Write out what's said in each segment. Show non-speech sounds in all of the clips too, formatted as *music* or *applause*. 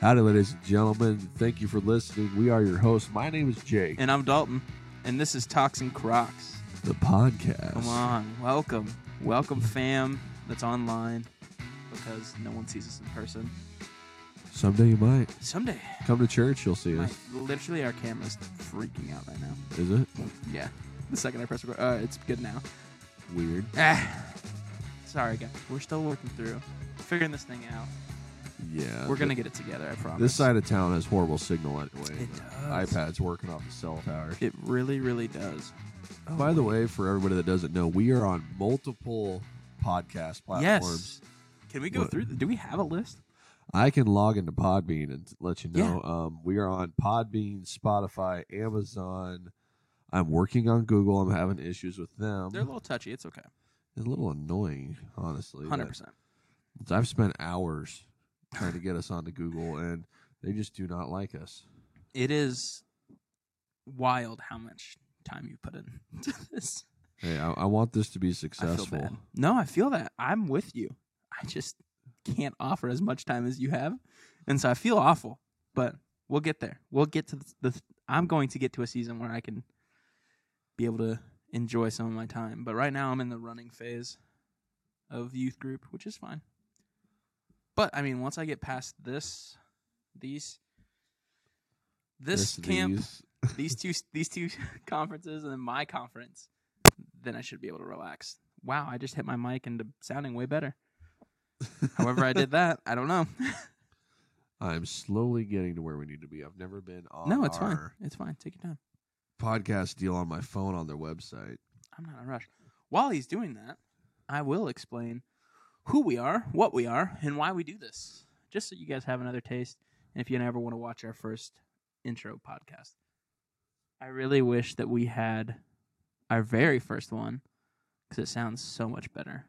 Howdy, ladies and gentlemen. Thank you for listening. We are your hosts. My name is Jake. And I'm Dalton, and this is Toxin Crocs. the podcast. Come on, welcome, welcome, fam that's online because no one sees us in person. Someday you might Someday, come to church. You'll see my, us. literally, our camera's freaking out right now. Is it Yeah, the second I press record, uh, it's good now. weird? Ah, sorry guys, we're still working through figuring this thing out. Yeah. We're gonna get it together, I promise. This side of town has horrible signal anyway. It does. iPad's working off the cell tower. It really, really does. Oh, By the way, for everybody that doesn't know, we are on multiple podcast platforms. yes. Can we go What- through? The, do we have a list? I can log into Podbean and let you know. Yeah. Um, we are on Podbean, Spotify, Amazon. I'm working on Google. I'm having issues with them. They're a little touchy. It's okay. It's a little annoying, honestly. Hundred percent. I've spent hours trying to get us onto Google, and they just do not like us. it is wild how much time you put into this. Hey, I, I want this to be successful. bad. No, I feel that. I'm with you. I just can't offer as much time as you have, and so I feel awful. But we'll get there. We'll get to the. the I'm going to get to a season where I can be able to enjoy some of my time. But right now, I'm in the running phase of youth group, which is fine. But I mean, once I get past this, these, this, camp, these- *laughs* these two these two *laughs* conferences and then my conference, then I should be able to relax. Wow, I just hit my mic into sounding way better. However, I did that. I don't know. *laughs* I'm slowly getting to where we need to be. I've never been on no, it's fine. It's fine. Take your time. podcast deal on my phone on their website. I'm not in a rush. While he's doing that, I will explain who we are, what we are, and why we do this. Just so you guys have another taste. And if you ever want to watch our first intro podcast, I really wish that we had our very first one because it sounds so much better.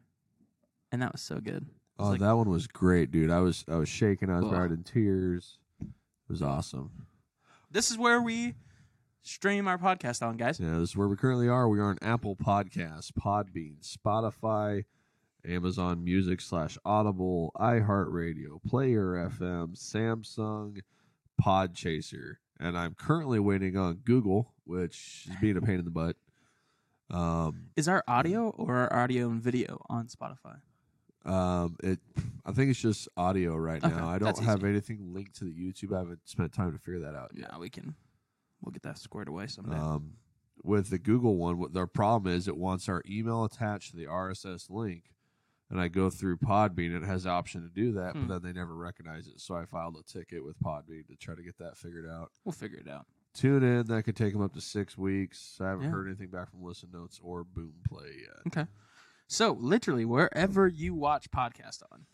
And that was so good. Oh, like- that one was great, dude. I was I was shaking. I was right in tears. It was awesome. This is where we stream our podcast on, guys. Yeah, this is where we currently are. We are on Apple Podcasts, Podbean, Spotify, Amazon Music slash Audible, iHeartRadio, Player FM, Samsung, Podchaser, and I'm currently waiting on Google, which is being a pain in the butt. Um, Is our audio or our audio and video on Spotify? um, it, I think it's just audio right Okay, now. I don't have easy. anything linked to the YouTube. I haven't spent time to figure that out. Yeah, we can. We'll get that squared away someday. Um, with the Google one, what their problem is, it wants our email attached to the RSS link, and I go through Podbean. It has the option to do that, Hmm. but then they never recognize it. So I filed a ticket with Podbean to try to get that figured out. we'll figure it out. Tune in. That could take them up to six weeks. I haven't Yeah. heard anything back from Listen Notes or Boom Play yet. Okay. So literally, wherever you watch podcast on,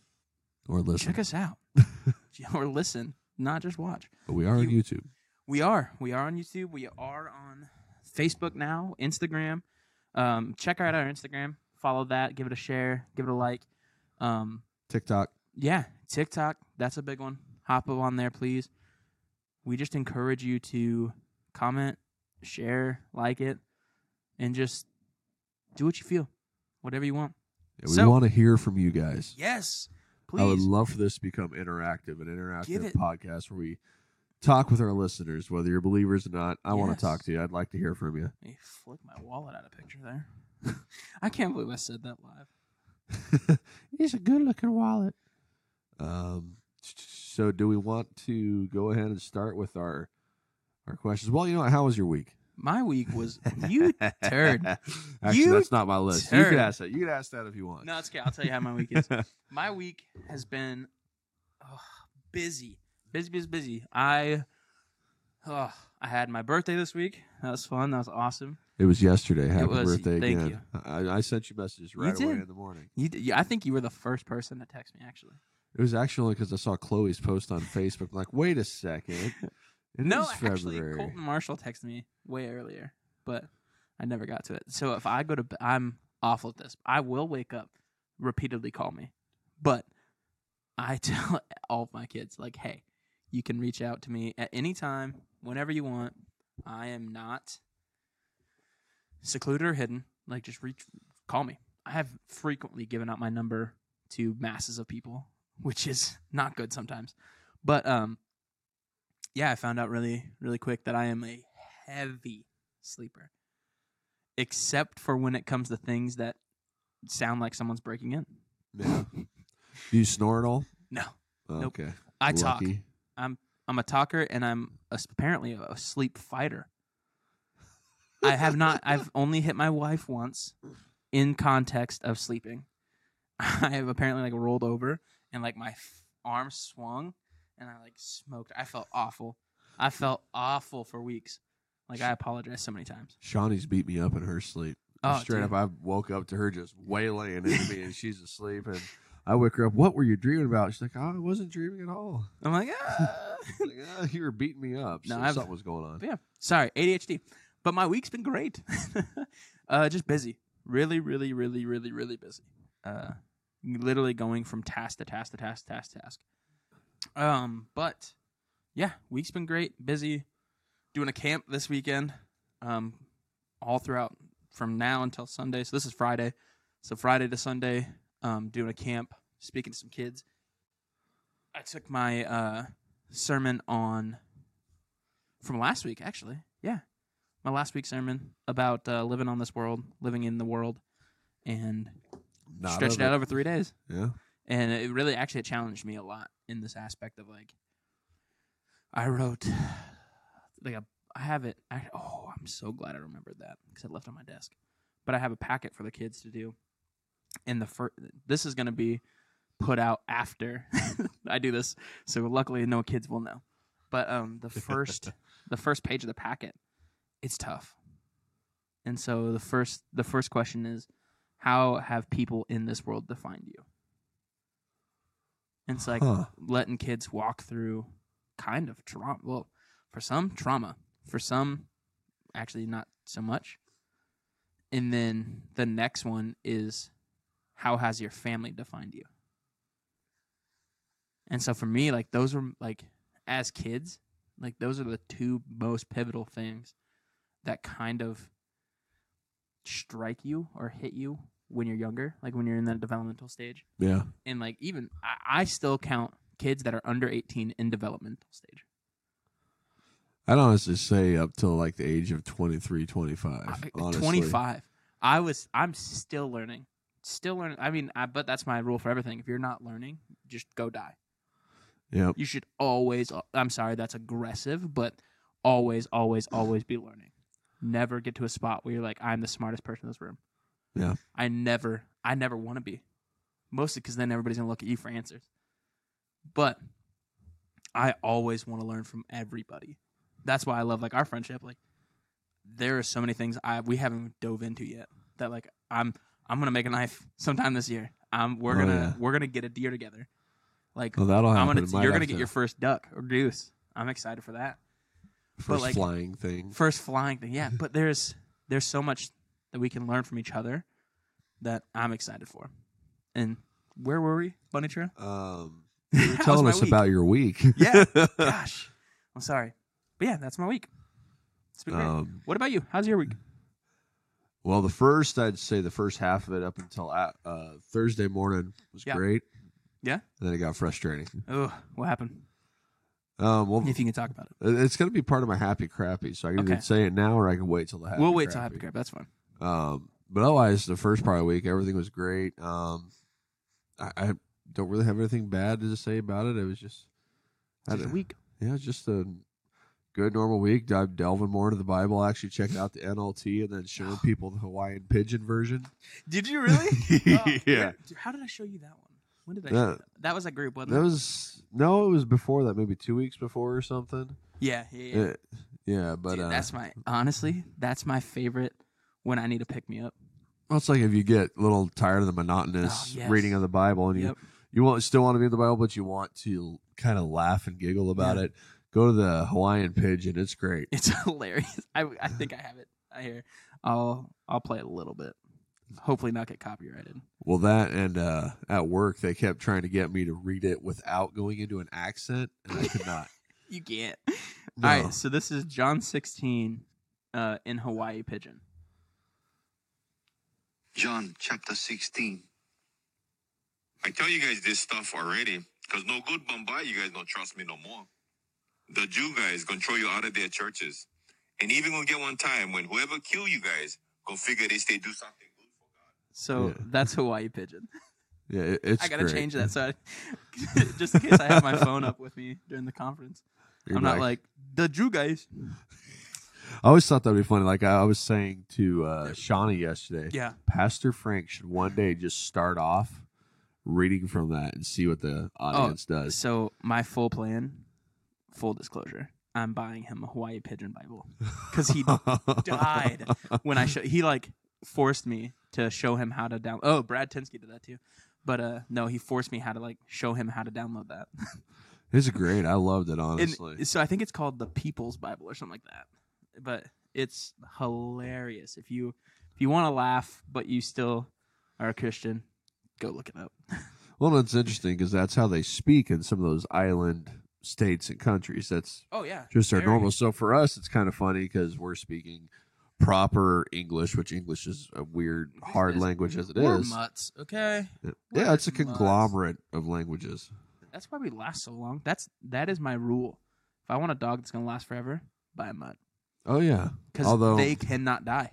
Or listen. check us out *laughs* *laughs* or listen, not just watch. But we are on YouTube. We are. We are on YouTube. We are on Facebook now, Instagram. Um, check out our Instagram. Follow that. Give it a share. Give it a like. Um, TikTok. yeah, TikTok. That's a big one. Hop up on there, please. We just encourage you to comment, share, like it, and just do what you feel, whatever you want. Yeah, we So- want to hear from you guys. Yes, please. I would love for this to become interactive, an interactive podcast where we talk with our listeners, whether you're believers or not. I want to talk to you. I'd like to hear from you. Let me flick my wallet out of picture there. *laughs* I can't believe I said that live. *laughs* He's a good looking wallet. Um, so do we want to go ahead and start with our our questions? Well, you know, what, how was your week? My week was *laughs* you turd. Actually, You that's not my list. You turd. can ask that. You can ask that if you want. No, it's okay. I'll tell you how my week is. my week has been oh, busy, busy, busy, busy. I, oh, I had my birthday this week. That was fun. That was awesome. It was yesterday. Happy was. birthday Thank again. I, I sent you messages You right away did. in the morning. You, d- yeah, I think you were the first person to text me. Actually, It was actually because I saw Chloe's post on Facebook. Like, wait a second. It no, is actually, February. Colton Marshall texted me way earlier, but I never got to it. So if I go to, bed, I'm awful at this. I will wake up, repeatedly call me, but I *laughs* tell all of my kids like, hey, you can reach out to me at any time, whenever you want. I am not secluded or hidden. Like, just reach, call me. I have frequently given out my number to masses of people, which is not good sometimes. But um, yeah, I found out really, really quick that I am a heavy sleeper, except for when it comes to things that sound like someone's breaking in. Yeah. Do you snore at all? No, Oh, Nope. Okay. I talk. I'm I'm a talker, and I'm a, apparently a sleep fighter. I have not. I've only hit my wife once, in context of sleeping. *laughs* I have apparently like rolled over and like my f- arm swung, and I like smoked. I felt awful. I felt awful for weeks. Like I apologize so many times. Shawnee's beat me up in her sleep. Oh, Straight dude. up, I woke up to her just waylaying into me, and *laughs* she's asleep. And I wake her up. What were you dreaming about? She's like, "Oh, I wasn't dreaming at all." I'm like, *laughs* ah. Like, "Ah, you were beating me up. No, I've- something was going on. Yeah, sorry, ADHD. But my week's been great. *laughs* uh, just busy, really, really, really, really, really busy. Uh, literally going from task to task to task to task to task. Um, but yeah, week's been great. Busy, doing a camp this weekend. Um, all throughout from now until Sunday. So this is Friday. So Friday to Sunday, um, doing a camp, speaking to some kids. I took my uh sermon on from last week, actually. Yeah, my last week's sermon about uh, living on this world, living in the world, and Not stretched it out over three days. Yeah. And it really actually challenged me a lot in this aspect of like, I wrote like a, I have it. I, oh, I'm so glad I remembered that because I left it on my desk. But I have a packet for the kids to do, and the first this is going to be put out after *laughs* I do this. So luckily, no kids will know. But um, the *laughs* first the first page of the packet, it's tough. And so the first the first question is, how have people in this world defined you? And it's like Huh. letting kids walk through kind of trauma. Well, for some trauma, for some actually not so much. And then the next one is how has your family defined you? And so for me, like those were like as kids, like those are the two most pivotal things that kind of strike you or hit you when you're younger, like when you're in that developmental stage. Yeah. And like even I, I still count kids that are under 18 in developmental stage. I'd honestly say up till like the age of 23, 25. I- honestly. 25. I was I'm still learning. Still learning. I mean, I, but that's my rule for everything. If you're not learning, just go die. Yep. You should always uh, I'm sorry, that's aggressive, but always always always be learning. Never get to a spot where you're like I'm the smartest person in this room. Yeah. I never I never want to be. Mostly cuz then everybody's going to look at you for answers. But I always want to learn from everybody. That's why I love like our friendship like there are so many things I we haven't dove into yet that like I'm I'm gonna make a knife sometime this year. Um, we're Oh, gonna yeah. we're gonna get a deer together. Like Well, that'll happen. I'm gonna you're gonna get your first duck or goose. I'm excited for that first like- flying thing. first flying thing. Yeah, but there's there's so much that we can learn from each other that I'm excited for. And where were we, Bunny Trail? Um, *laughs* you were telling us week? about your week. Yeah. *laughs* Gosh, I'm sorry, but yeah, that's my week. It's been great. um, What about you? How's your week? well, the first, I'd say the first half of it up until uh, uh, Thursday morning was Yeah. great. Yeah? And then it got frustrating. Oh, what happened? Um, well, If you can talk about it, it's going to be part of my happy crappy, so I can Okay. either say it now or I can wait till the happy. we'll wait till happy crap. That's fine. Um, but otherwise, the first part of the week, everything was great. Um, I, I don't really have anything bad to say about it. It was just, just a week. yeah, it's just a good normal week. Dive delving more into the Bible, actually checking out the NLT, and then showing *sighs* people the Hawaiian Pidgin version. Did you really? *laughs* yeah, How did I show you that one? When did I? That? that was a group, wasn't that it? was no, it was before that, maybe two weeks before or something. Yeah, yeah, yeah. Uh, yeah, but Dude, uh, that's my honestly, that's my favorite when I need to pick me up. well, it's like if you get a little tired of the monotonous Oh, yes. reading of the Bible, and you Yep. you want still want to be in the Bible, but you want to kind of laugh and giggle about Yeah. it. Go to the Hawaiian Pidgin; it's great. It's *laughs* hilarious. I I think I have it. I hear. I'll I'll play it a little bit. Hopefully not get copyrighted. Well, that and uh, at work they kept trying to get me to read it without going into an accent, and I could not. *laughs* You can't. No. All right, so this is John 16 uh, in Hawaii Pidgin. John chapter 16. I tell you guys this stuff already, because no good bumbye, you guys don't trust me no more. the Jew guys gonna throw you out of their churches, and even gonna get one time when whoever kill you guys go figure this they do something good for God. So Yeah. that's Hawaii Pidgin. Yeah, it, it's. I gotta great. change that so I, *laughs* just in case I have my phone up with me during the conference. You're I'm not like the Jew guys. I always thought that'd be funny. Like I was saying to uh, Shawnee yesterday, Yeah. Pastor Frank should one day just start off reading from that and see what the audience does. So my full plan, full disclosure, I'm buying him a Hawaii Pidgin Bible because he *laughs* died when I showed. He like forced me to show him how to down. Oh, Brad Tinsky did that too, but uh, no, he forced me how to like show him how to download that. *laughs* It's great. I loved it And honestly. so I think it's called the People's Bible or something like that. But it's hilarious if you if you want to laugh but you still are a Christian, go look it up. *laughs* well, that's interesting because that's how they speak in some of those island states and countries. That's Oh yeah, just our normal. So for us, it's kind of funny because we're speaking proper English, which English is a weird, hard language as it We're is. mutts, okay. Yeah, We're it's a mutts. conglomerate of languages. That's why we last so long. That's that is my rule. If I want a dog that's gonna last forever, buy a mutt Oh yeah. because Although they cannot die.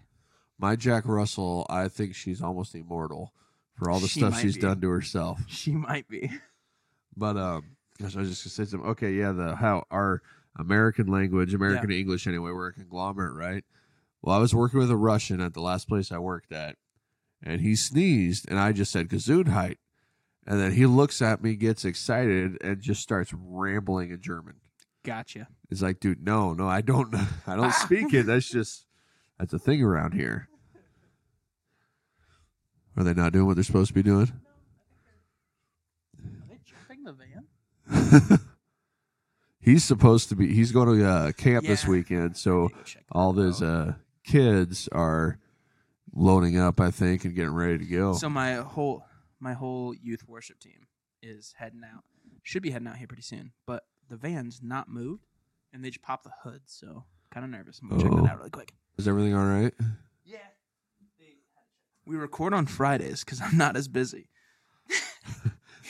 my Jack Russell, I think she's almost immortal for all the She stuff might she's be. done to herself. *laughs* She might be. But um, gosh, I was just gonna say something. Okay, yeah, the how our American language, American English, anyway, we're a conglomerate, right? Well, I was working with a Russian at the last place I worked at, and he sneezed, and I just said Gesundheit, and then he looks at me, gets excited, and just starts rambling in German. Gotcha. It's like, dude, no, no, I don't, *laughs* I don't speak it. That's *laughs* just that's a thing around here. Are they not doing what they're supposed to be doing? Are they jumping the van? *laughs* he's supposed to be. He's going to uh, camp this weekend, so all this uh, kids are loading up, I think, and getting ready to go. So my whole my whole youth worship team is heading out. Should be heading out here pretty soon, but the van's not moved, and they just popped the hood. So kind of nervous. I'm gonna check Oh. that out really quick. Is everything all right? Yeah. We record on Fridays because I'm not as busy. *laughs*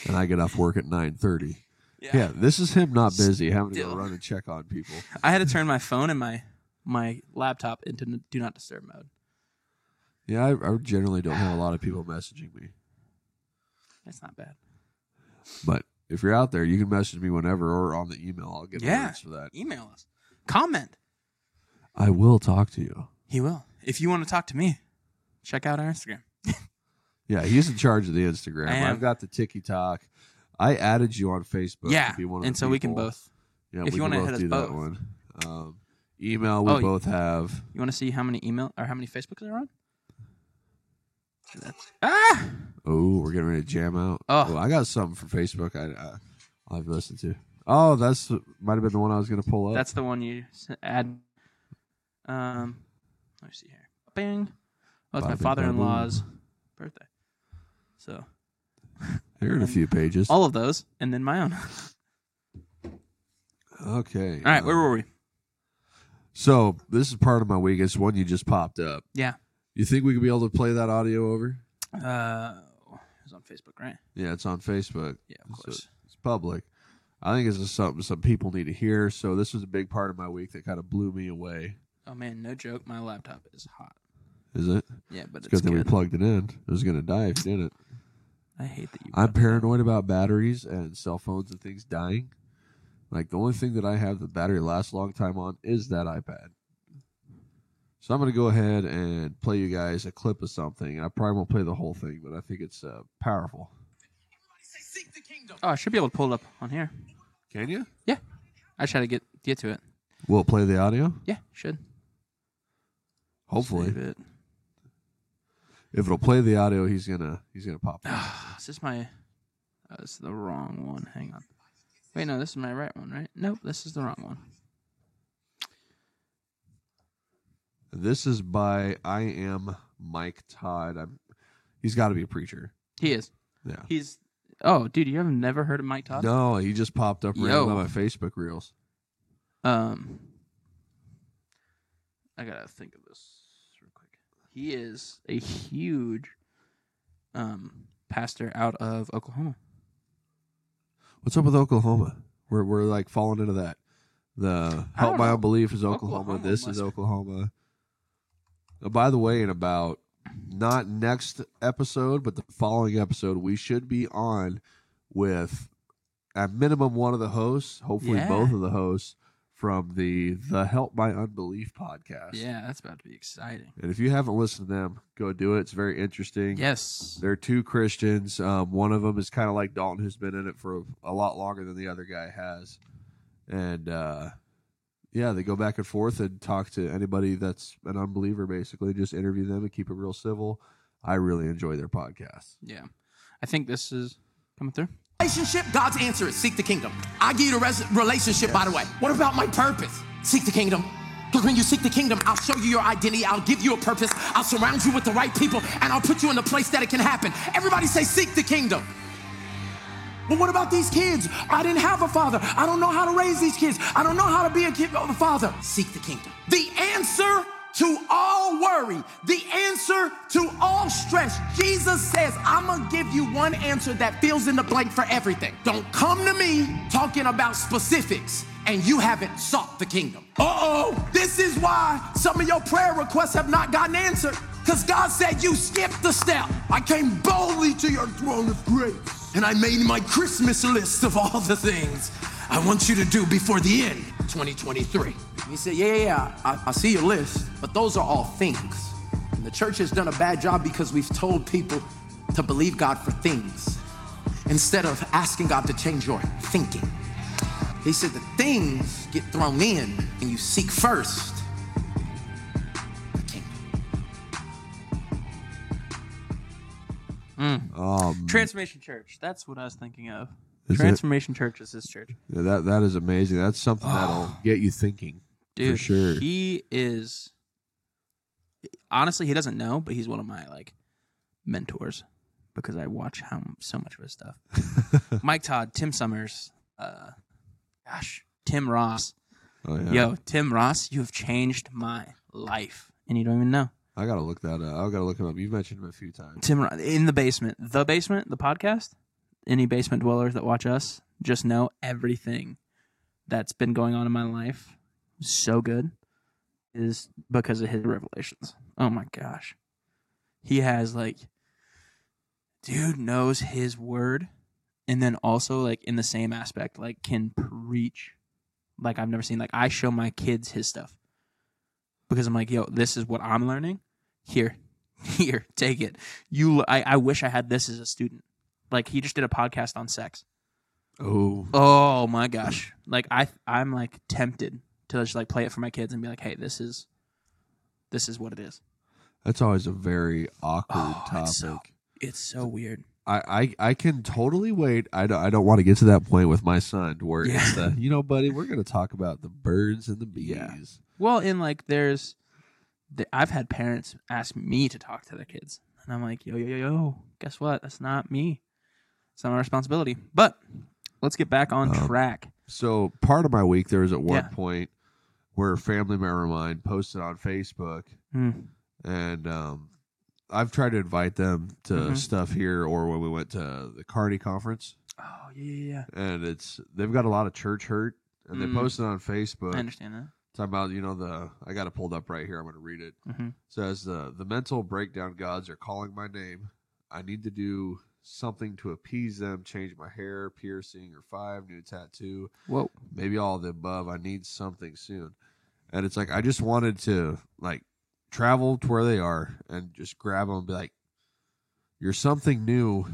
And I get off work at nine thirty. Yeah, this is him not busy, having to go Still. run and check on people. I had to turn my phone and my my laptop into do not disturb mode. Yeah, I, I generally don't have a lot of people messaging me, That's not bad. but if you're out there, you can message me whenever or on the email. I'll get Yeah. alerts for that. Email us. Comment. I will talk to you. He will. If you want to talk to me, check out our Instagram. *laughs* Yeah, he's in charge of the Instagram. I am. I've got the TikTok. I added you on Facebook. yeah, to be one of and the so we can people. both. Yeah, if we you can wanna both hit us do that both. one. Um, email we Oh, both have. You want to see how many email or how many Facebooks are on? That's, ah, Oh, we're getting ready to jam out. Oh. I got something from Facebook. I, I I'll have to listen to. Oh, that's might have been the one I was going to pull up. that's the one you s- add. Um, let me see here. Bing. Oh, it's my father-in-law's birthday. So *laughs* here in a few pages. all of those, and then my own. *laughs* Okay. All right, where um, were we? So this is part of my week. It's one you just popped up. Yeah. You think we could be able to play that audio over? Uh, it's on Facebook, right? Yeah, it's on Facebook. Yeah, of So course. it's public. I think it's just something some people need to hear. So this was a big part of my week that kind of blew me away. Oh man, no joke. My laptop is hot. Is it? Yeah, but It's it's good that we plugged it in. It was going to die if you didn't. I hate that you. I'm paranoid about batteries and cell phones and things dying. Like the only thing that I have the battery lasts a long time on is that iPad. So I'm going to go ahead and play you guys a clip of something. I probably won't play the whole thing, but I think it's uh, powerful. Oh, I should be able to pull it up on here. Can you? Yeah. I just had to get get to it. Will it play the audio? Yeah, should. Hopefully, Save it. if it'll play the audio, he's gonna he's gonna pop. *sighs* is this my? Oh, this is the wrong one. Hang on. Wait, no, this is my right one, right? Nope, this is the wrong one. This is by I am Mike Todd. I'm, he's got to be a preacher. He is. Yeah. He's. Oh, dude, you have never heard of Mike Todd? No, he just popped up Yo. random on my Facebook reels. Um, I gotta think of this real quick. He is a huge um pastor out of Oklahoma. What's up with Oklahoma? We're we're like falling into that The Help My know. Unbelief is Oklahoma. Oklahoma This is must- Oklahoma. Uh, by the way, in about not next episode, but the following episode, we should be on with at minimum one of the hosts, hopefully Yeah. both of the hosts from the the Help My Unbelief podcast. Yeah, that's about to be exciting. And if you haven't listened to them, go do it. It's very interesting. Yes. They're two Christians. Um, one of them is kind of like Dalton, who's been in it for a lot longer than the other guy has. And uh, yeah, they go back and forth and talk to anybody that's an unbeliever, basically. Just interview them and keep it real civil. I really enjoy their podcast. Yeah. I think this is coming through. Relationship, God's answer is seek the kingdom. I give you the res- relationship, by the way. What about my purpose? Seek the kingdom. Because when you seek the kingdom, I'll show you your identity. I'll give you a purpose. I'll surround you with the right people, and I'll put you in the place that it can happen. Everybody say, seek the kingdom. But what about these kids? I didn't have a father. I don't know how to raise these kids. I don't know how to be a kid a father. Seek the kingdom. The answer to all worry, the answer to all stress. Jesus says, I'm gonna give you one answer that fills in the blank for everything. Don't come to me talking about specifics and you haven't sought the kingdom. Uh oh, this is why some of your prayer requests have not gotten answered. Because God said you skipped the step. I came boldly to your throne of grace and I made my Christmas list of all the things I want you to do before the end 2023. He said, Yeah, yeah, yeah, I, I see your list, but those are all things. And the church has done a bad job because we've told people to believe God for things instead of asking God to change your thinking. He said, The things get thrown in and you seek first the kingdom. Um, Transformation Church. That's what I was thinking of. Is it? Transformation Church is his church. yeah, that that is amazing. That's something that'll get you thinking Dude, for sure. he is honestly he doesn't know, but he's one of my like mentors because I watch how so much of his stuff. *laughs* Mike Todd, Tim Summers, uh gosh, Tim Ross. oh, yeah. Yo, Tim Ross, you have changed my life. And you don't even know. I gotta look that up. I gotta look him up. You've mentioned him a few times. Tim Ross in the basement. The basement, the podcast. Any basement dwellers that watch us just know everything that's been going on in my life so good is because of his revelations. Oh my gosh. He has like dude knows his word and then also like in the same aspect like can preach like I've never seen like I show my kids his stuff because I'm like yo this is what I'm learning here *laughs* here take it you I, I wish I had this as a student like he just did a podcast on sex Oh, Oh my gosh! Like I, I'm like tempted to just like play it for my kids and be like, "Hey, this is, this is what it is." that's always a very awkward Oh, topic. it's so, it's so weird. I, I I can totally wait. I don't, I don't want to get to that point with my son where it's the you know, buddy, we're going to talk about the birds and the bees. Yeah. Well, in like there's, the, I've had parents ask me to talk to their kids, and I'm like, "Yo, yo, yo, yo, guess what? That's not me. It's not my responsibility." But let's get back on Um, track. So part of my week there was at one Yeah. point where a family member of mine posted on Facebook, Mm. and um, I've tried to invite them to Mhm. stuff here or when we went to the Carney conference, Oh yeah, yeah, yeah. and it's they've got a lot of church hurt, and they Mm. posted on Facebook I understand that. talking about you know the I got it pulled up right here. I'm going to read it. hmm says the the mental breakdown gods are calling my name. I need to do something to appease them. Change my hair, piercing, or five new tattoo. Whoa. Maybe all of the above. I need something soon. And it's like I just wanted to like travel to where they are and just grab them and be like, "You're something new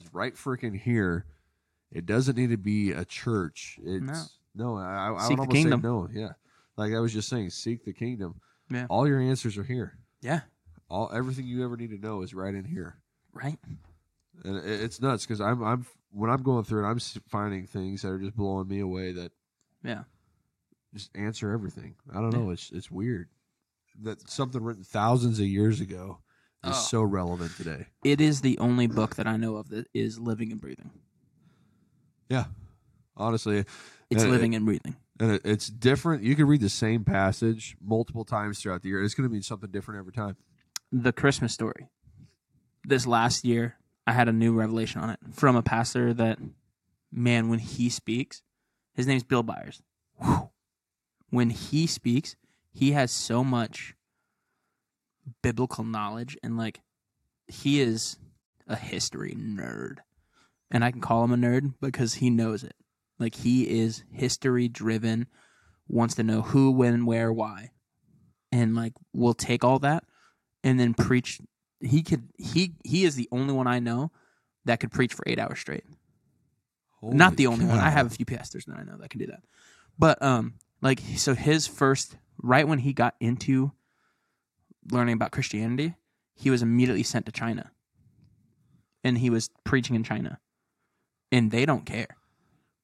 is right freaking here. It doesn't need to be a church. It's no. I, I Seek would almost say no. Yeah, like I was just saying, seek the kingdom. Yeah. All your answers are here Yeah. all everything you ever need to know is right in here Right. And it's nuts because i'm i'm when i'm going through it i'm finding things that are just blowing me away that Yeah. just answer everything i don't Yeah. know it's it's weird that something written thousands of years ago is Oh. so relevant today It is the only book that I know of that is living and breathing. yeah honestly It's and it- living and breathing. and it, it's different you can read the same passage multiple times throughout the year it's going to mean something different every time The Christmas story. This last year, I had a new revelation on it from a pastor that, man, when he speaks, his name's Bill Byers. Whew. when he speaks, he has so much biblical knowledge and like he is a history nerd. And I can call him a nerd because he knows it. Like he is history driven, wants to know who, when, where, why. And like will take all that and then preach he could he he is the only one I know that could preach for 8 hours straight. Not the only one. I have a few pastors that I know that can do that. But um like so his first right when he got into learning about Christianity, he was immediately sent to China. And he was preaching in China. And they don't care.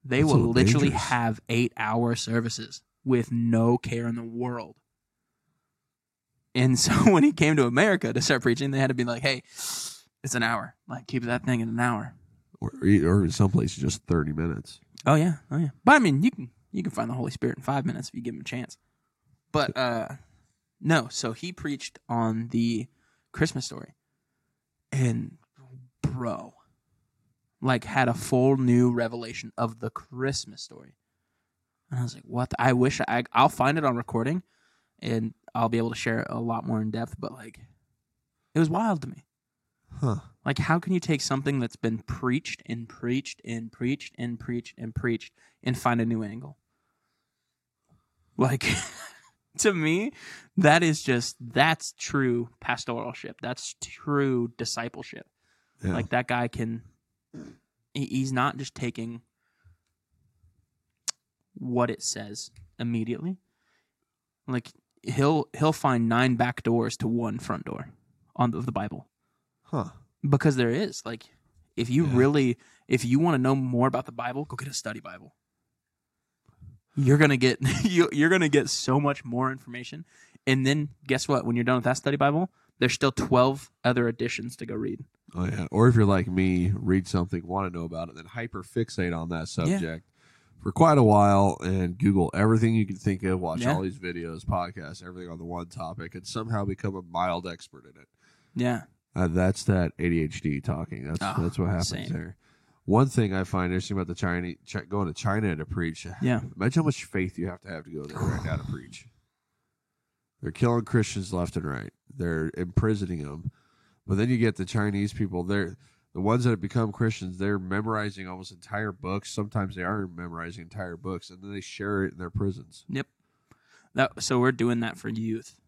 They That's will literally dangerous. have 8-hour services with no care in the world. And so *laughs* when he came to America to start preaching, they had to be like, "Hey, it's an hour. Like keep that thing in an hour." or, or in some places just 30 minutes. Oh yeah, oh yeah. But I mean, you can you can find the Holy Spirit in five minutes if you give him a chance. But uh, no. So he preached on the Christmas story, and bro, like had a full new revelation of the Christmas story. And I was like, what? the- I wish I I'll find it on recording, and I'll be able to share it a lot more in depth. But like, it was wild to me. Huh. Like, how can you take something that's been preached and preached and preached and preached and preached and find a new angle? Like, *laughs* to me, that is just, that's true pastoralship. That's true discipleship. Yeah. Like, that guy can, he's not just taking what it says immediately. Like, he'll, he'll find nine back doors to one front door on the, of the Bible. Huh. because there is like if you Yeah. really if you want to know more about the bible go get a study bible. You're gonna get *laughs* you, you're gonna get so much more information. And then guess what? When you're done with that study bible there's still 12 other editions to go read. Oh yeah. Or if you're like me, read something, want to know about it, then hyper fixate on that subject for quite a while and Google everything you can think of, watch Yeah. all these videos, podcasts, everything on the one topic, and somehow become a mild expert in it. yeah Uh, that's that ADHD talking. That's Oh, that's what happens same. there. One thing I find interesting about the Chinese going to China to preach. *sighs* yeah Imagine how much faith you have to have to go there right now to preach. They're killing Christians left and right. They're imprisoning them. But then you get the Chinese people. They're the ones that have become Christians. They're memorizing almost entire books. Sometimes they are memorizing entire books, and then they share it in their prisons. Yep. That so we're doing that for youth.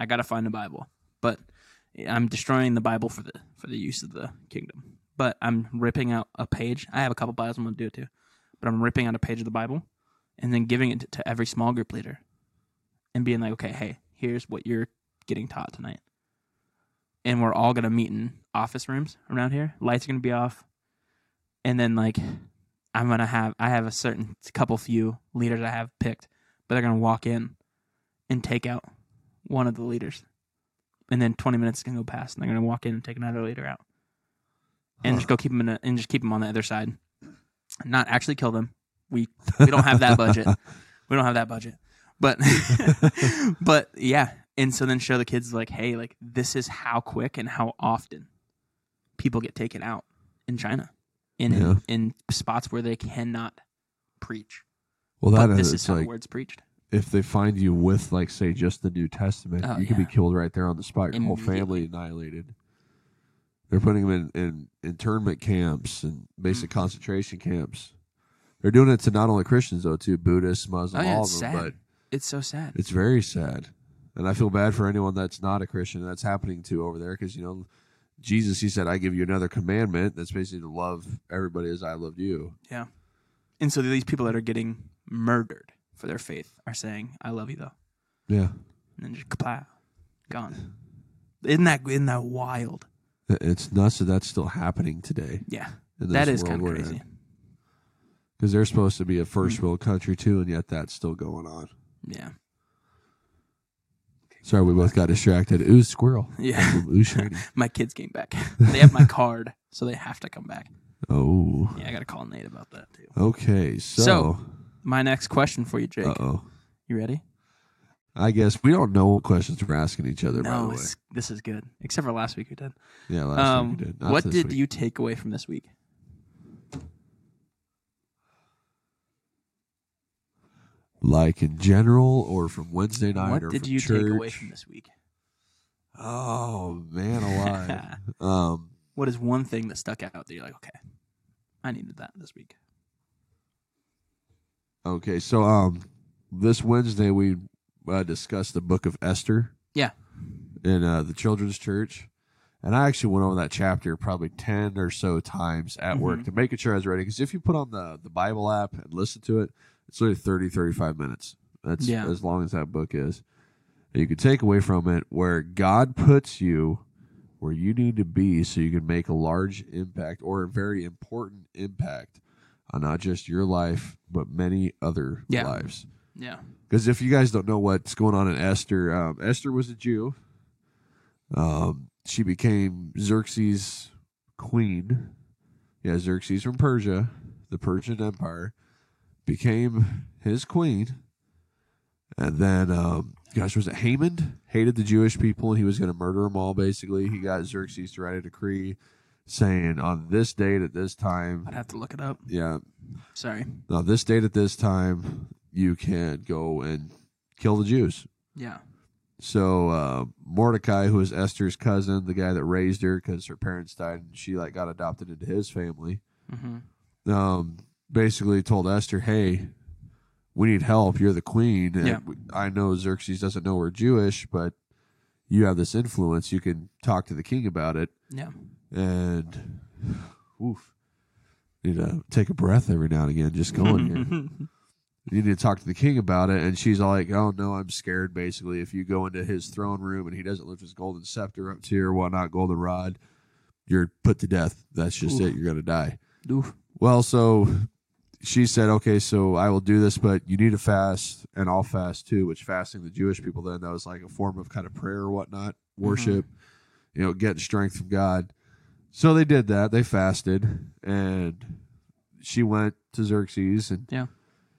I gotta find a Bible, but I'm destroying the Bible for the for the use of the kingdom. But I'm ripping out a page. I have a couple Bibles. I'm gonna do it too. But I'm ripping out a page of the Bible, and then giving it to every small group leader, and being like, okay, hey, here's what you're getting taught tonight. And we're all gonna meet in office rooms around here. Lights are gonna be off, and then like I'm gonna have I have a certain couple few leaders I have picked, but they're gonna walk in and take out one of the leaders, and then 20 minutes can go past, and they're gonna walk in and take another leader out, and just go keep them in a, and just keep them on the other side, not actually kill them. We we don't have that budget. *laughs* We don't have that budget, but *laughs* but yeah, and so then show the kids like, hey, like this is how quick and how often people get taken out in China, in Yeah. in spots where they cannot preach. Well, But that this is how the like word's preached. if they find you with, like, say, just the New Testament, Oh, you could be killed right there on the spot. Your whole family annihilated. They're putting them in, in internment camps and basic Mm. concentration camps. They're doing it to not only Christians though, too Buddhists, Muslims, Oh, yeah, all of them. sad. But It's so sad. it's very sad, and I feel bad for anyone that's not a Christian that's happening to over there because you know Jesus, he said, "I give you another commandment." That's basically to love everybody as I loved you. Yeah. And so these people that are getting murdered for their faith are saying, "I love you though," Yeah, and then just kaplow, gone. Isn't that isn't that wild? it's nuts that that's still happening today. Yeah, that is kind of crazy. because they're supposed to be a first Mm. world country too, and yet that's still going on. Yeah, Sorry, we both got distracted. Ooh, squirrel. yeah. Ooh, shiny. *laughs* my kids came back. they have my card, so they have to come back. Oh, Yeah, I gotta call Nate about that too. okay. So, So, My next question for you, Jake. uh oh. You ready? I guess we don't know what questions we're asking each other. by the No, way, it's, this is good. Except for last week we did. yeah, last Um, week we did. Not what this did week. you take away from this week? Like in general, or from Wednesday night, or what or did from you church? take away from this week? Oh man, alive. *laughs* um, What is one thing that stuck out that you're like, okay, I needed that this week? okay, so um, this Wednesday we uh, discussed the book of Esther. Yeah. in uh, the children's church. And I actually went over that chapter probably 10 or so times at work Mhm. to make sure I was ready. Because if you put on the, the Bible app and listen to it, it's only 30, 35 minutes. That's Yeah. as long as that book is. And you can take away from it where God puts you where you need to be so you can make a large impact or a very important impact on not just your life, but many other Yeah. lives. Yeah. Because if you guys don't know what's going on in Esther, um, Esther was a Jew. Um, she became Xerxes' queen. Yeah, Xerxes from Persia, the Persian Empire, became his queen. And then, um, gosh, was it Haman? Hated the Jewish people and he was going to murder them all, basically. He got Xerxes to write a decree saying, on this date at this time, I'd have to look it up. yeah, Sorry. now this date at this time, you can go and kill the Jews. Yeah. So uh, Mordecai, who is Esther's cousin, the guy that raised her because her parents died and she like got adopted into his family, Mm-hmm. um, basically told Esther, "Hey, we need help. You're the queen. And Yeah. I know Xerxes doesn't know we're Jewish, but you have this influence. You can talk to the king about it." Yeah. And oof, need to take a breath every now and again. Just going here. *laughs* you need to talk to the king about it. And she's all like, oh, no, I'm scared, basically. If you go into his throne room and he doesn't lift his golden scepter up to you or whatnot, golden rod, you're put to death. That's just Oof. it. You're going to die. Oof. Well, so she said, okay, so I will do this, but you need to fast, and I'll fast too, which fasting the Jewish people then, that was like a form of kind of prayer or whatnot, worship, you know, getting strength from God. So they did that. They fasted, and she went to Xerxes, and Yeah.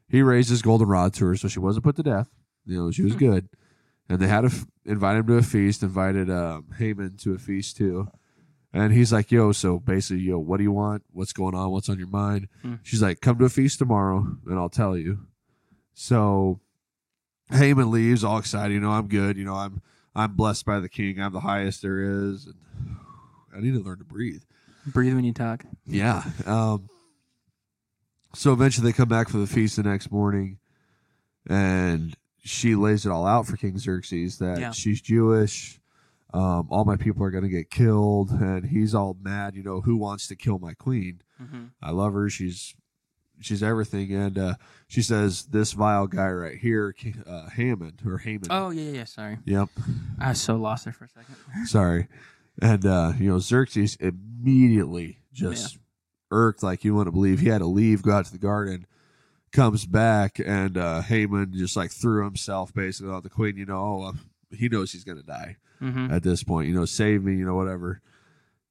he raised his golden rod to her, so she wasn't put to death. You know, she was good. And they had to f- invite him to a feast, invited um, Haman to a feast too. And he's like, yo, so basically, yo, what do you want? What's going on? What's on your mind? Hmm. She's like, come to a feast tomorrow and I'll tell you. So Haman leaves all excited. You know, I'm good. You know, I'm I'm blessed by the king. I'm the highest there is. And I need to learn to breathe. Breathe when you talk. Yeah. Um, so eventually they come back for the feast the next morning, and she lays it all out for King Xerxes that Yeah. she's Jewish. Um, all my people are going to get killed, and he's all mad. You know, who wants to kill my queen? Mm-hmm. I love her. She's she's everything, and uh, she says this vile guy right here, uh, Hammond or Haman. Oh yeah, yeah, yeah. Sorry, Yep. I so lost there for a second. *laughs* Sorry. And uh, you know, Xerxes immediately just irked like you want to believe. He had to leave, go out to the garden, comes back, and uh Haman just like threw himself basically on the queen, you know, oh, he knows he's gonna die Mm-hmm. at this point, you know, save me, you know, whatever.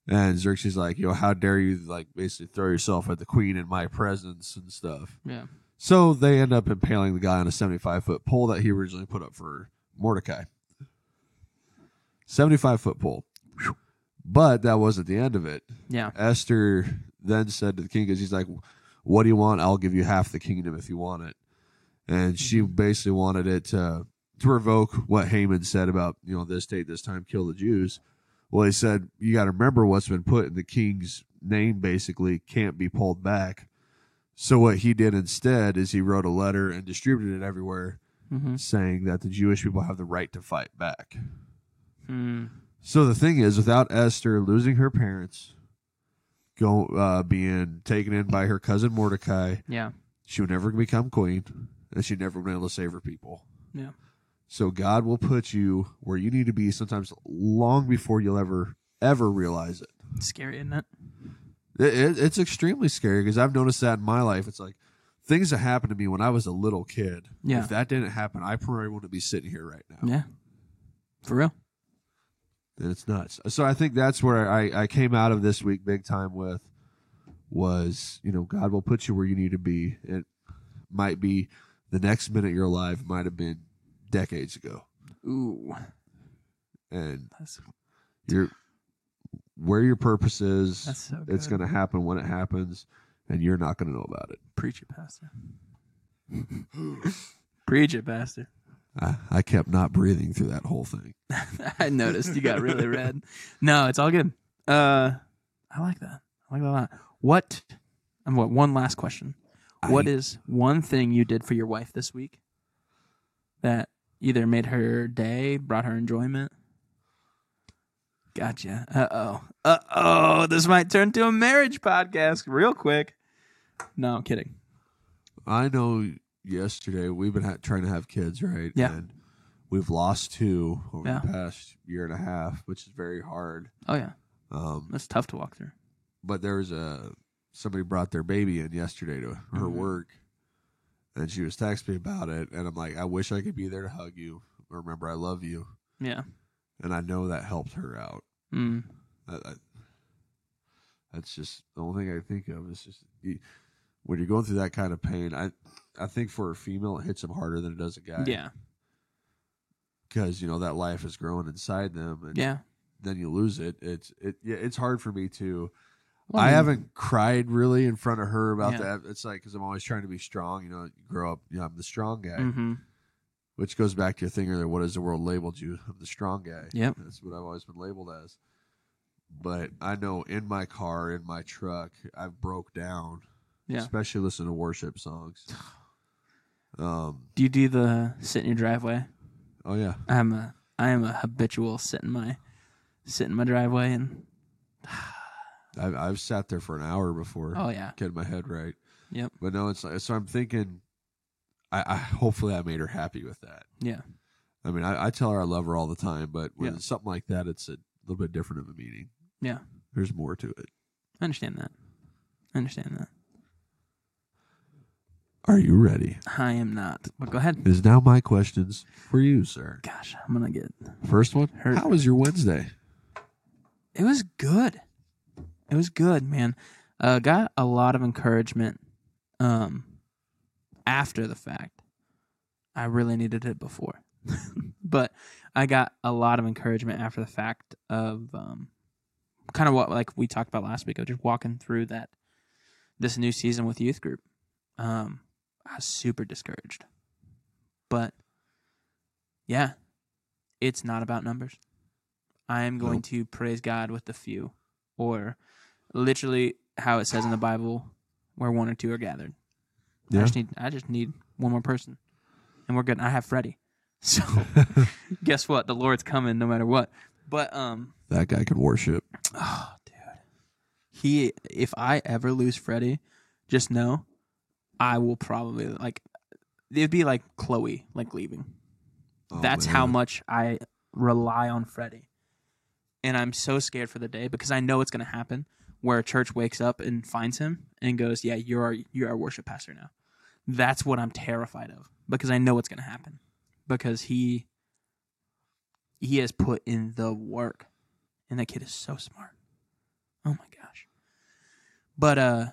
And Xerxes is like, you know, how dare you like basically throw yourself at the queen in my presence and stuff. Yeah. So they end up impaling the guy on a 75 foot pole that he originally put up for Mordecai. 75 foot pole. But that wasn't the end of it. Yeah. Esther then said to the king, because he's like, What do you want? I'll give you half the kingdom if you want it. And she basically wanted it to, to revoke what Haman said about, you know, this date, this time, kill the Jews. Well, he said, You got to remember what's been put in the king's name, basically, can't be pulled back. So what he did instead is he wrote a letter and distributed it everywhere Mm-hmm. saying that the Jewish people have the right to fight back. Mm. So the thing is, without Esther losing her parents, go uh, being taken in by her cousin Mordecai, Yeah. she would never become queen, and she'd never been able to save her people. Yeah. So God will put you where you need to be, sometimes long before you'll ever ever realize it. Scary, isn't it? It, it it's extremely scary because I've noticed that in my life. It's like things that happened to me when I was a little kid. Yeah. If that didn't happen, I probably wouldn't be sitting here right now. Yeah. For real. and it's nuts. So I think that's where I, I came out of this week big time with was, you know, God will put you where you need to be. It might be the next minute you're alive, might have been decades ago. Ooh. And That's you're where your purpose is, that's so good. it's gonna happen when it happens, and you're not gonna know about it. preach it, pastor. *laughs* Preach it, Pastor. I, I kept not breathing through that whole thing. *laughs* I noticed you got really red. No, it's all good. Uh, I like that. I like that a lot. What? And what? One last question. What I- is one thing you did for your wife this week that either made her day, brought her enjoyment? Gotcha. Uh oh. Uh oh. This might turn to a marriage podcast real quick. No, I'm kidding. I know yesterday we've been ha- trying to have kids, right? Yeah. And we've lost two over Yeah. the past year and a half, which is very hard. Oh yeah, Um, that's tough to walk through. but there was a somebody brought their baby in yesterday to her Mhm. work, and she was texting me about it, and I'm like, I wish I could be there to hug you. Remember, I love you, Yeah. and I know that helped her out. Mm. I, I, that's just the only thing I think of. Is just you, when you're going through that kind of pain. I I think for a female, it hits them harder than it does a guy. Yeah. because you know that life is growing inside them, and Yeah. then you lose it. It's it yeah, it's hard for me to. Well, I mean, haven't cried really in front of her about Yeah. that. It's like because I'm always trying to be strong. You know, you grow up. You know, I'm the strong guy, mhm. which goes back to your thing earlier. What has the world labeled you? I'm the strong guy. Yeah, that's what I've always been labeled as. But I know in my car, in my truck, I've broke down. Yeah. Especially listening to worship songs. *sighs* Um. Do you do the sit in your driveway? Oh yeah. I'm a I am a habitual sit in my sit in my driveway and *sighs* I've I've sat there for an hour before. oh yeah. Getting my head right. Yep. But no, it's like so. I'm thinking. I, I hopefully I made her happy with that. Yeah. I mean, I, I tell her I love her all the time, but when Yeah. it's something like that, it's a little bit different of a meaning. Yeah. There's more to it. I understand that. I understand that. Are you ready? I am not. But go ahead. It is now my questions for you, sir. Gosh, I'm gonna get First one. Hurt. How was your Wednesday? it was good. It was good, man. Uh got a lot of encouragement um after the fact. I really needed it before. *laughs* but I got a lot of encouragement after the fact of um kind of what like we talked about last week of just walking through that this new season with youth group. Um I was super discouraged. But yeah, it's not about numbers. I am going Nope. to praise God with the few, or literally how it says in the Bible, where one or two are gathered. I just need I just need one more person, and we're good. I have Freddie, *laughs* so *laughs* guess what? The Lord's coming no matter what. But um, That guy can worship. oh dude, he if I ever lose Freddie, just know I will probably like it'd be like Chloe like leaving. Oh, That's how much I rely on Freddie. And I'm so scared for the day because I know it's going to happen where a church wakes up and finds him and goes, "Yeah, you're our, you're our worship pastor now." That's what I'm terrified of because I know it's going to happen because he he has put in the work and that kid is so smart. Oh my gosh. But uh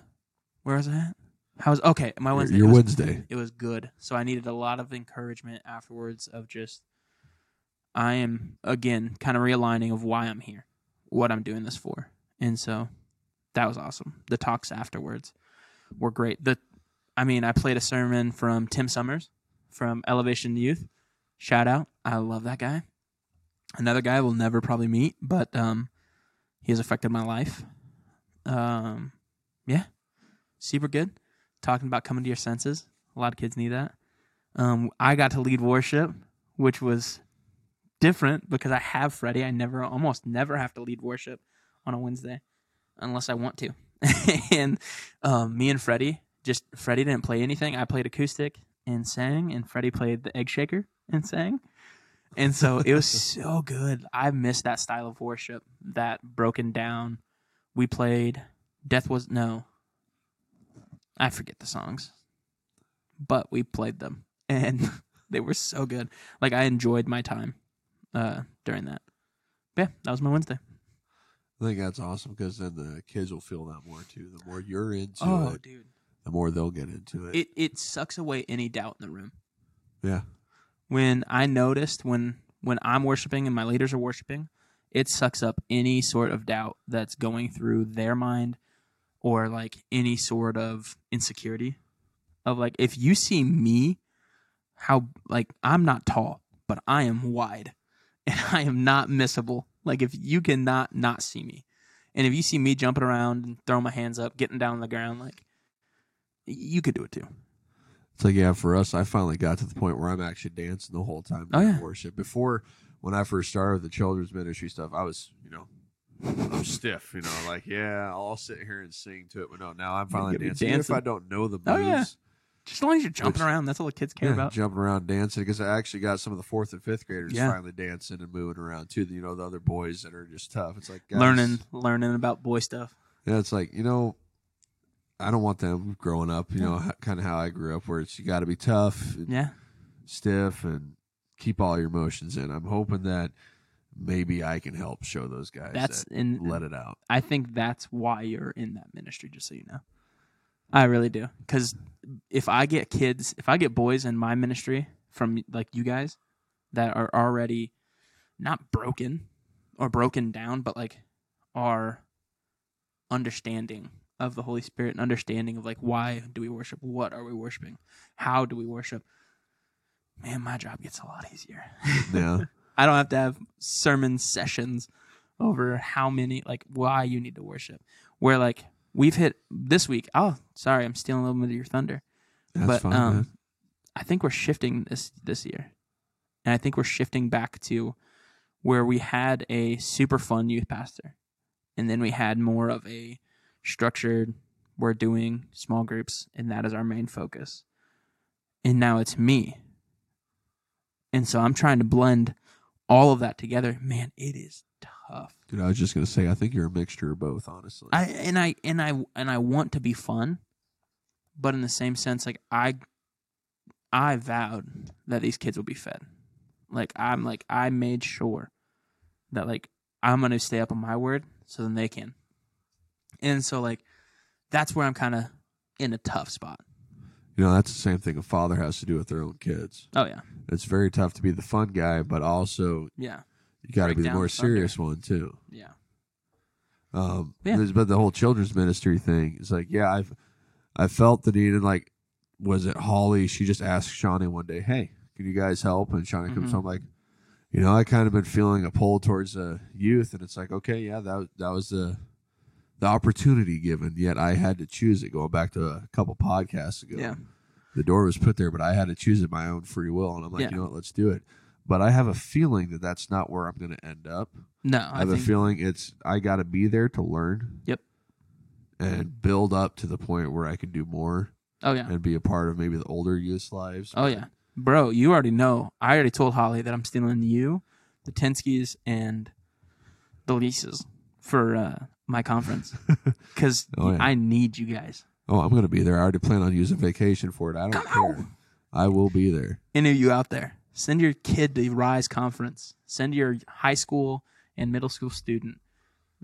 where was I at? How was okay, my Your- Wednesday. your it was- Wednesday. It was good. So I needed a lot of encouragement afterwards of just I am again kind of realigning of why I'm here, what I'm doing this for. And so that was awesome. The talks afterwards were great. The I mean, I played a sermon from Tim Summers from Elevation Youth. Shout out. I love that guy. Another guy we'll never probably meet, but um he has affected my life. Um yeah. Super good. Talking about coming to your senses. A lot of kids need that. Um I got to lead worship, which was different because I have Freddie. I never almost never have to lead worship on a Wednesday unless I want to. *laughs* and um, me and Freddie just Freddie didn't play anything. I played acoustic and sang, and Freddie played the egg shaker and sang. And so it was *laughs* so good. I missed that style of worship, that broken down. We played Death Was No. I forget the songs. But we played them *laughs* and they were so good. Like I enjoyed my time uh during that. But yeah, that was my Wednesday. I think that's awesome because then the kids will feel that more too. The more you're into Oh, it, dude. the more they'll get into it. It it sucks away any doubt in the room. yeah. when I noticed when when I'm worshiping and my leaders are worshiping, it sucks up any sort of doubt that's going through their mind or like any sort of insecurity of like if you see me how like I'm not tall, but I am wide, *laughs* and I am not missable. Like if you cannot not see me, and if you see me jumping around and throwing my hands up, getting down on the ground, like you could do it too. It's like yeah, for us, I finally got to the point where I'm actually dancing the whole time Oh, yeah. worship. Before, when I first started the children's ministry stuff, I was you know. I'm stiff, you know, like yeah, I'll sit here and sing to it, but no, now I'm finally gotta dancing. Even if. I don't know the moves, Oh, yeah. Just as long as you're jumping Which- around, that's all the kids care yeah, about. jumping around dancing because I actually got some of the fourth and fifth graders Yeah. finally dancing and moving around too. You know, the other boys that are just tough. It's like guys, learning, learning about boy stuff. Yeah, it's like you know, I don't want them growing up. You know, kind of how I grew up, where it's you got to be tough, and Yeah, stiff, and keep all your emotions in. I'm hoping that maybe I can help show those guys that's that in. let it out. I think that's why you're in that ministry. Just so you know, I really do. Because if I get kids, if I get boys in my ministry from like you guys that are already not broken or broken down, but like are understanding of the Holy Spirit and understanding of like why do we worship? What are we worshiping? How do we worship? Man, my job gets a lot easier. Yeah, *laughs* I don't have to have sermon sessions over how many like why you need to worship. Where like we've hit this week. Oh, sorry, I'm stealing a little bit of your thunder. that's but fine. um, man. I think we're shifting this this year, and I think we're shifting back to where we had a super fun youth pastor, and then we had more of a structured. We're doing small groups, and that is our main focus. And now it's me, and so I'm trying to blend all of that together. Man, it is tough. Dude, I was just gonna say, I think you're a mixture of both, honestly. I and I and I and I want to be fun, but in the same sense, like I, I vowed that these kids will be fed. Like I'm like I made sure that like I'm gonna stay up on my word, so then they can. And so like, that's where I'm kind of in a tough spot. you know, that's the same thing a father has to do with their own kids. Oh yeah, It's very tough to be the fun guy, but also yeah, you got to be the more the thunder. serious one too. yeah, Um, Yeah. there's- but the whole children's ministry thing is like, yeah, I've I felt the need, and like, was it Holly? She just asked Shawnee one day, "Hey, can you guys help?" And Shawnee comes Mhm. home like, you know, I kind of been feeling a pull towards the youth, and it's like, okay, yeah, that that was the the opportunity given. Yet I had to choose it. Going back to a couple podcasts ago, yeah, the door was put there, but I had to choose it my own free will, and I'm like, Yeah. you know what, let's do it. But I have a feeling that that's not where I'm going to end up. no, I I, have think a feeling it's I got to be there to learn. Yep. And build up to the point where I can do more oh yeah, and be a part of maybe the older youth's lives. Oh yeah, bro. You already know. I already told Holly that I'm stealing you, the Tenskys, and the leases for uh, my conference *laughs* because Oh, yeah. I need you guys. Oh, I'm gonna be there. I already plan on using vacation for it. I don't Come care. I will be there. Any of you out there, send your kid to the Rise Conference. Send your high school and middle school student.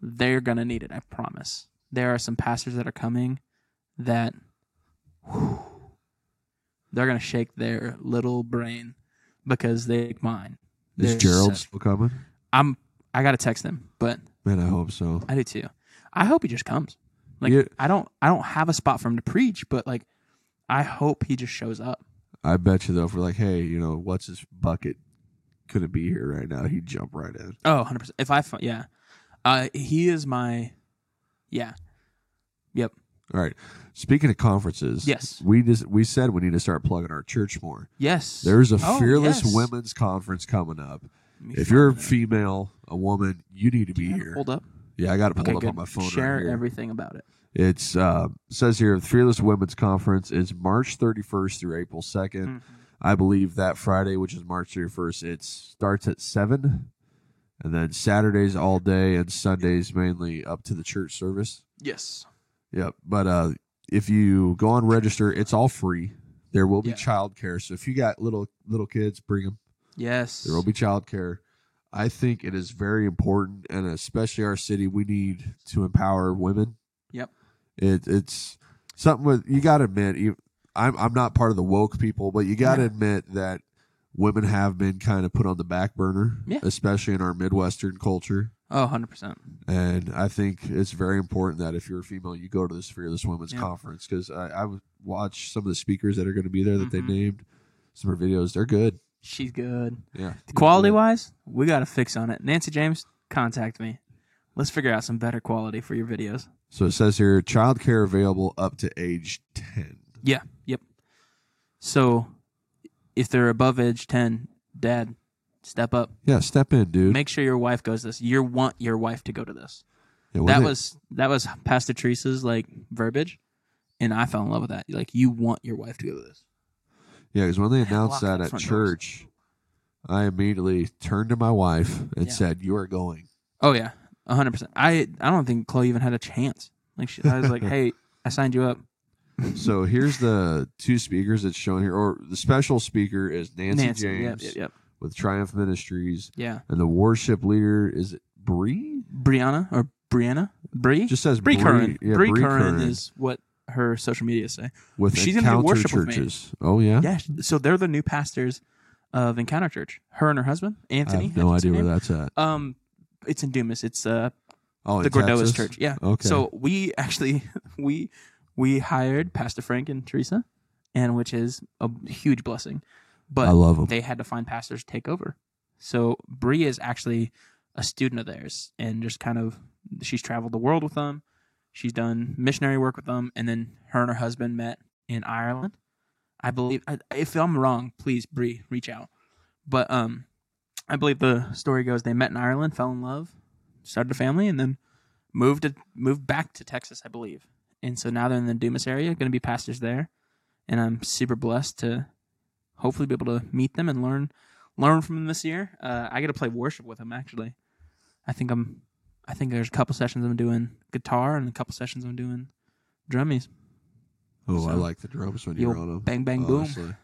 They're gonna need it. I promise. There are some pastors that are coming that whew, they're gonna shake their little brain because they like mine. Is They're Gerald still coming? I'm I gotta text him, but Man, I hope so. I do too. I hope he just comes. Like Yeah. I don't I don't have a spot for him to preach, but like I hope he just shows up. I bet you though, if we're like, hey, you know, what's his bucket? Couldn't be here right now. He'd jump right in. Oh, 100 percent. If I fi- yeah, uh, he is my yeah, yep. All right. Speaking of conferences, Yes. we just we said we need to start plugging our church more. Yes, There's a Oh, fearless yes. women's conference coming up. Let me If find you're a female, a woman, you need to be here. Hold up. Yeah, I got it pulled Okay, up good. on my phone. Share right here. everything about it. It's uh, says here the Fearless Women's Conference is March 31st through April 2nd. Mhm. I believe that Friday, which is March 31st, it starts at seven, and then Saturdays all day and Sundays mainly up to the church service. Yes. Yep. But uh, if you go on register, it's all free. There will be Yeah. childcare, so if you got little little kids, bring them. Yes. There will be childcare. I think it is very important, and especially our city, we need to empower women. It, it's something with you got to admit. You, I'm I'm not part of the woke people, but you got to Yeah. admit that women have been kind of put on the back burner, Yeah. especially in our Midwestern culture. Oh, 100 percent. And I think it's very important that if you're a female, you go to this Fearless Women's Yeah. Conference because I, I would watch some of the speakers that are going to be there that Mhm. they named. some of her videos. They're good. She's good. Yeah. Quality wise, we got a fix on it. Nancy James, contact me. Let's figure out some better quality for your videos. So it says here, childcare available up to age ten. Yeah. Yep. So, if they're above age ten, Dad, step up. Yeah, step in, dude. Make sure your wife goes this. You want your wife to go to this. Yeah, that was that was Pastor Teresa's like verbiage, and I fell in love with that. Like you want your wife to go to this. yeah, because when they announced that at front doors. church, I immediately turned to my wife and Yeah. said, "You are going." Oh yeah, hundred percent. I I don't think Chloe even had a chance. Like she, I was like, *laughs* hey, I signed you up. So here's the two speakers that's shown here, or the special speaker is Nancy, Nancy, James yep, yep. with Triumph Ministries, Yeah, and the worship leader is it Bree? Brianna or Brianna, Bree, Just says Bree Bree. Curran. Yeah, Bree Curran. is what her social media say. with she's gonna do Encounter worship with me. churches. Oh yeah, Yeah, so they're the new pastors of Encounter Church. Her and her husband I Anthony. have no idea where that's at. Um, it's in Dumas. It's uh Oh, the Gordoas Church. Yeah. Okay. So we actually *laughs* we we hired Pastor Frank and Teresa, and which is a huge blessing. But I love 'em. They had to find pastors to take over. So Bree is actually a student of theirs, and just kind of she's traveled the world with them. She's done missionary work with them, and then her and her husband met in Ireland. I believe. If I'm wrong, please Bree reach out. But um, I believe the story goes they met in Ireland, fell in love, started a family, and then moved to moved back to Texas, I believe. And so now they're in the Dumas area, going to be pastors there, and I'm super blessed to hopefully be able to meet them and learn learn from them this year. Uh, I get to play worship with them actually. I think I'm. I think there's a couple sessions I'm doing guitar and a couple sessions I'm doing drummies. oh, I like the drums when you're on them. bang, bang, boom. honestly.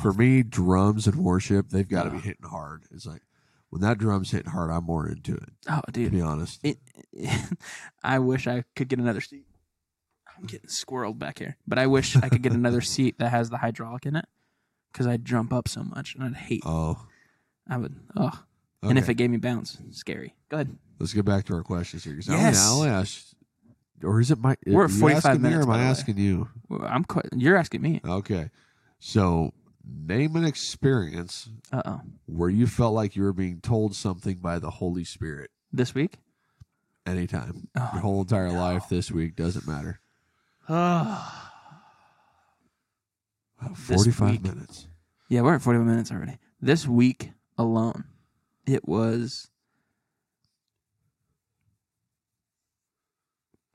For me, drums and worship, they've got to be hitting hard. It's like when that drum's hitting hard, I'm more into it. Oh, dude. To be honest, it, *laughs* I wish I could get another seat. I'm getting squirreled back here, but I wish I could get another *laughs* seat that has the hydraulic in it, because I'd jump up so much and I'd hate. oh, I would. Oh, and if it gave me bounce, scary. Go ahead. Let's get back to our questions here. Yes. I only ask, or is it my? We're at 45 minutes, Or am I asking you? Well, I'm. Quite, you're asking me. Okay, so name an experience Uh oh. where you felt like you were being told something by the Holy Spirit. This week. Anytime, Oh, your whole entire no. life, this week doesn't matter. *sighs* Oh. Wow, Forty-five week. minutes. Yeah, we're at 45 minutes already. This week alone, it was.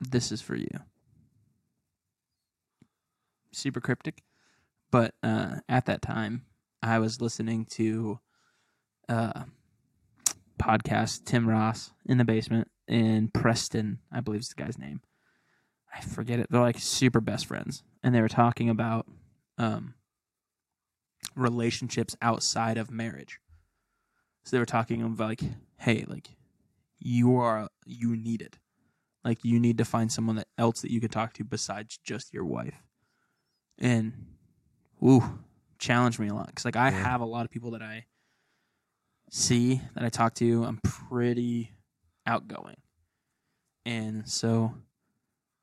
This is for you. Super cryptic, but uh, at that time, I was listening to uh, podcast Tim Ross in the basement in Preston, I believe is the guy's name. I forget it. They're like super best friends, and they were talking about um, relationships outside of marriage. So they were talking about like, hey, like you are you need it. Like you need to find someone else that you can talk to besides just your wife. And ooh, challenged me a lot cuz like I Yeah. have a lot of people that I see that I talk to. I'm pretty outgoing. And so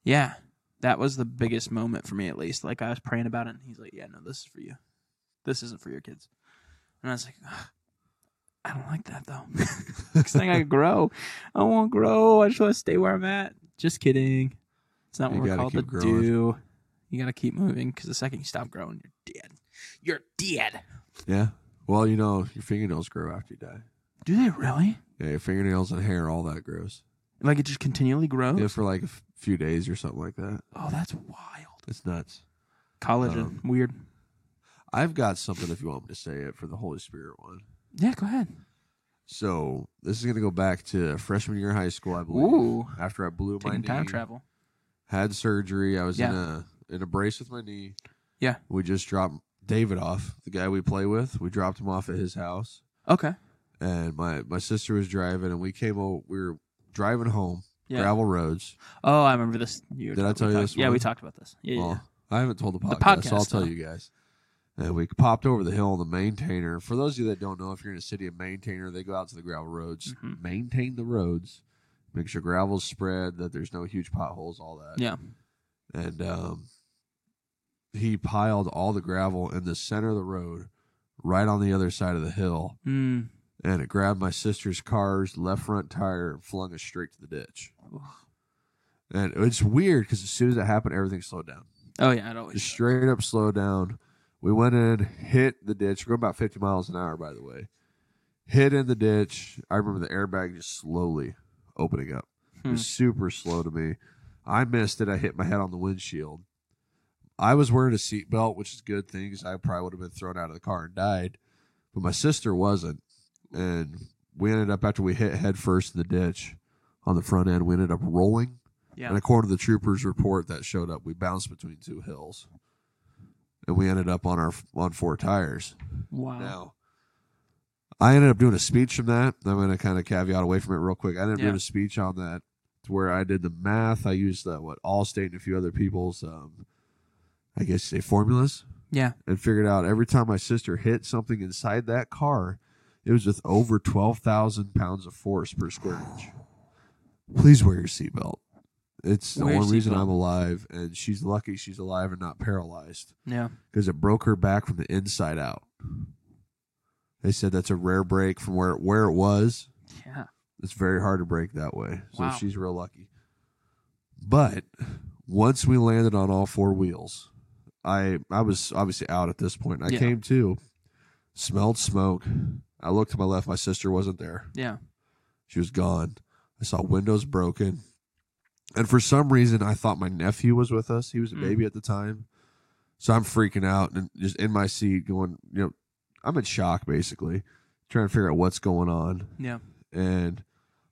yeah, that was the biggest moment for me at least. Like I was praying about it and he's like, "Yeah, no, this is for you. This isn't for your kids." And I was like, "Ugh, I don't like that though. *laughs* Next thing I grow. I won't grow. I just want to stay where I'm at. Just kidding. It's not You what we're called to growing. do. You got to keep moving because the second you stop growing, you're dead. You're dead. Yeah. Well, you know, your fingernails grow after you die. Do they really? Yeah, your fingernails and hair, all that grows. Like it just continually grows? Yeah, for like a f- few days or something like that. Oh, that's wild. It's nuts. Collagen. Um, Weird. I've got something if you want me to say it for the Holy Spirit one. Yeah, go ahead. So this is gonna go back to freshman year of high school, I believe. Ooh. After I blew my knee, time travel. had surgery. I was in a in a brace with my knee. Yeah. We just dropped David off, the guy we play with. We dropped him off at his house, Okay. and my my sister was driving, and we came. Over, We were driving home, Yeah. gravel roads. Oh, I remember this. You Did I tell you talked- this Yeah, one? we talked about this. Yeah, yeah, Well, yeah. I haven't told the The podcast, so I'll tell you guys. And we popped over the hill. on The maintainer. For those of you that don't know, if you're in a city, a maintainer they go out to the gravel roads, Mhm. maintain the roads, make sure gravel's spread, that there's no huge potholes, all that. Yeah. And um, he piled all the gravel in the center of the road right on the other side of the hill, Mm. and it grabbed my sister's car's left front tire and flung us straight to the ditch. And it's weird because as soon as it happened, everything slowed down. Oh yeah, it always. Just does. straight up slowed down. We went in, hit the ditch. We're going about 50 miles an hour, by the way. Hit in the ditch. I remember the airbag just slowly opening up. It was super slow to me. I missed it. I hit my head on the windshield. I was wearing a seatbelt, which is a good thing because I probably would have been thrown out of the car and died. But my sister wasn't. And we ended up, after we hit head first in the ditch on the front end, we ended up rolling. Yeah. And according to the trooper's report that showed up, we bounced between two hills. And we ended up on our on four tires. Wow. Now, I ended up doing a speech from that. I'm going to kind of caveat away from it real quick. I ended up Yeah. doing a speech on that to where I did the math. I used uh, what Allstate and a few other people's, um, I guess, say formulas, Yeah. and figured out every time my sister hit something inside that car, it was with over twelve thousand pounds of force per square inch. Please wear your seatbelt. It's the Wear your one reason seatbelt. I'm alive, and she's lucky she's alive and not paralyzed Yeah. because it broke her back from the inside out. They said that's a rare break from where where it was. Yeah. It's very hard to break that way. So Wow. she's real lucky. But once we landed on all four wheels, I I was obviously out at this point. I Yeah. came to, smelled smoke. I looked to my left. My sister wasn't there. Yeah. She was gone. I saw windows broken. And for some reason, I thought my nephew was with us. He was a Mm. baby at the time. So I'm freaking out and just in my seat going, you know, I'm in shock basically, trying to figure out what's going on. Yeah. And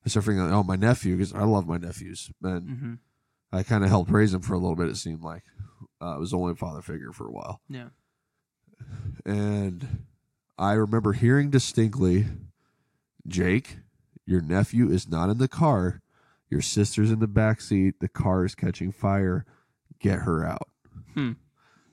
I started figuring out, oh, my nephew, because I love my nephews. And Mm-hmm. I kind of helped raise him for a little bit, it seemed like. Uh, I was the only father figure for a while. Yeah. And I remember hearing distinctly, Jake, your nephew is not in the car. Your sister's in the back seat. The car is catching fire. Get her out. Hmm.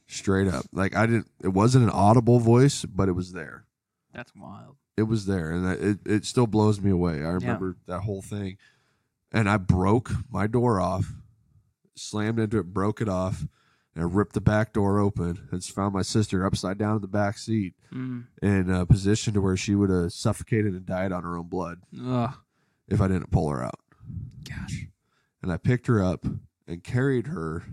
Straight up. Like I didn't it wasn't an audible voice, but it was there. That's wild. It was there and it it still blows me away. I remember that whole thing. And I broke my door off, slammed into it, broke it off, and ripped the back door open and found my sister upside down in the back seat Mm. in a position to where she would have suffocated and died on her own blood Ugh. if I didn't pull her out. Gosh. And I picked her up and carried her,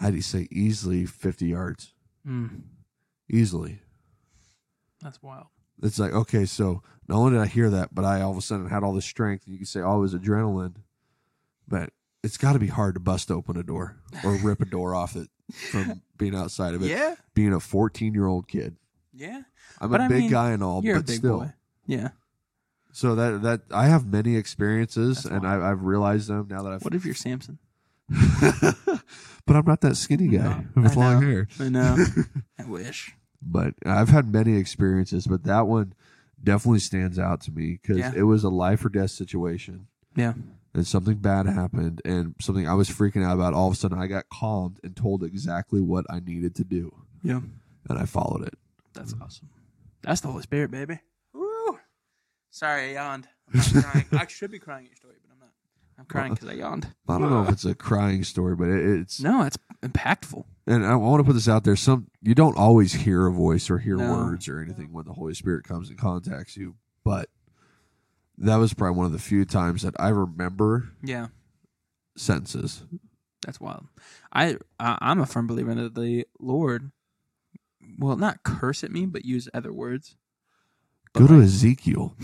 I'd say easily 50 yards. Mm. Easily. That's wild. It's like, okay, so not only did I hear that, but I all of a sudden had all this strength. And you can say, oh, it was adrenaline. But it's got to be hard to bust open a door or rip a door off it from being outside of it. Yeah. Being a 14 year old kid. Yeah. I'm But a I big mean, guy and all, You're but a big still. boy. Yeah. So that that I have many experiences, That's and. I, I've realized them now that I've. What if you're Samson? *laughs* but I'm not that skinny guy No, with long hair. I know. *laughs* I wish. But I've had many experiences, but that one definitely stands out to me because Yeah. it was a life or death situation, Yeah. And something bad happened, and something I was freaking out about. All of a sudden, I got calmed and told exactly what I needed to do, Yeah. and I followed it. That's awesome. That's the Holy Spirit, baby. Woo. Sorry, I yawned. I'm not *laughs* crying. I should be crying at your story, but I'm not. I'm crying because I yawned. I don't know if it's a crying story, but it, it's No, it's impactful. and I want to put this out there. Some you don't always hear a voice or hear No. words or anything when the Holy Spirit comes and contacts you, but that was probably one of the few times that I remember Yeah. sentences. That's wild. I, I I'm a firm believer that the Lord will not curse at me, but use other words. Go to Ezekiel. *laughs*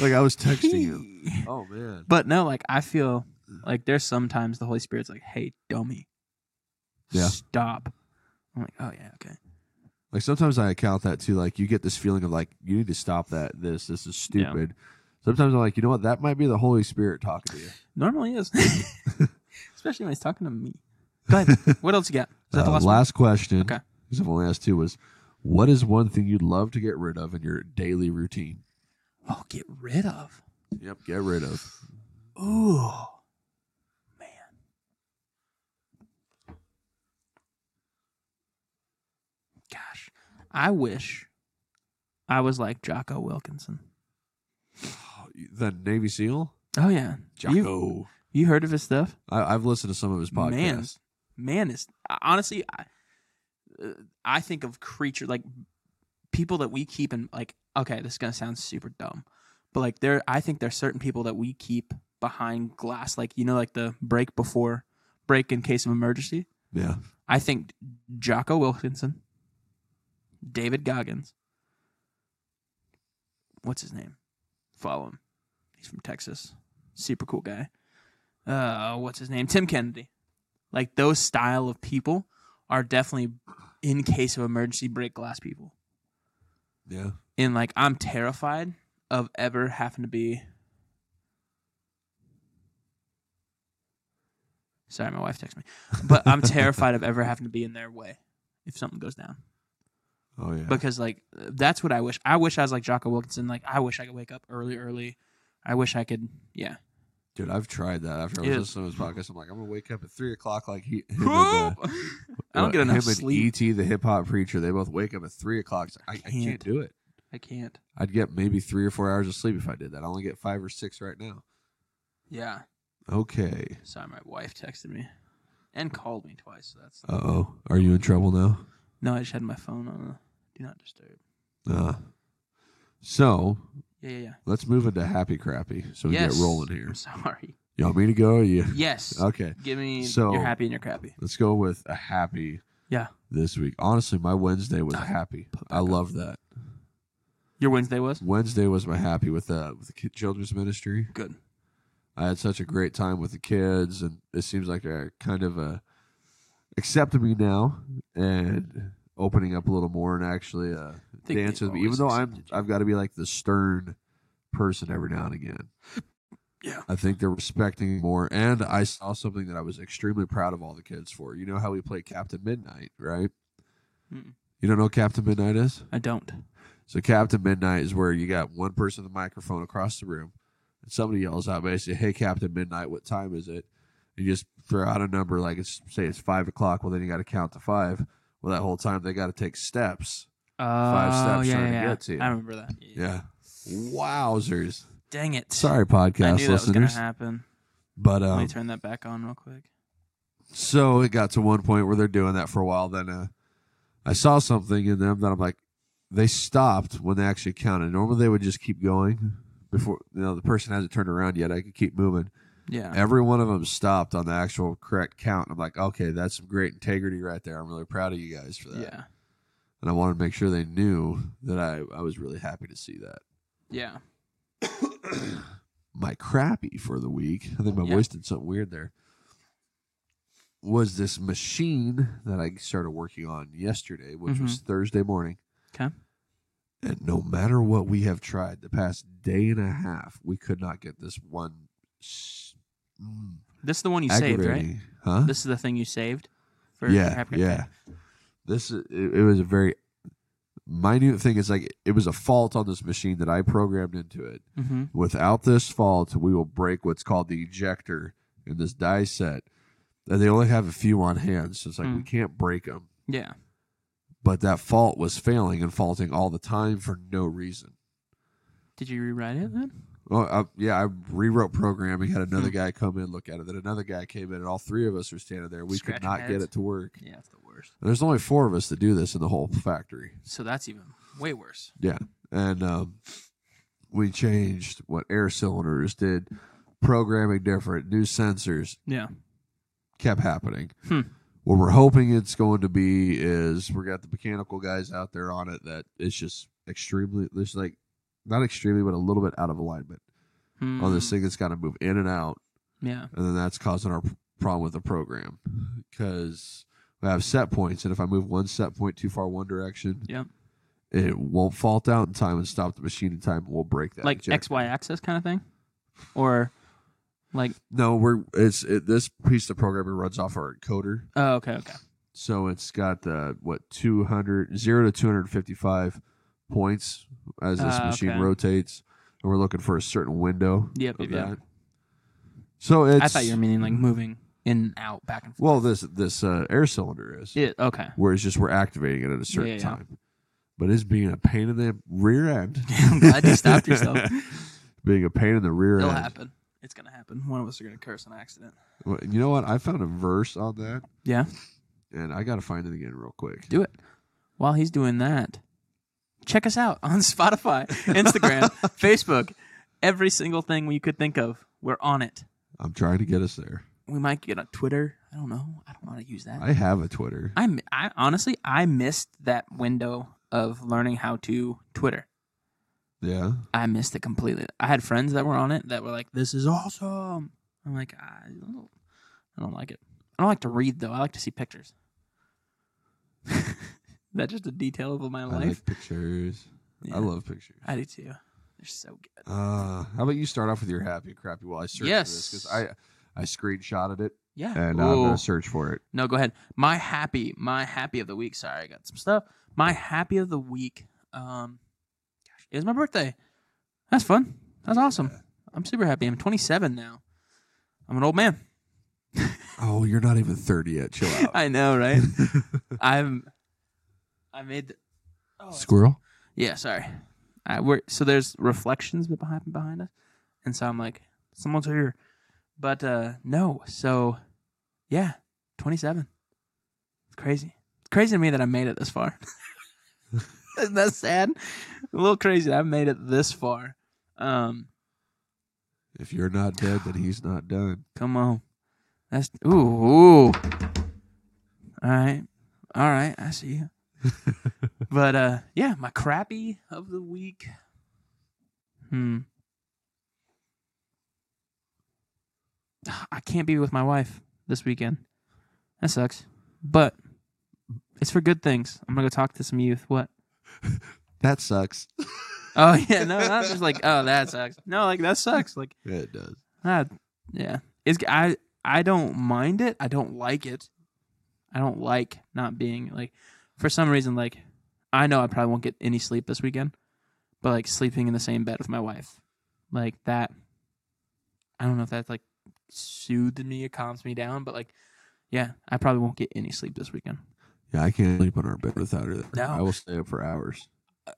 like I was texting you. *laughs* Oh man. But no, like I feel like there's sometimes the Holy Spirit's like, "Hey, dummy, Yeah. stop." I'm like, "Oh yeah, okay." Like sometimes I account that too. Like you get this feeling of like you need to stop that. This this is Yeah. stupid. Sometimes I'm like, you know what? That might be the Holy Spirit talking to you. Normally is, *laughs* *laughs* especially when he's talking to me. Go ahead. *laughs* What else you got? Is that the Uh, last, last question. Okay. Because I've only asked two. Was what is one thing you'd love to get rid of in your daily routine? Oh, get rid of. Yep, get rid of. Ooh, man. Gosh, I wish I was like Jocko Wilkinson. *sighs* The Navy SEAL, Oh yeah, Jocko. you heard of his stuff? I, I've listened to some of his podcasts. Man, man is honestly, I, uh, I think of creature like people that we keep in like okay, this is gonna sound super dumb, but like there, I think there's certain people that we keep behind glass, like you know, like the break before break in case of emergency. Yeah. I think Jocko Wilkinson, David Goggins, what's his name? Follow him. He's from Texas. Super cool guy. Uh, what's his name? Tim Kennedy. Like those style of people are definitely in case of emergency break glass people. Yeah. And like I'm terrified of ever having to be Sorry, my wife texted me. But I'm *laughs* terrified of ever having to be in their way if something goes down. Oh yeah. Because like that's what I wish. I wish I was like Jocko Wilkinson. Like I wish I could wake up early, early. I wish I could. Yeah. Dude, I've tried that. After I was Yeah. listening to his podcast, I'm like, I'm gonna wake up at three o'clock, like he. *laughs* I and, uh, don't what, get enough him sleep. And ET, the hip hop preacher, they both wake up at three o'clock. Like, I, I can't Can't. do it. I can't. I'd get maybe three or four hours of sleep if I did that. I only get five or six right now. Yeah. Okay. Sorry, my wife texted me and called me twice. So that's Uh oh. Are you in trouble now? no. I just had my phone on do not disturb. Uh, so Yeah, yeah, yeah. let's move into happy crappy so we yes. get rolling here. I'm *laughs* sorry. You want me to go? Or you? Yes. Okay. Give me So- you're happy and you're crappy. Let's go with a happy Yeah. this week. Honestly, my Wednesday was happy. I love that. Your Wednesday was Wednesday was my happy with the with the kid- children's ministry. good. I had such a great time with the kids, and it seems like they're kind of uh, accepting me now and opening up a little more and actually uh, dance with me. Even though I'm, I've got to be like the stern person every now and again. Yeah. I think they're respecting more, and I saw something that I was extremely proud of all the kids for. You know how we play Captain Midnight, right? Mm-mm. You don't know what Captain Midnight is? I don't. So Captain Midnight is where you got one person with a microphone across the room, and somebody yells out basically, "Hey, Captain Midnight, what time is it?" You just throw out a number like it's say it's five o'clock. Well, then you got to count to five. Well, that whole time they got to take steps. Five steps yeah, trying to yeah, get to you. I remember that. Yeah. Wowzers. Dang it. Sorry, I podcast knew that was gonna listeners. happen. But Let me um, turn that back on real quick. so it got to one point where they're doing that for a while. Then uh, I saw something in them that I'm like, they stopped when they actually counted. Normally they would just keep going before you know the person hasn't turned around yet. I could keep moving. Yeah. Every one of them stopped on the actual correct count. I'm like, okay, that's some great integrity right there. I'm really proud of you guys for that. Yeah. And I wanted to make sure they knew that I, I was really happy to see that. Yeah. *coughs* My crappy for the week, I think my Yeah. voice did something weird there, was this machine that I started working on yesterday, which was Thursday morning. Mm-hmm. Okay. And no matter what we have tried the past day and a half, we could not get this one. Mm, This is the one you saved, right? Huh? This is the thing you saved. For yeah, happy yeah. This it, it was a very minute thing. It's like it was a fault on this machine that I programmed into it. Mm-hmm. Without this fault, we will break what's called the ejector in this die set. And they only have a few on hand, so it's like Mm. we can't break them. Yeah. But that fault was failing and faulting all the time for no reason. Did you rewrite it then? Well, I, yeah, I rewrote programming. Had another Hmm. guy come in, look at it. Then another guy came in, and all three of us were standing there. We could Scratching not get it to work. Yeah, it's the worst. And there's only four of us that do this in the whole factory. So that's even way worse. Yeah, and um, we changed what air cylinders did, programming different, new sensors Yeah. kept happening. Hmm. What we're hoping it's going to be is we got the mechanical guys out there on it that it's just extremely, there's like not extremely, but a little bit out of alignment on this Mm, thing that's got to move in and out, Yeah. and then that's causing our problem with the program because we have set points, and if I move one set point too far one direction, yeah, it won't fault out in time and stop the machine in time. We'll break that. Like ejector. X Y axis kind of thing, or like No, we're it's it, this piece of programming runs off our encoder. oh okay okay So it's got uh, what 200 0 to 255 points as this Ah, machine okay. rotates, and we're looking for a certain window Yep, of yep, yep. So it's I thought you were meaning like moving in and out back and forth. well this this uh, air cylinder is Yeah. Okay. where it's just we're activating it at a certain Yeah, time, but it's being a pain in the rear end. *laughs* I'm glad you stopped yourself. *laughs* being a pain in the rear end. It'll end. happen. It's gonna happen. One of us are gonna curse on accident. Well, You know what? I found a verse on that, Yeah. and I got to find it again real quick. Do it. While he's doing that, check us out on *laughs* Spotify, Instagram, *laughs* Facebook, every single thing we could think of. We're on it. I'm trying to get us there. We might get on Twitter. I don't know. I don't want to use that. I have a Twitter. I, I honestly I missed that window of learning how to Twitter. Yeah. I missed it completely. I had friends that were on it that were like, "This is awesome." I'm like, I don't, I don't like it. I don't like to read though. I like to see pictures. *laughs* That's just a detail of my life? I like pictures. Yeah. I love pictures. I do too. They're so good. Uh, how about you start off with your happy crappy while I search Yes. for this because I I screenshotted it Yeah. and I'm gonna search for it. No, go ahead. My happy, my happy of the week. Sorry, I got some stuff. My happy of the week. Um, gosh, it was my birthday. That's fun. That's awesome. I'm super happy. I'm 27 now. I'm an old man. Oh, you're not even 30 yet. Chill *laughs* out. I know, right? *laughs* I'm. I made. The, oh, Squirrel. yeah, sorry. I we're so there's reflections behind behind us, and so I'm like, someone's here, but uh no. So, yeah, 27. It's crazy. It's crazy to me that I made it this far. *laughs* Isn't that sad? A little crazy. that I made it this far. Um, If you're not dead, then he's not done. come on. That's ooh ooh. All right, all right. I see you. But uh, yeah, my crappy of the week. Hmm. I can't be with my wife this weekend. That sucks. But it's for good things. I'm gonna go talk to some youth. What? *laughs* That sucks. *laughs* Oh yeah, no, not just like oh that sucks. No, like that sucks. Like Yeah, it does. Ah, yeah. It's I I don't mind it. I don't like it. I don't like not being like for some reason like I know I probably won't get any sleep this weekend, but like sleeping in the same bed with my wife, like that. I don't know if that's like soothed me, it calms me down, but like, yeah, I probably won't get any sleep this weekend. Yeah, I can't sleep on our bed without her. there. No. I will stay up for hours.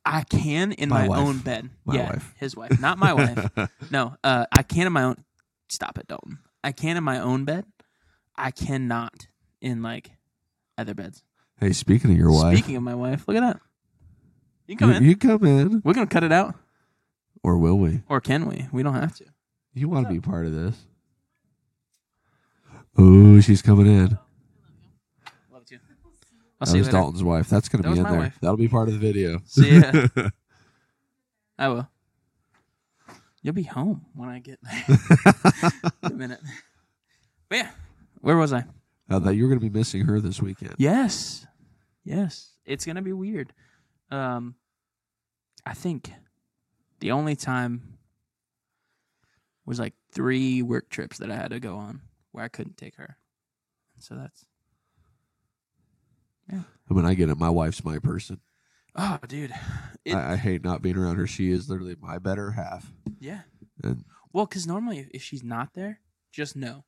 I can in My my, own bed. My yeah, wife. his wife, not my wife. *laughs* No, uh, I can in my own. Stop it, Dalton. I can in my own bed. I cannot in like other beds. Hey, speaking of your wife, Speaking of my wife, look at that. You can come you, in. you come in, We're gonna cut it out, or will we? or can we? We don't have to. You want to be part of this? Oh, she's coming in. Love you. I'll That see you was later. Dalton's wife. That's going That to be was in my there. wife. That'll be part of the video. See ya. *laughs* I will. You'll be home when I get there. *laughs* in a minute. But yeah, where was I? I thought you were going to be missing her this weekend. Yes. Yes. It's gonna be weird. Um I think the only time was like three work trips that I had to go on where I couldn't take her. So that's Yeah. I mean, I get it. My wife's my person. oh dude. It, I, I hate not being around her. She is literally my better half. yeah. And Well, because normally if- she's not there, just know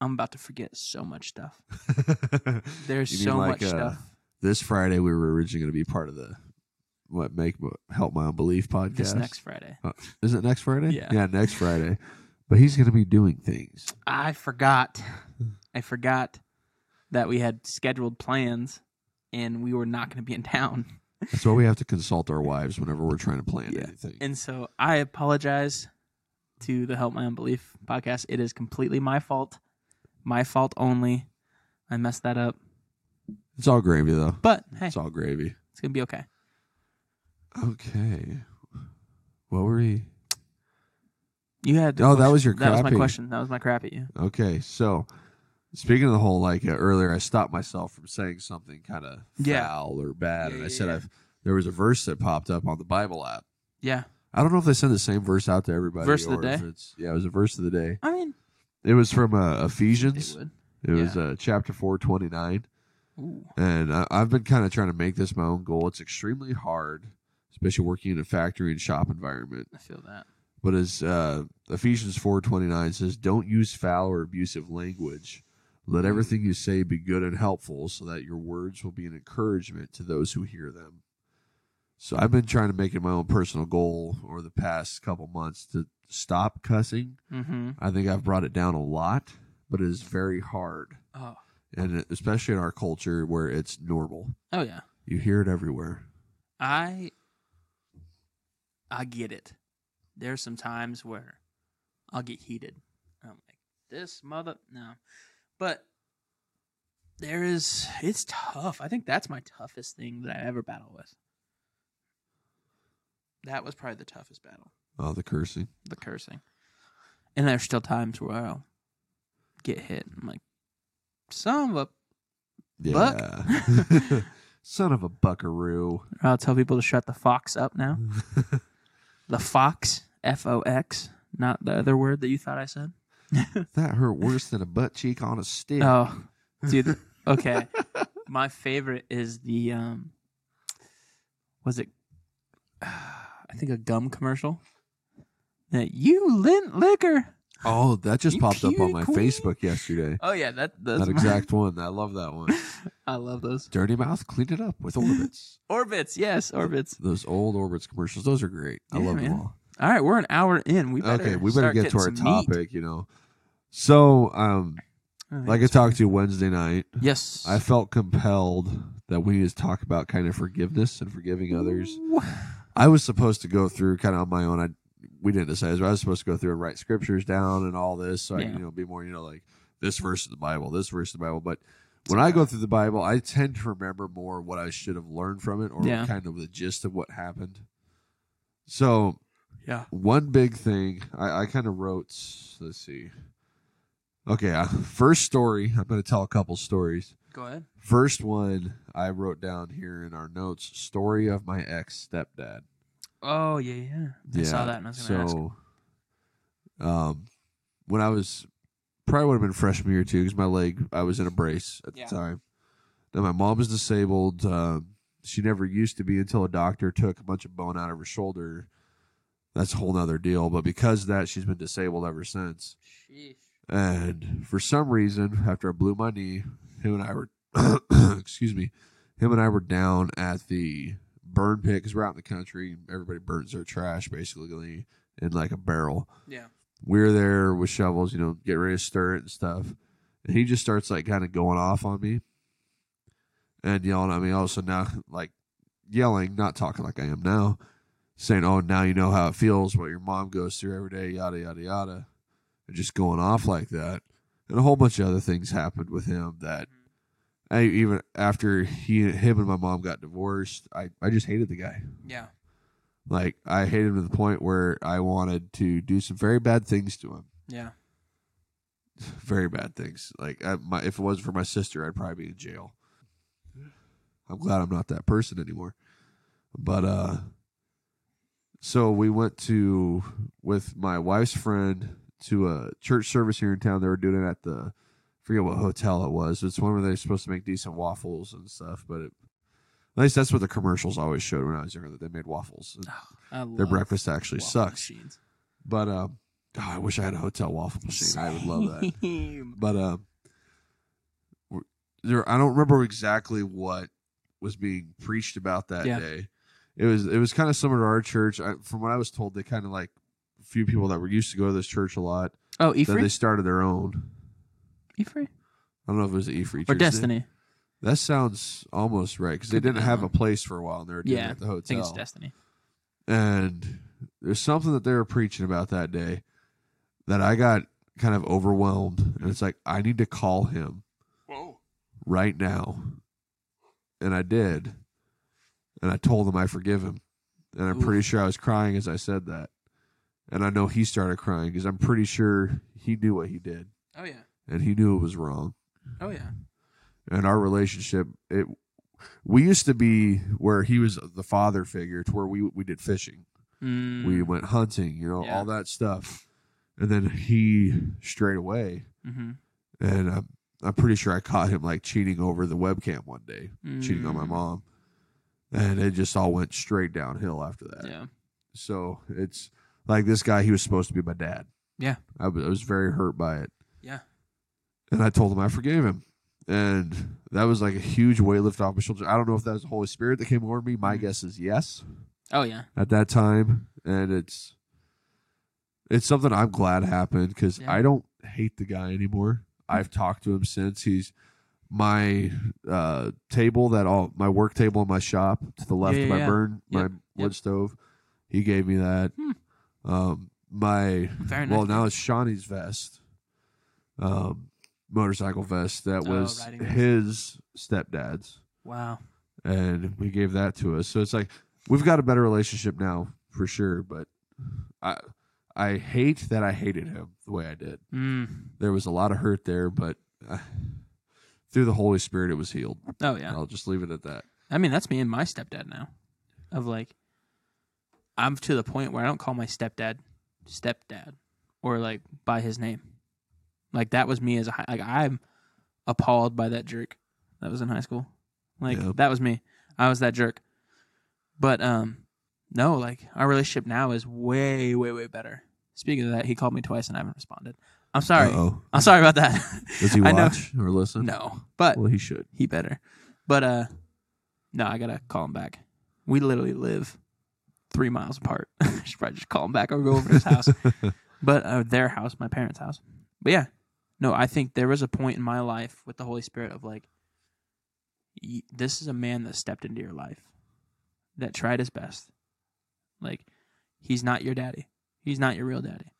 I'm about to forget so much stuff. *laughs* There's so like, much uh, stuff. This Friday, we were originally going to be part of the what make help my unbelief podcast. This next Friday. Uh, is it next Friday? Yeah. yeah, next Friday. But he's going to be doing things. I forgot. I forgot that we had scheduled plans and we were not going to be in town. That's why we have to consult our wives whenever we're trying to plan Yeah. anything. And so I apologize to the Help My Unbelief podcast. It is completely my fault. My fault only. I messed that up. It's all gravy, though. But hey, It's all gravy. it's going to be okay. Okay. What were we? You had the Oh, that question. was your That was my question. That was my crappy. Yeah. Okay, so speaking of the whole like uh, earlier, I stopped myself from saying something kind of Yeah. foul or bad, Yeah, and I yeah, said yeah. I've there was a verse that popped up on the Bible app. Yeah. I don't know if they send the same verse out to everybody. Verse of the or day? if It's, yeah, it was a verse of the day. I mean, It was from uh, Ephesians. would. It was uh, chapter four twenty nine, Ooh. and I, I've been kind of trying to make this my own goal. It's extremely hard, especially working in a factory and shop environment. I feel that. But as uh, Ephesians four twenty nine says, don't use foul or abusive language. Let everything you say be good and helpful, so that your words will be an encouragement to those who hear them. So I've been trying to make it my own personal goal over the past couple months to stop cussing. Mm-hmm. I think I've brought it down a lot, but it is very hard, Oh. And especially in our culture where it's normal. Oh yeah. You hear it everywhere. I I get it. There's some times where I'll get heated. I'm like, this mother no. But there is it's tough. I think that's my toughest thing that I ever battle with. That was probably the toughest battle. Oh, the cursing. The cursing. And there's still times where I'll get hit. I'm like, son of a Buck? *laughs* Son of a buckaroo. I'll tell people to shut the fox up now. *laughs* the fox, F O X, not the other word that you thought I said. *laughs* That hurt worse than a butt cheek on a stick. Oh, dude. Okay. My favorite is the um was it *sighs* I think a gum commercial. That you lint liquor. Oh, that just popped up on my queen. Facebook yesterday. Oh yeah, that that's that exact one. I love that one. *laughs* I love those. Dirty mouth, clean it up with *laughs* orbits. Orbits, yes, orbits. Those old orbits commercials. Those are great. I love man. them all. All right, we're an hour in. We better Okay, we better get to our some meat. topic. You know, so um, I like I talked to you Wednesday night, Yes. I felt compelled that we need to talk about kind of forgiveness and forgiving others. Ooh. I was supposed to go through kind of on my own. I we didn't decide. but I was supposed to go through and write scriptures down and all this, so I Yeah. can, you know be more you know like this verse of the Bible, this verse of the Bible. But when I go through the Bible, I tend to remember more what I should have learned from it, or Yeah. kind of the gist of what happened. So Yeah. one big thing I, I kind of wrote. Let's see. Okay, uh, first story. I'm going to tell a couple stories. Go ahead. First one I wrote down here in our notes: story of my ex stepdad. Oh yeah, yeah. I saw that and I was gonna ask. so, um, when I was probably would have been freshman year too, because my leg I was in a brace at Yeah. the time. Then my mom was disabled. Um, she never used to be until a doctor took a bunch of bone out of her shoulder. That's a whole nother deal. But because of that, she's been disabled ever since. And for some reason, after I blew my knee, him and I were, *coughs* excuse me, him and I were down at the burn pit because we're out in the country. Everybody burns their trash basically in like a barrel. Yeah. we're there with shovels, you know, get ready to stir it and stuff. And he just starts like kind of going off on me and yelling at me. Also now, like yelling, not talking like I am now, saying, "Oh, now you know how it feels, what your mom goes through every day, yada yada yada." and just going off like that. And a whole bunch of other things happened with him that I even after he him and my mom got divorced, I, I just hated the guy. Yeah. Like I hated him to the point where I wanted to do some very bad things to him. Yeah. Very bad things. Like I, my, if it wasn't for my sister, I'd probably be in jail. I'm glad I'm not that person anymore. But uh so we went to with my wife's friend to a church service here in town. They were doing it at the forget what hotel it was. It's one where they're supposed to make decent waffles and stuff, but it, at least that's what the commercials always showed when I was younger that they made waffles. I Their breakfast actually sucks. machines. But um, oh, I wish I had a hotel waffle machine. I would love that. But um, there I don't remember exactly what was being preached about that Yeah. day. It was it was kind of similar to our church. I, from what I was told, they kind of like a few people that were used to go to this church a lot. Oh, Then they started their own. Efree? I don't know if it was the Free Or Destiny? That sounds almost right because they Could be didn't that have a one. place for a while and they were doing Yeah, it at the I think it's. Destiny. and there's something that they were preaching about that day that I got kind of overwhelmed, and it's like I need to call him Whoa. right now, and I did, and I told him I forgive him, and I'm Oof. pretty sure I was crying as I said that, and I know he started crying because I'm pretty sure he knew what he did, Oh yeah. And he knew it was wrong, Oh yeah. and our relationship it. We used to be where he was the father figure to where we we did fishing. Mm, we went hunting, you know, Yeah. all that stuff. And then he straight away, mhm. and I'm, I'm pretty sure I caught him like cheating over the webcam one day, cheating on my Mm, mom, and it just all went straight downhill after that. Yeah. So it's like this guy, he was supposed to be my dad. Yeah. I was, I was very hurt by it. And I told him I forgave him, and that was like a huge weight lift off my shoulders. I don't know if that was the Holy Spirit that came over me. My Mhm. guess is yes. Oh yeah. at that time, and it's it's something I'm glad happened because Yeah. I don't hate the guy anymore. I've talked to him since he's my uh, table that all my work table in my shop to the left Yeah, of my yeah. burn Yep, my wood stove. He gave me that. Hmm. Um, my Very nice. well now it's Shawnee's vest, um, motorcycle vest that Oh, was riding vest. his stepdad's, Wow. and we gave that to us. So it's like we've got a better relationship now for sure. But I I hate that I hated him the way I did. Mm. There was a lot of hurt there, but uh, through the Holy Spirit, it was healed. Oh yeah. I'll just leave it at that. I mean, that's me and my stepdad now. Of like, I'm to the point where I don't call my stepdad stepdad or like by his name. Like that was me as a hi- like I'm appalled by that jerk that was in high school. Like Yeah. that was me. I was that jerk. But um, no, like our relationship now is way way way better. Speaking of that, he called me twice and I haven't responded. I'm sorry. Uh-oh. I'm sorry about that. *laughs* Does he *laughs* watch or listen? No, but Well, he should. he better. But uh no, I gotta call him back. We literally live three miles apart. *laughs* I should probably just call him back or go over to his house. But uh, their house, my parents' house. But yeah, no, I think there was a point in my life with the Holy Spirit of like, this is a man that stepped into your life, that tried his best. Like, he's not your daddy. He's not your real daddy.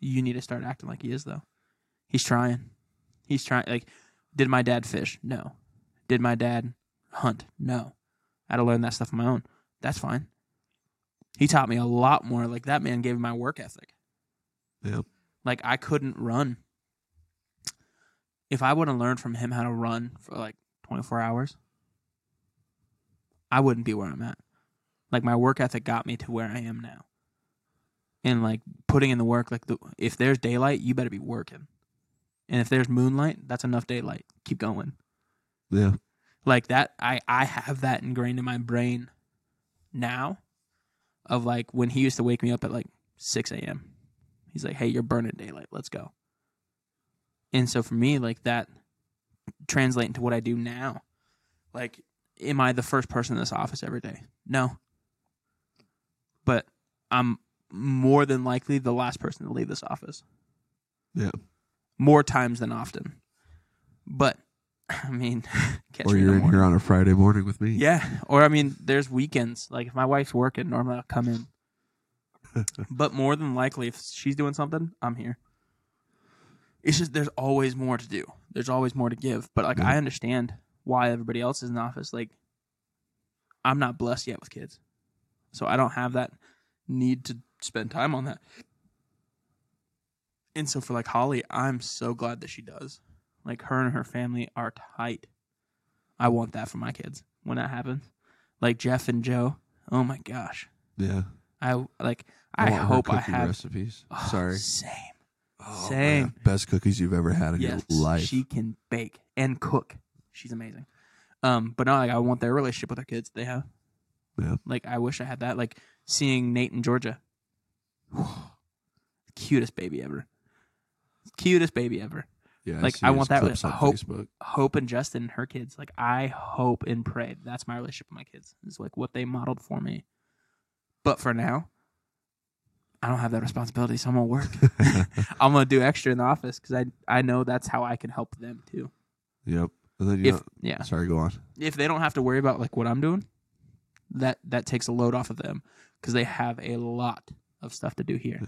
You need to start acting like he is, though. He's trying. He's trying. Like, did my dad fish? No. Did my dad hunt? No. I had to learn that stuff on my own. That's fine. He taught me a lot more. Like that man gave me my work ethic. Yep. Like I couldn't run. If I would have learned from him how to run for like 24 hours, I wouldn't be where I'm at. Like my work ethic got me to where I am now. And like putting in the work, like the, if there's daylight, you better be working. And if there's moonlight, that's enough daylight. Keep going Yeah. like that i i have that ingrained in my brain now of like when he used to wake me up at like 6 a.m he's like hey you're burning daylight let's go and so for me like that translate into what i do now like am i the first person in this office every day no but i'm more than likely the last person to leave this office Yeah. more times than often but i mean *laughs* catch Or you're in morning. here on a Friday morning with me. Yeah, or I mean, there's weekends. Like if my wife's working, normally I'll come in. But more than likely, if she's doing something, I'm here. It's just there's always more to do. There's always more to give. But like Yeah. I understand why everybody else is in the office. Like I'm not blessed yet with kids, so I don't have that need to spend time on that. And so for like Holly, I'm so glad that she does. Like her and her family are tight. I want that for my kids when that happens. Like Jeff and Joe. Oh my gosh. Yeah. I like I, her hope I have recipes. Oh, Sorry. Same. Oh, same. man. Best cookies you've ever had in Yes. your life. She can bake and cook. She's amazing. Um, but no, like I want their relationship with their kids they have. Yeah. Like I wish I had that. Like seeing Nate and Georgia. *sighs* Cutest baby ever. Cutest baby ever. yeah. like, see I want that with hope. Facebook. Hope and Justin and her kids. Like I hope and pray. That's my relationship with my kids. Is like what they modeled for me. But for now, I don't have that responsibility, so I'm gonna work. *laughs* *laughs* I'm gonna do extra in the office because I I know that's how I can help them too. Yep. Then you If yeah, sorry, go on. if they don't have to worry about like what I'm doing, that that takes a load off of them because they have a lot of stuff to do here.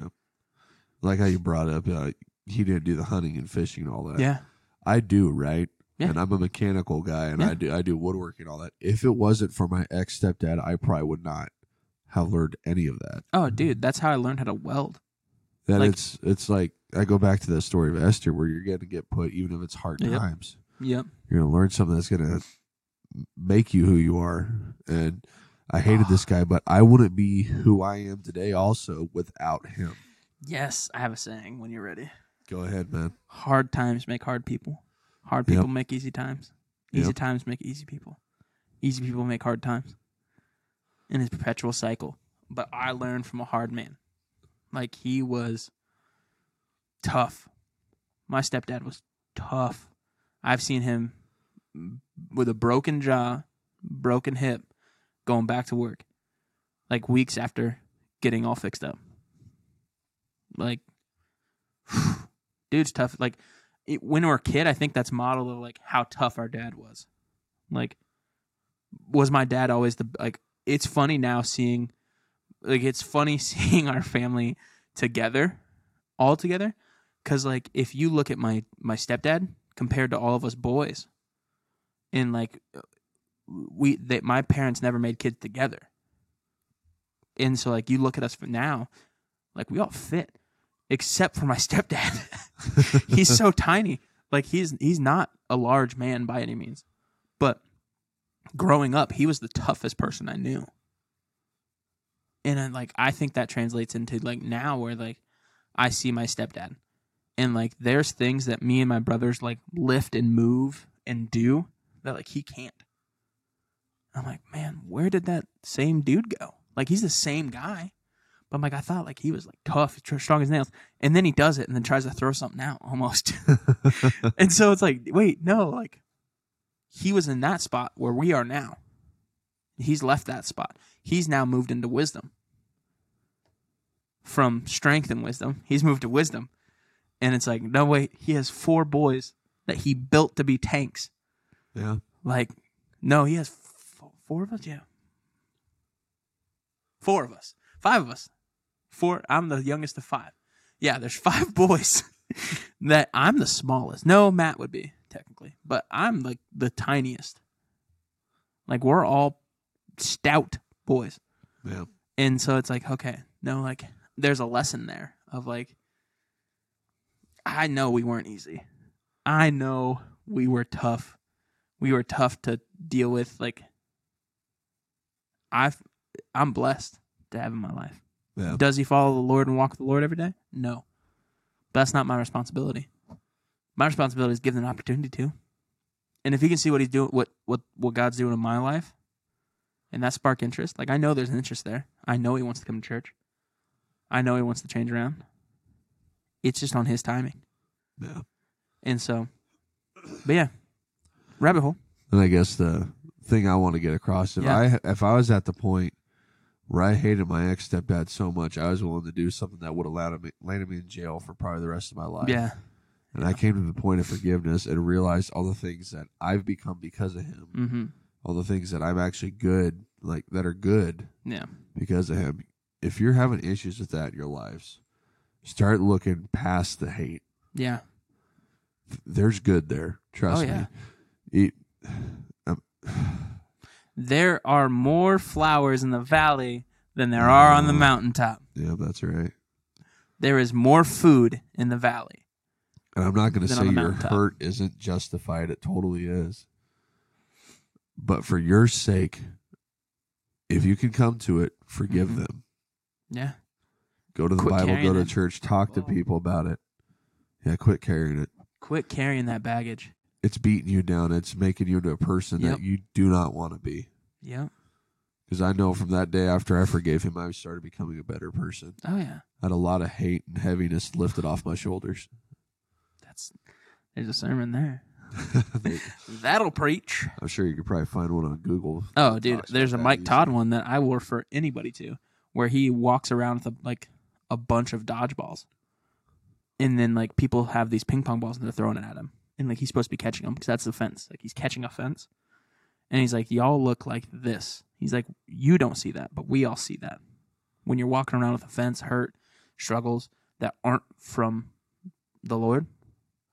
Like how you brought up, uh, he didn't do the hunting and fishing and all that. Yeah, I do, right? Yeah. And I'm a mechanical guy, and Yeah. I do I do woodworking and all that. If it wasn't for my ex stepdad, I probably would not have learned any of that. Oh, dude, that's how I learned how to weld. That Like- it's it's like I go back to that story of Esther, where you're going to get put, even if it's hard Yep. times. Yep. You're going to learn something that's going to make you who you are. And I hated this ah. guy, but I wouldn't be who I am today also without him. Yes, I have a saying when you're ready. Go ahead, man. Hard times make hard people. Hard Yep. people make easy times. Easy Yep. times make easy people. Easy people make hard times. And his perpetual cycle. But I learned from a hard man. Like he was tough. My stepdad was tough. I've seen him with a broken jaw, broken hip, going back to work. Like weeks after getting all fixed up. Like *sighs* dude's tough. Like it, when we we're a kid, I think that's model of like how tough our dad was. Like, was my dad always the like? It's funny now seeing like it's funny *laughs* seeing our family together, all together, because like if you look at my my stepdad compared to all of us boys, and like we that my parents never made kids together, and so like you look at us for now, like we all fit, except for my *laughs* stepdad. *laughs* he's so tiny. Like he's he's not a large man by any means, but growing up, he was the toughest person I knew. And then, like I think that translates into like now where like I see my stepdad, and like there's things that me and my brothers like lift and move and do that like he can't. I'm like, man, where did that same dude go? Like he's the same guy, but I'm like, I thought like he was like tough, tr- strong as nails, and then he does it and then tries to throw something out almost. *laughs* and so it's like, wait, no, like he was in that spot where we are now. He's left that spot. He's now moved into wisdom. From strength and wisdom, he's moved to wisdom. And it's like, no, wait, he has four boys that he built to be tanks. Yeah. Like, no, he has f- four of us? Yeah. Four of us. Five of us. Four. I'm the youngest of five. Yeah, there's five *laughs* boys *laughs* that I'm the smallest. No, Matt would be technically, but I'm like the tiniest. Like we're all stout boys. Yeah. And so it's like, okay, no, like there's a lesson there of like I know we weren't easy. I know we were tough. We were tough to deal with. Like I've I'm blessed to have in my life. Yeah. Does he follow the Lord and walk with the Lord every day? No. But that's not my responsibility. My responsibility is give them an opportunity to. And if he can see what he's doing what what what God's doing in my life and that spark interest, like I know there's an interest there. I know he wants to come to church. I know he wants to change around. It's just on his timing. Yeah. And so but yeah. Rabbit hole. And I guess the thing I want to get across if Yeah. I if I was at the point where I hated my ex stepdad so much, I was willing to do something that would have landed me landed me in jail for probably the rest of my life. Yeah. And I came to the point of forgiveness and realized all the things that I've become because of him. Mm-hmm. All the things that I'm actually good, like that are good Yeah. because of him. If you're having issues with that in your lives, start looking past the hate. Yeah. There's good there. Trust Oh, yeah. me. It, *sighs* There are more flowers in the valley than there are on the mountaintop. yeah, that's right. There is more food in the valley. And I'm not going to say your hurt isn't justified. It totally is. But for your sake, if you can come to it, forgive Mhm. them. Yeah. Go to the Quit Bible, go to it. church, talk to people about it. Yeah, quit carrying it. Quit carrying that baggage. It's beating you down. It's making you into a person Yep. that you do not want to be. Yep. Because I know from that day after I forgave him, I started becoming a better person. Oh yeah. I had a lot of hate and heaviness lifted off my shoulders. That's there's a sermon there. *laughs* *laughs* That'll preach. I'm sure you could probably find one on Google. Oh, dude, there's a Mike. Todd one that I will refer anybody to, where he walks around with a, like a bunch of dodgeballs, and then like people have these ping pong balls and they're throwing it at him, and like he's supposed to be catching them because that's the fence. Like he's catching a fence, and he's like, "Y'all look like this." He's like, "You don't see that, but we all see that when you're walking around with a fence, hurt, struggles that aren't from the Lord.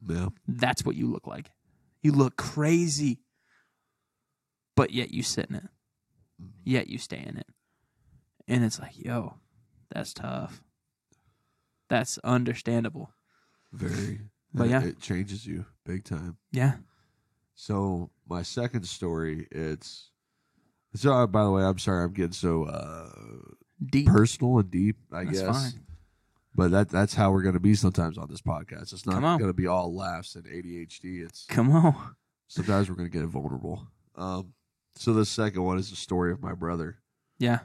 Yeah. That's what you look like. You look crazy, but yet you sit in it. Yet you stay in it. And it's like, yo, that's tough. That's understandable. Very. But yeah. It changes you big time. Yeah. So my second story, it's so. uh, by the way, I'm sorry, I'm getting so uh, Deep. personal and deep. I That's guess, fine. But that that's how we're going to be sometimes on this podcast. It's not Come on. going to be all laughs and ADHD. It's Come on. sometimes we're going to get vulnerable. Um, so the second one is the story of my brother. Yeah.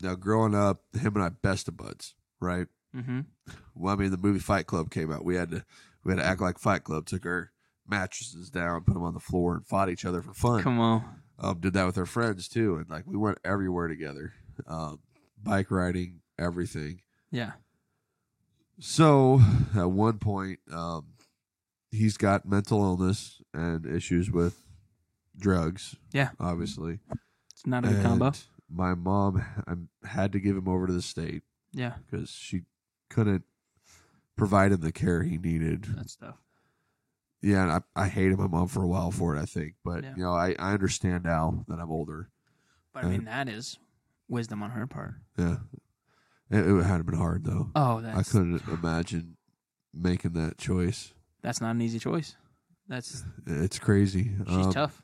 Now, growing up, him and I best of buds, right? Mm-hmm. Well, I mean, the movie Fight Club came out. We had to we had to act like Fight Club. Took our mattresses down, put them on the floor, and fought each other for fun. Come on. um, did that with our friends too, and like we went everywhere together, um, bike riding, everything. Yeah. So at one point, um, he's got mental illness and issues with drugs. Yeah. obviously. It's not a good combo. My mom I had to give him over to the state Yeah, because she couldn't provide him the care he needed. that's tough. Yeah, and I, I hated my mom for a while for it, I think. But, Yeah. you know, I, I understand now that I'm older. But I mean, that is wisdom on her part. Yeah. It, it had been hard, though. Oh, I couldn't imagine making that choice. that's not an easy choice. That's It's crazy. she's Um, tough.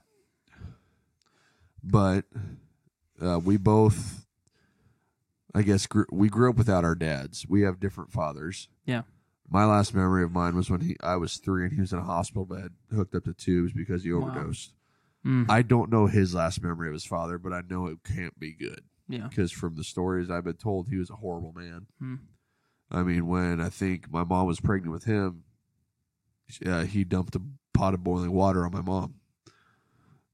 But uh, we both, I guess, grew, we grew up without our dads. We have different fathers. Yeah. My last memory of mine was when he I was three and he was in a hospital bed, hooked up to tubes because he Wow. overdosed. Mm. I don't know his last memory of his father, but I know it can't be good Yeah. because from the stories I've been told, he was a horrible man. Hmm. I mean, when I think my mom was pregnant with him, uh, he dumped a pot of boiling water on my mom.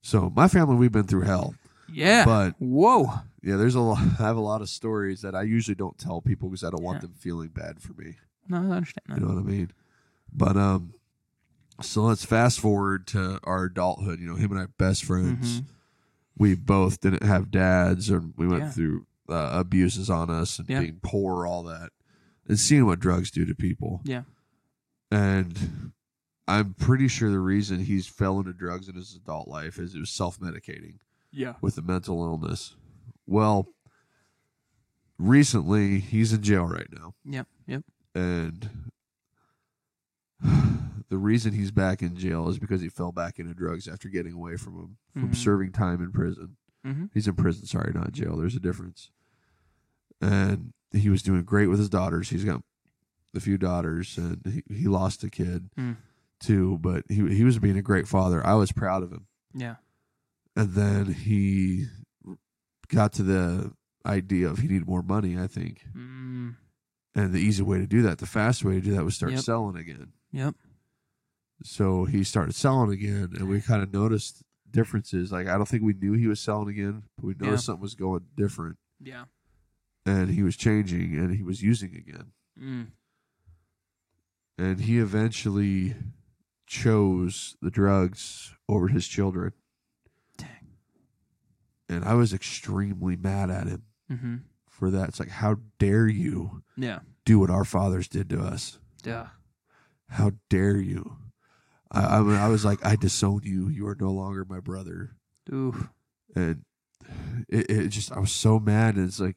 So my family, we've been through hell. Yeah. But Whoa. yeah, there's a lot. *laughs* I have a lot of stories that I usually don't tell people because I don't want them feeling bad for me. No, I understand that. You know what I mean? But um, so let's fast forward to our adulthood. You know, him and I best friends. Mhm. We both didn't have dads, and we went Yeah. through uh, abuses on us and Yeah. being poor, all that, and seeing what drugs do to people. Yeah. And I'm pretty sure the reason he's fell into drugs in his adult life is it was self medicating Yeah. with a mental illness. Well, recently he's in jail right now, Yep. Yep. and the reason he's back in jail is because he fell back into drugs after getting away from him from Mhm. serving time in prison. Mhm. He's in prison, sorry, not jail. There's a difference. And he was doing great with his daughters. He's got a few daughters, and he, he lost a kid Mm. too. But he he was being a great father. I was proud of him. Yeah. and then he got to the idea of he needed more money i think Mm. and the easy way to do that the fast way to do that was start Yep. selling again Yep. So he started selling again and we kind of noticed differences like i don't think we knew he was selling again but we noticed Yeah. something was going different Yeah. and he was changing and he was using again Mm. and he eventually chose the drugs over his children Dang. and i was extremely mad at him Mm-hmm. for that it's like how dare you Yeah. do what our fathers did to us. Yeah. How dare you? I, I, I was like, I disown you. You are no longer my brother. Oof. And it, it just, I was so mad. And it's like,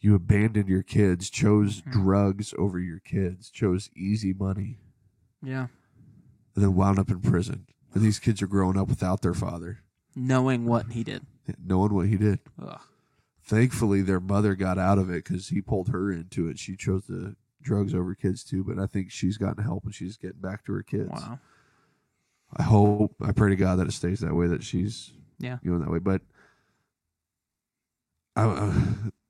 you abandoned your kids, chose Mhm. drugs over your kids, chose easy money, Yeah. and then wound up in prison. And these kids are growing up without their father, Knowing what he did. knowing what he did. Ugh. Thankfully, their mother got out of it because he pulled her into it. She chose the drugs over kids too, but I think she's gotten help and she's getting back to her kids. Wow. I hope, I pray to God that it stays that way, that she's Yeah. going that way. But I, uh,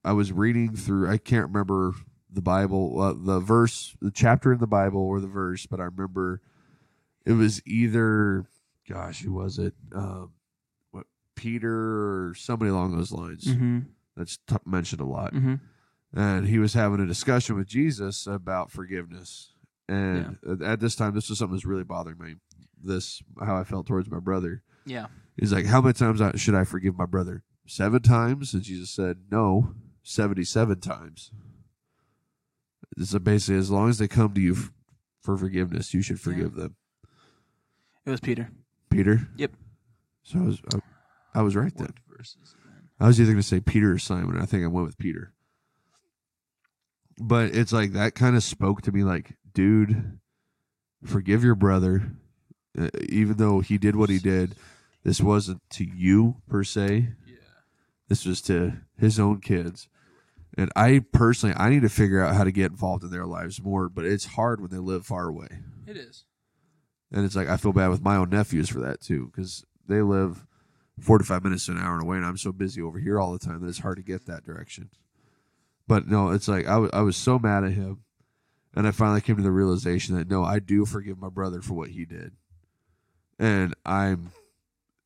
I was reading through, I can't remember the Bible, uh, the verse, the chapter in the Bible or the verse, but I remember it was either, gosh, who was it? Um, what Peter or somebody along those lines. Mm-hmm. That's t- mentioned a lot Mm-hmm. and he was having a discussion with Jesus about forgiveness. And at- at this time, this was something that's really bothering me. This how I felt towards my brother. Yeah. He's like, "How many times I- should I forgive my brother? Seven times?" And Jesus said, "No, seventy-seven times." So basically, as long as they come to you f- for forgiveness, you should forgive them. It was Peter. Peter. Yep. So I was, I, I was right then. Verses. I was either going to say Peter or Simon. I think I went with Peter. But it's like that kind of spoke to me like, dude, forgive your brother. Uh, even though he did what he did, this wasn't to you per se. Yeah. This was to his own kids. And I personally, I need to figure out how to get involved in their lives more, but it's hard when they live far away. It is. And it's like I feel bad with my own nephews for that too, because they live forty-five minutes to an hour away, and I'm so busy over here all the time that it's hard to get that direction. But no, it's like I wa- I was so mad at him, and I finally came to the realization that no, I do forgive my brother for what he did, and I'm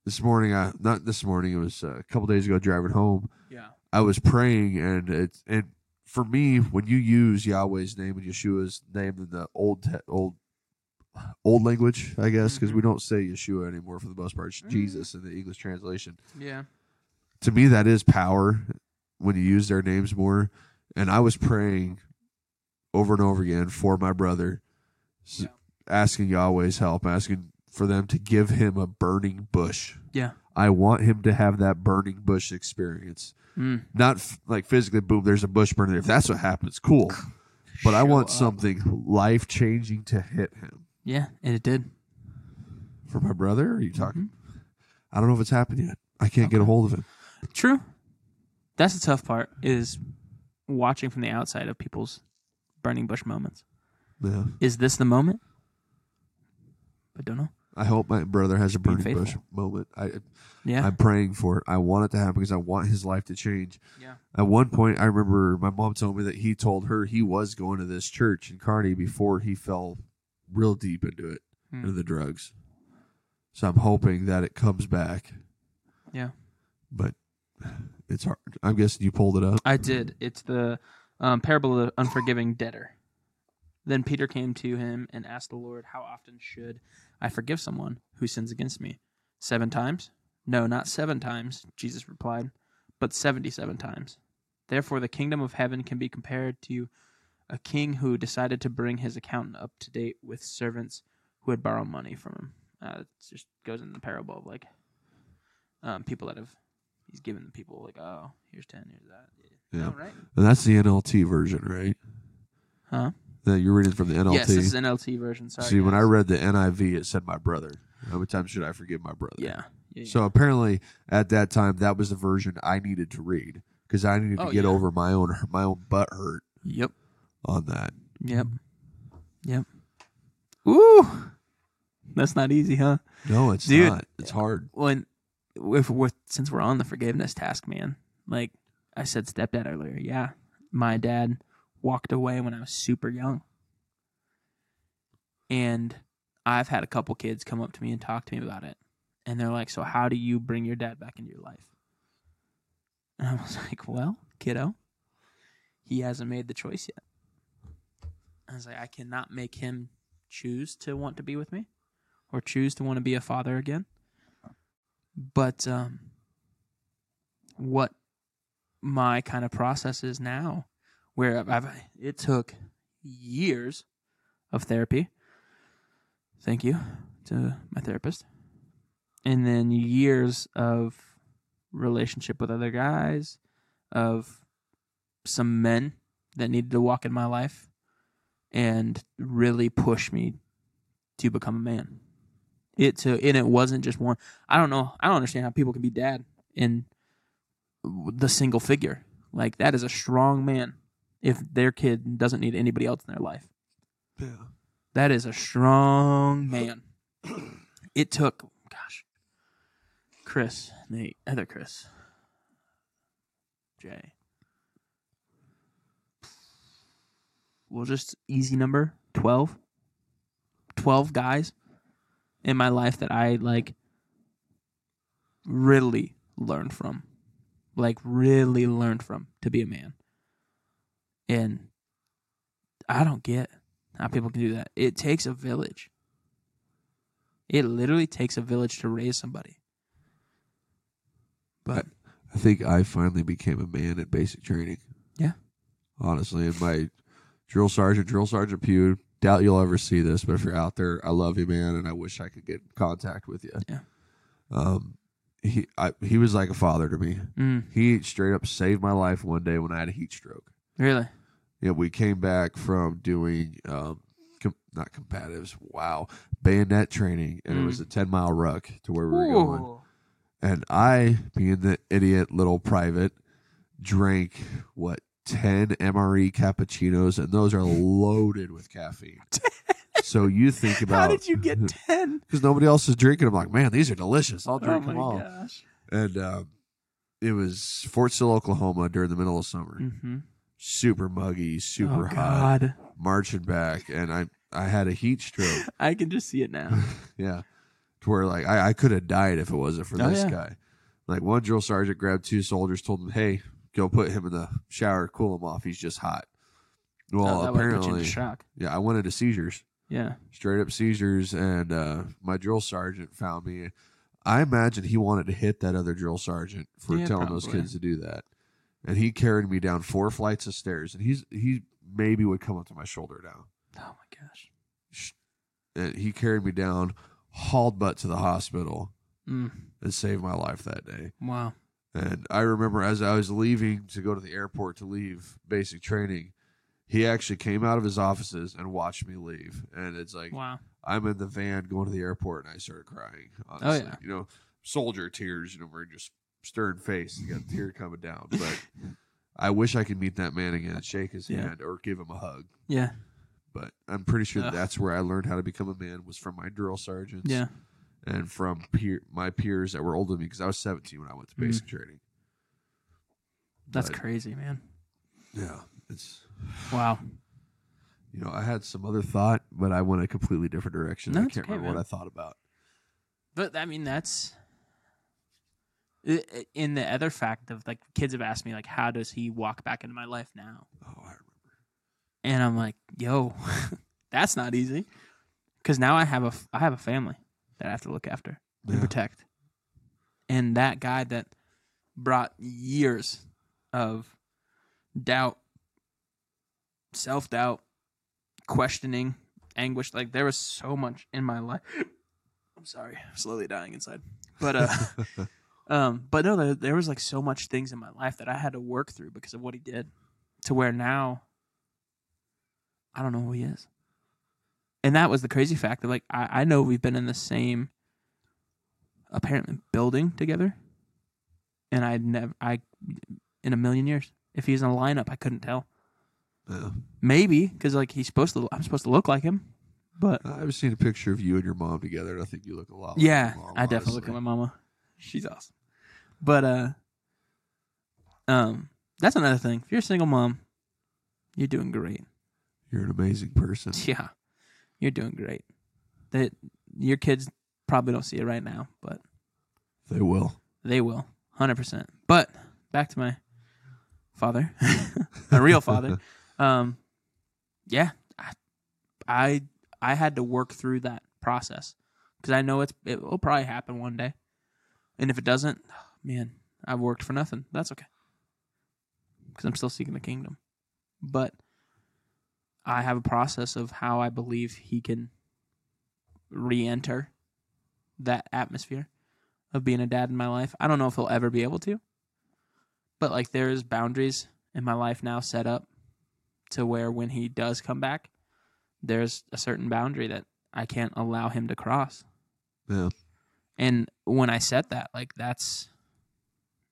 this morning. I not this morning. It was uh, a couple days ago driving home. Yeah. I was praying, and it's and for me, when you use Yahweh's name and Yeshua's name in the old te- old old language, I guess, because we Mhm. don't say Yeshua anymore for the most part. It's Mm. Jesus in the English translation. Yeah. To me, that is power, when you use their names more. And I was praying over and over again for my brother, s- asking Yahweh's help, asking for them to give him a burning bush. Yeah. I want him to have that burning bush experience. Mm. Not f- like physically, boom, there's a bush burning. If that's what happens, cool. *sighs* But I want up. something life changing to hit him. Yeah, and it did. For my brother, are you talking? Mm-hmm. I don't know if it's happened yet. I can't get a hold of him. True. That's the tough part is watching from the outside of people's burning bush moments. Yeah. Is this the moment? I don't know. I hope my brother has a burning bush moment. I Yeah. I'm praying for it. I want it to happen because I want his life to change. Yeah. At one point, I remember my mom told me that he told her he was going to this church in Kearney before he fell real deep into it, Hmm. into the drugs. So I'm hoping that it comes back, yeah. but it's hard. I'm guessing you pulled it up. I did. It's the um, parable of the unforgiving debtor. Then Peter came to him and asked the Lord, How often should I forgive someone who sins against me? Seven times? No, not seven times, Jesus replied, but seventy seven times. Therefore, the kingdom of heaven can be compared to a king who decided to bring his accountant up to date with servants who had borrowed money from him. Uh, it just goes in the parable of like um, people that have, he's given the people, like, oh, here's 10, here's that. Yeah. Oh, right. And that's the NLT version, right? Huh? That you're reading from the NLT. Yes, this is NLT version. Sorry. See, when I read the NIV, it said my brother. How many times should I forgive my brother? yeah, yeah, So apparently, at that time, that was the version I needed to read because I needed to Oh, get yeah. over my own my own butt hurt yep, on that. yep, yep. Ooh, that's not easy, huh? No, it's Dude. not. It's hard. When, if we're since we're on the forgiveness task, man, like I said, stepdad earlier. Yeah, my dad walked away when I was super young, and I've had a couple kids come up to me and talk to me about it, and they're like, "So how do you bring your dad back into your life?" And I was *laughs* like, "Well, kiddo, he hasn't made the choice yet." I was like, "I cannot make him choose to want to be with me, or choose to want to be a father again." But um, what my kind of process is now, where I've, it took years of therapy. Thank you to my therapist, and then years of relationship with other guys, of some men that needed to walk in my life, and really push me to become a man. It to and it wasn't just one. I don't know. I don't understand how people can be dad in the single figure. Like that is a strong man if their kid doesn't need anybody else in their life. Yeah. That is a strong man. *clears throat* It took, gosh, Chris, Nate, other Chris, Jay. Well, just easy number 12. 12 guys in my life that I like really learned from. Like, really learned from to be a man. And I don't get how people can do that. It takes a village. It literally takes a village to raise somebody. But I think I finally became a man at basic training. Yeah. Honestly, and my drill sergeant, drill sergeant Pew, doubt you'll ever see this, but if you're out there, I love you, man, and I wish I could get in contact with you. Yeah. Um, he I, he was like a father to me. mm, He straight up saved my life one day when I had a heat stroke. Really, Yeah, we came back from doing um, com- not combatives. Wow, bayonet training, and it was a ten mile ruck to where we were going. And I, being the idiot little private, drank what ten MRE cappuccinos, and those are loaded with caffeine. *laughs* so you think about How did you get *laughs* ten? because nobody else is drinking. I'm like, man, these are delicious. I'll Oh drink my them all. gosh. And um, it was Fort Sill, Oklahoma, during the middle of summer. Mm-hmm. Super muggy, super oh hot God, marching back and I I had a heat stroke. *laughs* I can just see it now. *laughs* yeah. To where like I, I could have died if it wasn't for Oh, this yeah. guy. Like one drill sergeant grabbed two soldiers, told them, Hey, go put him in the shower, cool him off. He's just hot. Well, Oh, put you apparently shock. Yeah, I went into seizures. Yeah. Straight up seizures and uh my drill sergeant found me. I imagine he wanted to hit that other drill sergeant for Yeah, telling those kids to do that. And he carried me down four flights of stairs, and he's he maybe would come up to my shoulder now. Oh my gosh. And he carried me down, hauled butt to the hospital, Mm. and saved my life that day. Wow. And I remember as I was leaving to go to the airport to leave basic training, he actually came out of his offices and watched me leave. And it's like Wow. I'm in the van going to the airport and I started crying. Honestly. yeah. You know, soldier tears, you know, we're just stern face. You got a tear *laughs* coming down. But I wish I could meet that man again and shake his Yeah. hand or give him a hug. Yeah. But I'm pretty sure Ugh. that's where I learned how to become a man was from my drill sergeants Yeah. and from peer, my peers that were older than me because I was 17 when I went to Mhm. basic training. That's But, crazy, man. Yeah, it's Wow. you know I had some other thought, but I went a completely different direction. No, I it's can't okay, remember man. what I thought about. But I mean, that's in the other fact of like kids have asked me like, how does he walk back into my life now? Oh, I remember. And I'm like, yo, *laughs* that's not easy, because now I have a I have a family that I have to look after and protect, and that guy that brought years of doubt, self doubt, questioning, anguish. Like there was so much in my life. *laughs* I'm sorry, slowly dying inside. But uh, *laughs* um, but no, there, there was like so much things in my life that I had to work through because of what he did, to where now I don't know who he is. And that was the crazy fact that like I, I know we've been in the same apparently building together. And I never I in a million years. If he's in a lineup, I couldn't tell. yeah. Maybe because like he's supposed to. I'm supposed to look like him, but I've seen a picture of you and your mom together, and I think you look a lot. Like yeah, I definitely look like my mama. She's awesome. But uh, um, that's another thing. If you're a single mom, you're doing great. You're an amazing person. *laughs* Yeah, you're doing great. That your kids probably don't see it right now, but They will. they will, hundred percent. But back to my father, *laughs* my real father. *laughs* Um, yeah, I, I, I had to work through that process because I know it's it will probably happen one day, and if it doesn't, *sighs* man, I've worked for nothing. That's okay because I'm still seeking the kingdom, but I have a process of how I believe he can re-enter that atmosphere of being a dad in my life. I don't know if he'll ever be able to. But like there's boundaries in my life now set up to where when he does come back, there's a certain boundary that I can't allow him to cross. Yeah. And when I said that, like that's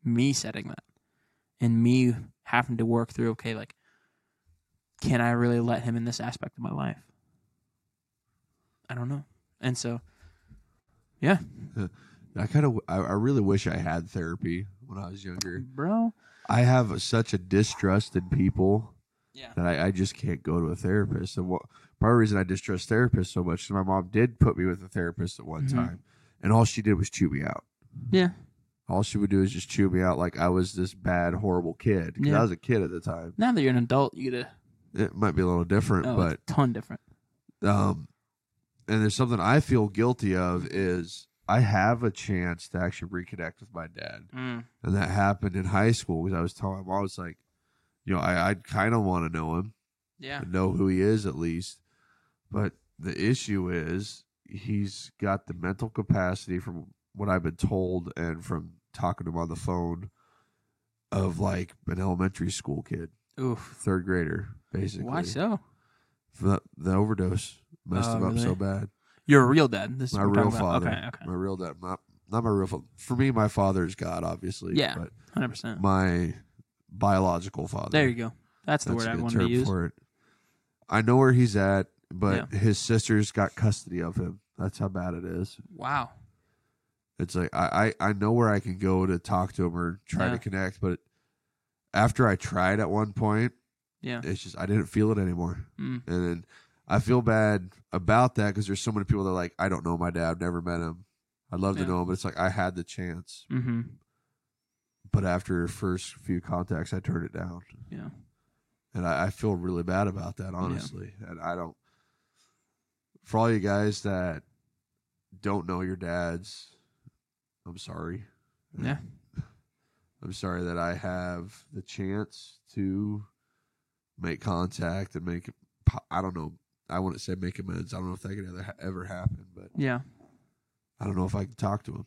me setting that. And me having to work through, okay, like can I really let him in this aspect of my life? I don't know. And so yeah, I kind of, I, I really wish I had therapy when I was younger. bro. I have such a distrust in people Yeah. that I, I just can't go to a therapist. And what part of the reason I distrust therapists so much is my mom did put me with a therapist at one Mhm. time, and all she did was chew me out. Yeah. All she would do is just chew me out like I was this bad, horrible kid. 'Cause Yeah. I was a kid at the time. Now that you're an adult, you get a It might be a little different, oh, but a ton different. um, and there's something I feel guilty of is I have a chance to actually reconnect with my dad, Mm. and that happened in high school because I was telling him I was like, you know, I I kind of want to know him, Yeah. know who he is at least, but the issue is he's got the mental capacity from what I've been told and from talking to him on the phone of like an elementary school kid, Oof. third grader, basically. Why so? The, the overdose messed Oh, him up so bad. You're a real dad. This is My we're real father. Okay. Okay. My real dad. Not, not my real father. For me, my father is God, obviously. Yeah. But Hundred percent. my biological father. There you go. That's the That's word I wanted to use. for it. I know where he's at, but his sisters got custody of him. That's how bad it is. Wow. It's like I, I, I know where I can go to talk to him or try Yeah. to connect, but after I tried at one point, Yeah. it's just I didn't feel it anymore. Mm. And then I feel bad about that because there's so many people that are like, I don't know my dad, never met him. I'd love Yeah. to know him, but it's like I had the chance. Mm-hmm. But after first few contacts, I turned it down. Yeah. And I, I feel really bad about that, honestly. And I don't, for all you guys that don't know your dads, I'm sorry. Yeah. *laughs* I'm sorry that I have the chance to make contact and make, I don't know. I wouldn't say make amends. I don't know if that could ever, ever happen, but Yeah. I don't know if I can talk to him.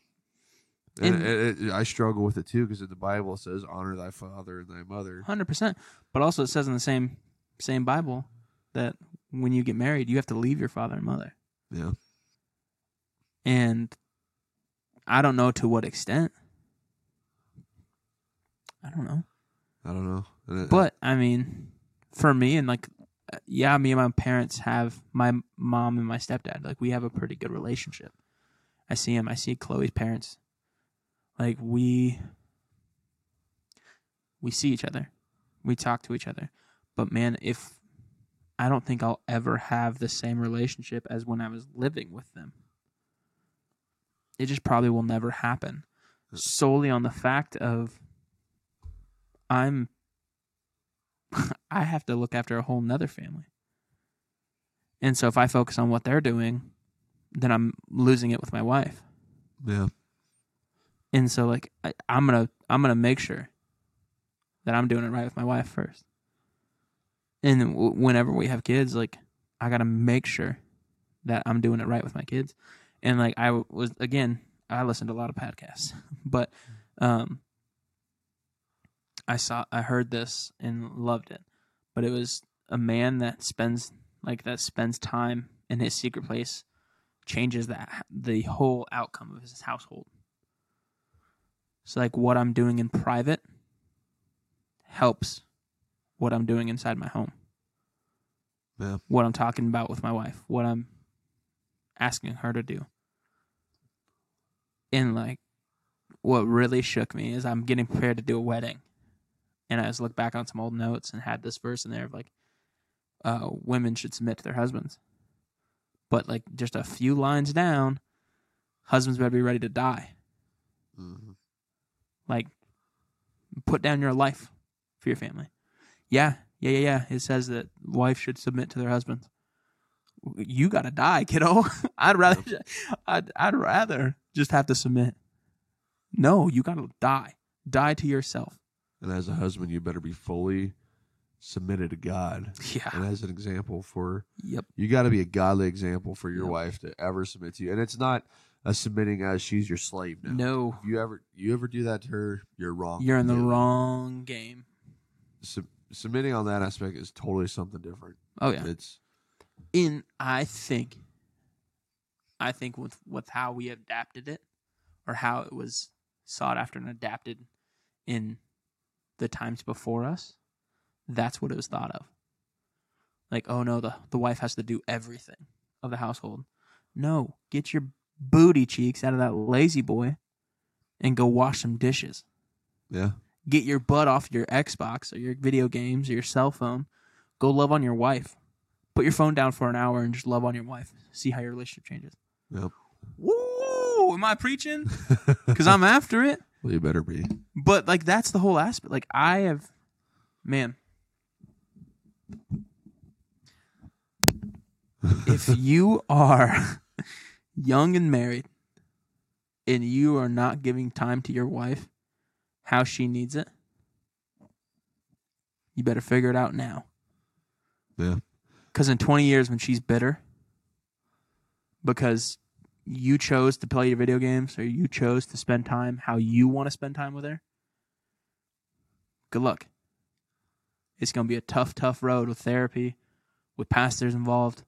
And, And- it- it- I struggle with it too because in the Bible says, "Honor thy father and thy mother." Hundred percent. But also, it says in the same same Bible that when you get married, you have to leave your father and mother. Yeah, And I don't know to what extent. I don't know. I don't know. But I mean, for me and like, yeah, me and my parents have my mom and my stepdad. Like, we have a pretty good relationship. I see him. I see Chloe's parents. Like we, we see each other, we talk to each other. But man, if I don't think I'll ever have the same relationship as when I was living with them. It just probably will never happen, uh, solely on the fact of I'm *laughs* I have to look after a whole nother family. And so if I focus on what they're doing, then I'm losing it with my wife. yeah, And so like I, I'm gonna I'm gonna make sure that I'm doing it right with my wife first. And w- whenever we have kids, like I gotta make sure that I'm doing it right with my kids. And like I was again, I listened to a lot of podcasts, *laughs* but um, I saw I heard this and loved it. But it was a man that spends like that spends time in his secret place changes that the whole outcome of his household. So like what I'm doing in private helps what I'm doing inside my home. yeah, What I'm talking about with my wife, what I'm asking her to do. And like what really shook me is I'm getting prepared to do a wedding. And I just looked back on some old notes and had this verse in there of like uh, women should submit to their husbands. But like just a few lines down, husbands better be ready to die. hmm Like, put down your life for your family. Yeah, yeah, yeah, yeah. It says that wife should submit to their husbands. You gotta die, kiddo. *laughs* I'd rather, I'd, I'd rather just have to submit. No, you gotta die. Die to yourself. And as a husband, you better be fully submitted to God. Yeah. And as an example for Yep. you got to be a godly example for your Yep. wife to ever submit to you. And it's not a submitting as she's your slave now. No, If you ever you ever do that to her, you're wrong. you're in the wrong game. Sub- submitting on that aspect is totally something different. Oh yeah. It's in I think I think with with how we adapted it or how it was sought after and adapted in the times before us, that's what it was thought of. Like, oh no, the the wife has to do everything of the household. No, get your booty cheeks out of that La-Z-Boy and go wash some dishes. yeah. Get your butt off your Xbox or your video games or your cell phone. Go love on your wife. Put your phone down for an hour and just love on your wife. See how your relationship changes. Yep. Woo! Am I preaching? *laughs* Because I'm after it. Well, you better be. But like that's the whole aspect. Like I have, man. if *laughs* you are *laughs* young and married, and you are not giving time to your wife, how she needs it, you better figure it out now. Yeah. Because in 20 years, when she's bitter, because you chose to play your video games or you chose to spend time how you want to spend time with her, good luck. It's going to be a tough, tough road with therapy, with pastors involved,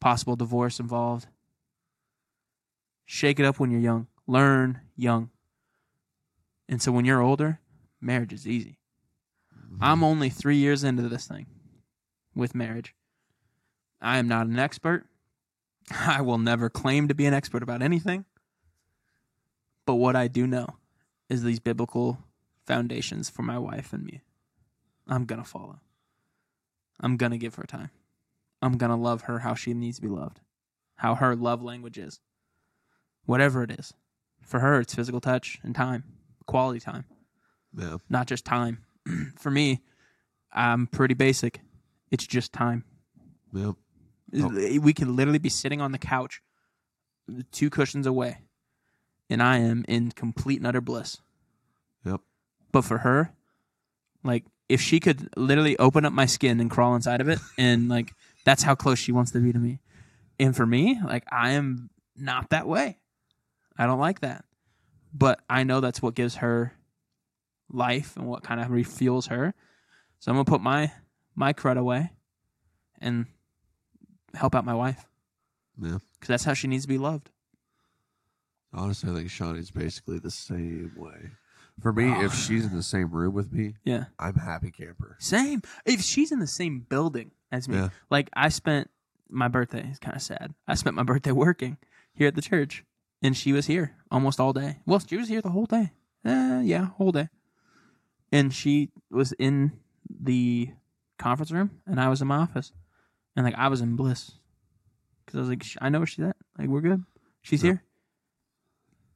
possible divorce involved. Shake it up when you're young, learn young. And so when you're older, marriage is easy. Mm-hmm. I'm only three years into this thing with marriage. I am not an expert. *laughs* I will never claim to be an expert about anything. But what I do know is these biblical foundations for my wife and me. I'm going to follow. I'm going to give her time. I'm going to love her how she needs to be loved, how her love language is. Whatever it is. For her, it's physical touch and time, quality time Yeah. not just time. *clears throat* For me, I'm pretty basic. It's just time. Yep. Oh. We can literally be sitting on the couch, two cushions away, and I am in complete and utter bliss. Yep. But for her, like if she could literally open up my skin and crawl inside of it, *laughs* and like that's how close she wants to be to me. And for me, like I am not that way. I don't like that. But I know that's what gives her life and what kind of refuels her. So I'm gonna put my my crud away and help out my wife Yeah. because that's how she needs to be loved. Honestly, I think Shawnee's basically the same way. For me, if *sighs* she's in the same room with me, Yeah. I'm happy camper. Same. If she's in the same building as me, Yeah. like I spent my birthday. It's kind of sad. I spent my birthday working here at the church, and she was here almost all day. Well, she was here the whole day. Uh, yeah, whole day. And she was in the conference room, and I was in my office, and like I was in bliss because I was like, I know where she's at. Like we're good. She's Yeah. here.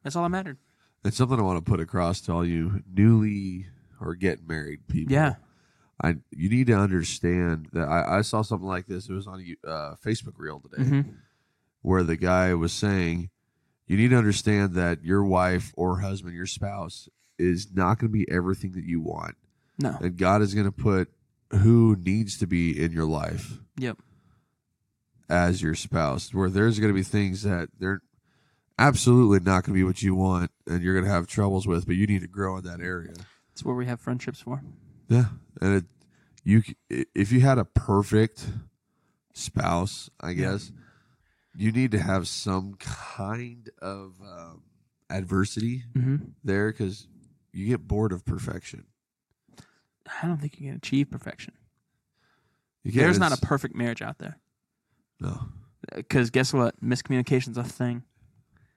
That's all that mattered. It's something I want to put across to all you newly or getting married people. Yeah. I you need to understand that I, I saw something like this. It was on a uh, Facebook reel today hmm where the guy was saying, you need to understand that your wife or husband, your spouse, is not going to be everything that you want, No. and God is going to put who needs to be in your life Yep. as your spouse. Where there's going to be things that they're absolutely not going to be what you want, and you're going to have troubles with, but you need to grow in that area. That's where we have friendships for. Yeah, and it, you, if you had a perfect spouse, I guess you need to have some kind of um, adversity hmm there because you get bored of perfection. I don't think you can achieve perfection. You There's not a perfect marriage out there. no. Because guess what? Miscommunication's a thing.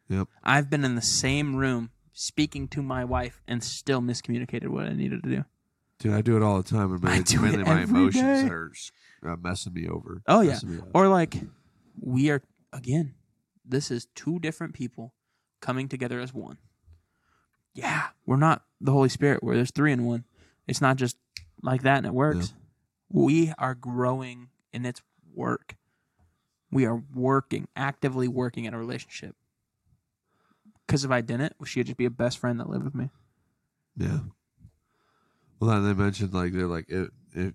Yep. I've been in the same room speaking to my wife and still miscommunicated what I needed to do. Dude, I do it all the time, and I do it mainly my emotions day. are uh, messing me over. Oh, yeah. messing me up. Or like, we are again. This is two different people coming together as one. Yeah, we're not the Holy Spirit where there's three in one. It's not just like that and it works. We are growing in its work. We are working, actively working at a relationship. Because if I didn't, she would just be a best friend that lived with me. Yeah. Well, then they mentioned like they're like it, if,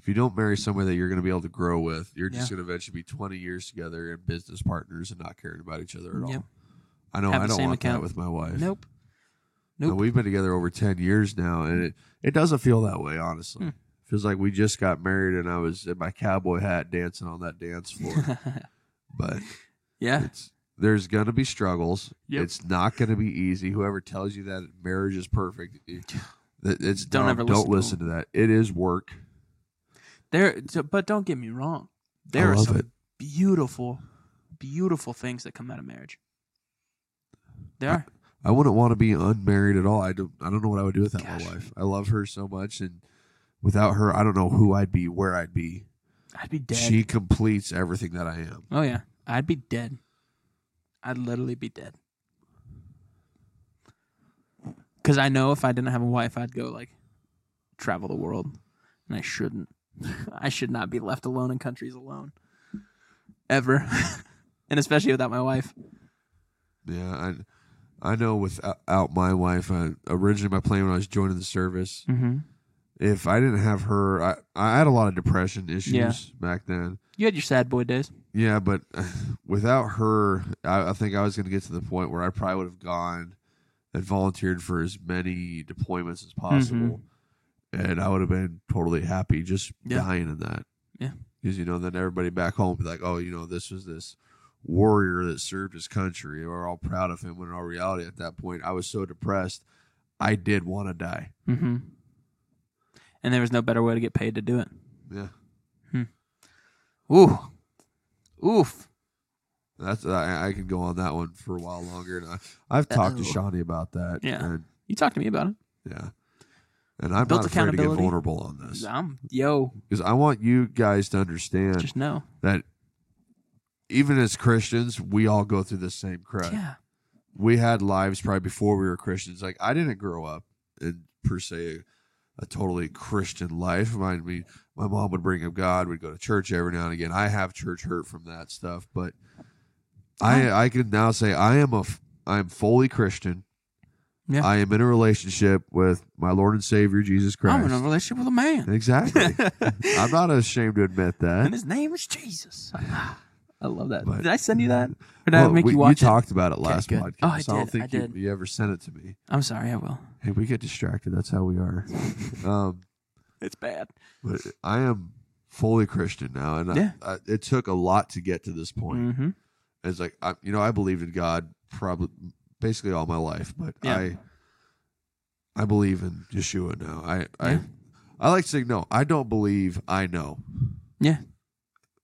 if you don't marry somebody that you're going to be able to grow with, you're just Yeah. going to eventually be 20 years together and business partners and not caring about each other at Yep. all. I know Have I don't want account. that with my wife. Nope. No, Nope. we've been together over 10 years now, and it it doesn't feel that way. Honestly, Hmm. feels like we just got married and I was in my cowboy hat dancing on that dance floor. *laughs* but yeah. it's there's gonna be struggles. Yep. It's not gonna be easy. Whoever tells you that marriage is perfect, *sighs* it's Don't dumb. ever don't listen to listen to that. It is work. There, but don't get me wrong. There I are some it. beautiful, beautiful things that come out of marriage. There are. I wouldn't want to be unmarried at all. I don't. I don't know what I would do without Gosh. my wife. I love her so much, and without her, I don't know who I'd be, where I'd be. I'd be dead. She completes everything that I am. oh yeah, I'd be dead. I'd literally be dead. Because I know if I didn't have a wife, I'd go like travel the world, and I shouldn't. *laughs* I should not be left alone in countries alone, ever, *laughs* and especially without my wife. Yeah, I I know without my wife. I, originally, my plan when I was joining the service, Mm-hmm. if I didn't have her, I I had a lot of depression issues Yeah. back then. You had your sad boy days. Yeah, but *sighs* without her, I, I think I was going to get to the point where I probably would have gone and volunteered for as many deployments as possible, and I would have been totally happy just Yeah. dying in that. Yeah. because you know, then everybody back home would be like, "Oh, you know, this was this warrior that served his country." We're all proud of him. When in all reality, at that point, I was so depressed, I did want to die. Mm-hmm. And there was no better way to get paid to do it. Yeah, Ooh. Oof. that's I, I could go on that one for a while longer. And I, I've talked to. Shawnee about that. Yeah. You talked to me about it. Yeah. And I'm Built not afraid to get accountability. vulnerable on this. I'm, yo, Because I want you guys to understand just know. that even as Christians, we all go through the same crap. Yeah. We had lives probably before we were Christians. Like, I didn't grow up in, per se, a, a totally Christian life. I mean, my mom would bring up God. We'd go to church every now and again. I have church hurt from that stuff. But I, I can now say I am a, f- I am fully Christian. Yeah. I am in a relationship with my Lord and Savior Jesus Christ. I'm in a relationship with a man, Exactly. *laughs* I'm not ashamed to admit that. and his name is Jesus. *sighs* I love that. But- did I send you that, or did I Well, make we- you watch it? We talked about it last good. podcast. Oh, I don't did, think I you, did. you ever sent it to me. I'm sorry, I will. Hey, we get distracted. That's how we are. *laughs* um, It's bad. but I am fully Christian now, and Yeah. I, I, it took a lot to get to this point. Mm-hmm. It's like I, you know, I believed in God probably basically all my life, but Yeah. I I believe in Yeshua now. I I Yeah. I like to say no. I don't believe I know Yeah.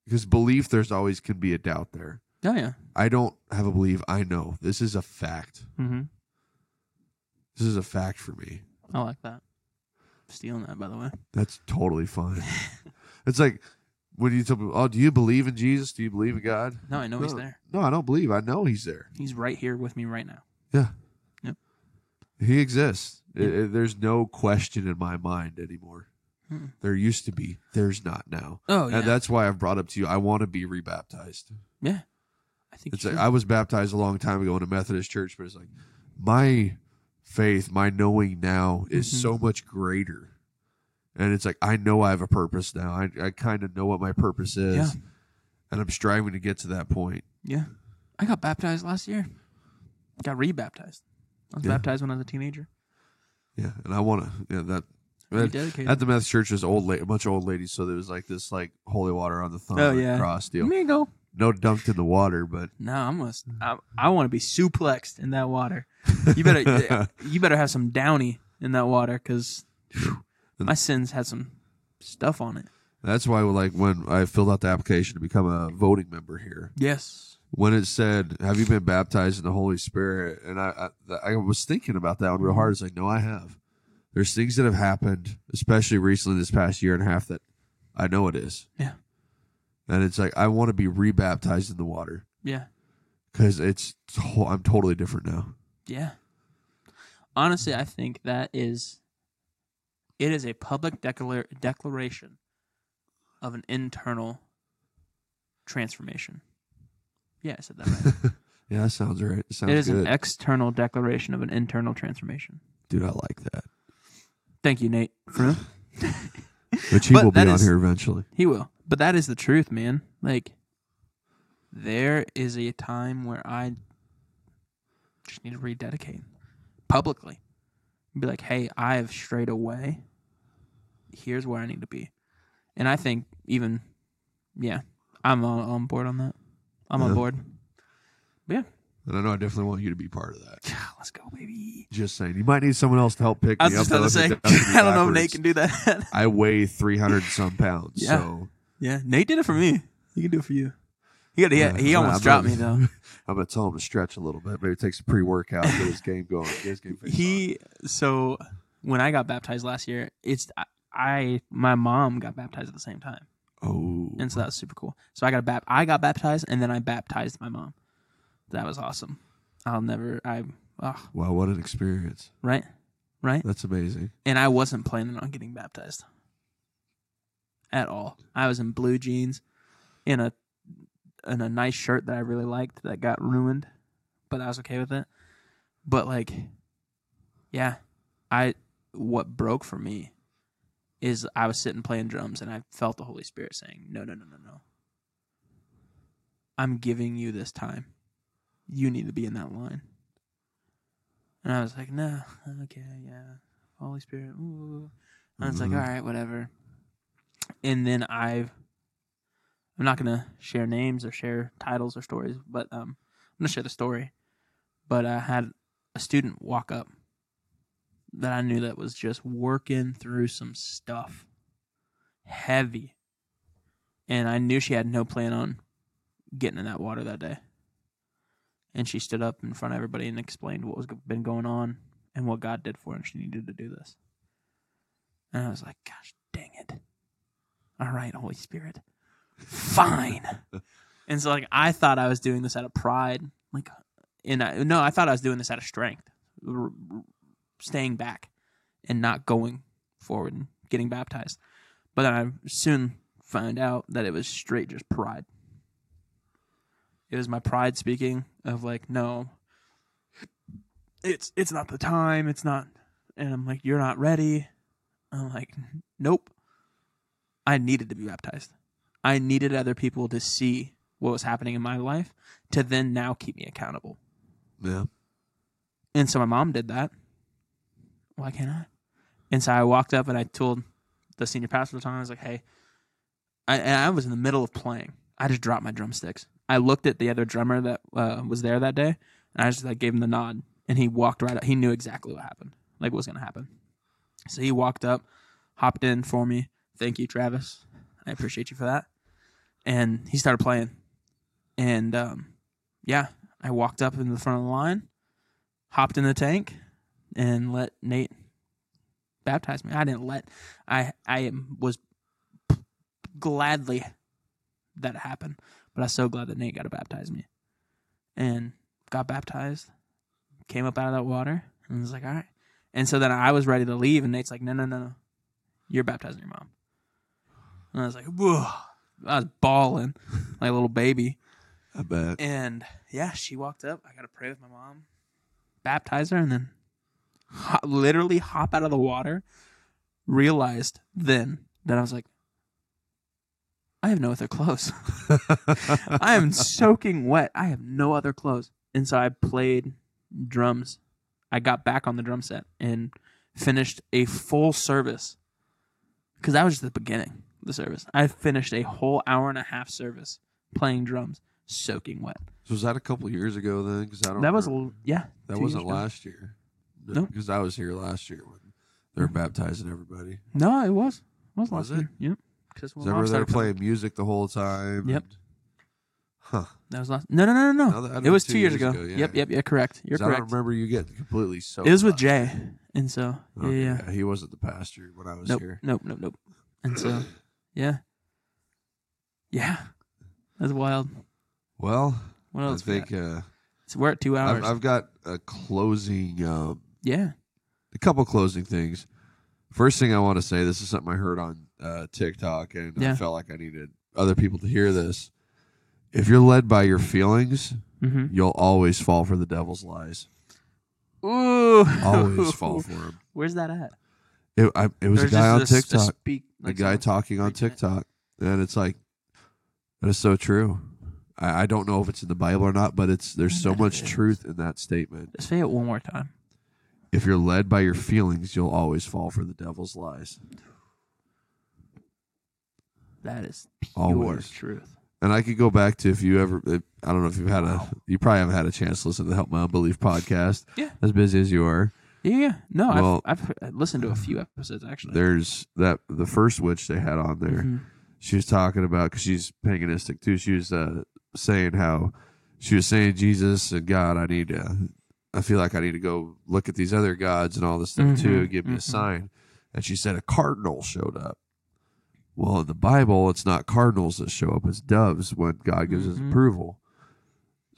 because belief there's always can be a doubt there. Oh yeah. I don't have a believe I know. This is a fact. Mm-hmm. This is a fact for me. I like that. Stealing that, by the way. That's totally fine. *laughs* it's like when you tell people, "Oh, do you believe in Jesus? Do you believe in God?" No, I know he's there. No, I don't believe. I know He's there. He's right here with me right now. Yeah. Yep. He exists. It- it- there's no question in my mind anymore. Mm. There used to be. There's not now. Oh yeah. And that's why I've brought up to you. I want to be rebaptized. yeah. I think It's like. I was baptized a long time ago in a Methodist church, but it's like my faith, my knowing now is Mhm. so much greater. And it's like I know I have a purpose now. I I kind of know what my purpose is. Yeah. And I'm striving to get to that point. yeah. I got baptized last year. Got rebaptized. I was Yeah. baptized when I was a teenager. Yeah. And I want to. Yeah. That. that- At the Methodist church, was old, la- a bunch of old ladies. So there was like this, like holy water on the thumb, Oh, yeah. cross deal. There you go. No dunked in the water, but No, I'm gonna. I, I want to be suplexed in that water. You better. *laughs* you better have some downy in that water because my sins had some stuff on it. that's why, like, when I filled out the application to become a voting member here, Yes. When it said, "Have you been baptized in the Holy Spirit?" and I, I, I was thinking about that one real hard. It's like, no, I have. There's things that have happened, especially recently this past year and a half, that I know it is, Yeah. and it's like I want to be rebaptized in the water Yeah. because it's I'm totally different now. Yeah. Honestly, I think that is it is a public declar- declaration of an internal transformation. Yeah, I said that right. *laughs* Yeah, that sounds right. It sounds it is good, an external declaration of an internal transformation. dude. I like that. Thank you, Nate. For *laughs* But he But will be that on is- here eventually. he will. But that is the truth, man. Like there is a time where I just need to rededicate publicly. Be like, hey, I have strayed away. Here's where I need to be. And I think even, yeah, I'm on, on board on that. I'm on Yeah. board. But yeah, And I know I definitely want you to be part of that. let's go, baby. Just saying, you might need someone else to help pick I was me just up. about to though, say, if it does me *laughs* I don't know if Nate backwards. can do that. *laughs* I weigh three hundred some pounds. Yeah. So yeah, Nate did it for me. He can do it for you. He got, he, Yeah, he almost dropped me though. *laughs* I'm gonna tell him to stretch a little bit. Maybe take some pre workout, get his game going, get his game face he so when I got baptized last year, it's I, my mom got baptized at the same time, on. Oh, and so that was super cool. So I got a bap- I got baptized, and then I baptized my mom. That was awesome. I'll never I oh, wow, what an experience! right right, That's amazing. and I wasn't planning on getting baptized at all. I was in blue jeans, in a in a nice shirt that I really liked that got ruined, but I was okay with it. But like, yeah, I what broke for me is I was sitting playing drums and I felt the Holy Spirit saying, "No, no, no, no, no. I'm giving you this time. You need to be in that line." And I was like, "No, okay, yeah, Holy Spirit." Ooh. And it's like, Mhm. "All right, whatever." And then I've I'm not gonna share names or share titles or stories, but um, I'm gonna share the story. But I had a student walk up that I knew that was just working through some stuff, heavy, and I knew she had no plan on getting in that water that day. And she stood up in front of everybody and explained what was been going on and what God did for her, and she needed to do this. And I was like, "Gosh, dang it! All right, Holy Spirit." fine. *laughs* and so like I thought I was doing this out of pride, like, and I, no, I thought I was doing this out of strength, staying back and not going forward and getting baptized. But then I soon found out that it was straight just pride. It was my pride speaking of like, no, it's it's not the time. It's not. And I'm like, you're not ready. I'm like, nope. I needed to be baptized. I needed other people to see what was happening in my life to then now keep me accountable. Yeah. And so my mom did that. Why can't I? And so I walked up and I told the senior pastor at the time, I was like, hey, I, and I was in the middle of playing. I just dropped my drumsticks. I looked at the other drummer that uh, was there that day, and I just like gave him the nod, and he walked right up. He knew exactly what happened, like what was going to happen. So he walked up, hopped in for me. Thank you, Travis. I appreciate you for that. And he started playing, and um, yeah, I walked up in the front of the line, hopped in the tank, and let Nate baptize me. I didn't let. I I was gladly that happened, but I was so glad that Nate got to baptize me, and got baptized. Came up out of that water and was like, all right. And so then I was ready to leave, and Nate's like, no, no, no, no, you're baptizing your mom. And I was like, whoa. I was bawling like a little baby. I bet. And yeah, she walked up. I got to pray with my mom, baptize her, and then ho- literally hop out of the water. Realized then that I was like, I have no other clothes. *laughs* I am soaking wet. I have no other clothes. And so I played drums. I got back on the drum set and finished a full service because that was just the beginning of the service. I finished a whole hour and a half service playing drums, soaking wet. So was that a couple years ago then? Because I don't. That was a remember. l- yeah. that wasn't ago. last year. Nope. Because I was here last year when they were baptizing everybody. No, it was. It was, Was last it? year. Yep. Because Is everyone there playing music the whole time? Yep. and- Huh. That was last. No, no, no, no, No, that- no. that It was two years, ago. yeah. Yep, yep, yeah. Correct. You're 'Cause I don't correct. remember you getting completely soaked. It was with Jay, and so yeah, Okay, yeah. He wasn't the pastor when I was Nope, here. nope, nope, nope. And so *laughs* yeah, yeah. That's wild. Well, What I else? we think uh, So we're at two hours. I've, I've got a closing, um, yeah. a couple closing things. First thing I want to say, this is something I heard on uh, TikTok, and I felt like I needed other people to hear this. If you're led by your feelings, Mm-hmm. you'll always fall for the devil's lies. Ooh. Always *laughs* fall for them. Where's that at? It, I, it was a guy on a s- a TikTok. speak, a guy talking on preaching it? TikTok, and it's like that is so true. I, I don't know if it's in the Bible or not, but it's there's so much truth in that statement. Say it one more time. If you're led by your feelings, you'll always fall for the devil's lies. That is pure Always. truth. And I could go back to if you ever, if, I don't know if you've had a, you probably haven't had a chance to listen to the Help My Unbelief podcast. Yeah. As busy as you are, Yeah, yeah. No, Well- I've, I've listened to a few episodes actually. there's that the first witch they had on there. Mhm. She was talking about because she's paganistic too. She was uh, saying how she was saying Jesus and God, I need to, I feel like I need to go look at these other gods and all this stuff too. Mhm, Give me a mhm. sign. And she said a cardinal showed up. Well, in the Bible, it's not cardinals that show up; it's doves when God gives his Mhm. approval.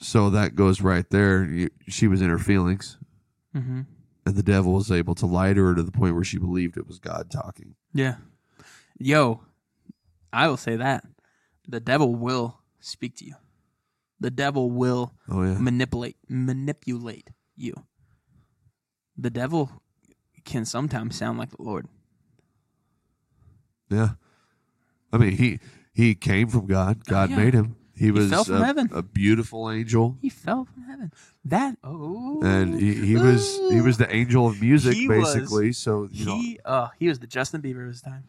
So that goes right there. You, she was in her feelings, Mhm. and the devil was able to lie to her to the point where she believed it was God talking. Yeah. Yo, I will say that the devil will speak to you. The devil will Oh yeah, manipulate manipulate you. The devil can sometimes sound like the Lord. yeah. I mean, he he came from God. God yeah. made him. He was fell from a, heaven. a beautiful angel, He fell from heaven. That oh, and he, he was he was the angel of music, He was- basically. so you know, he uh he was the Justin Bieber of his time.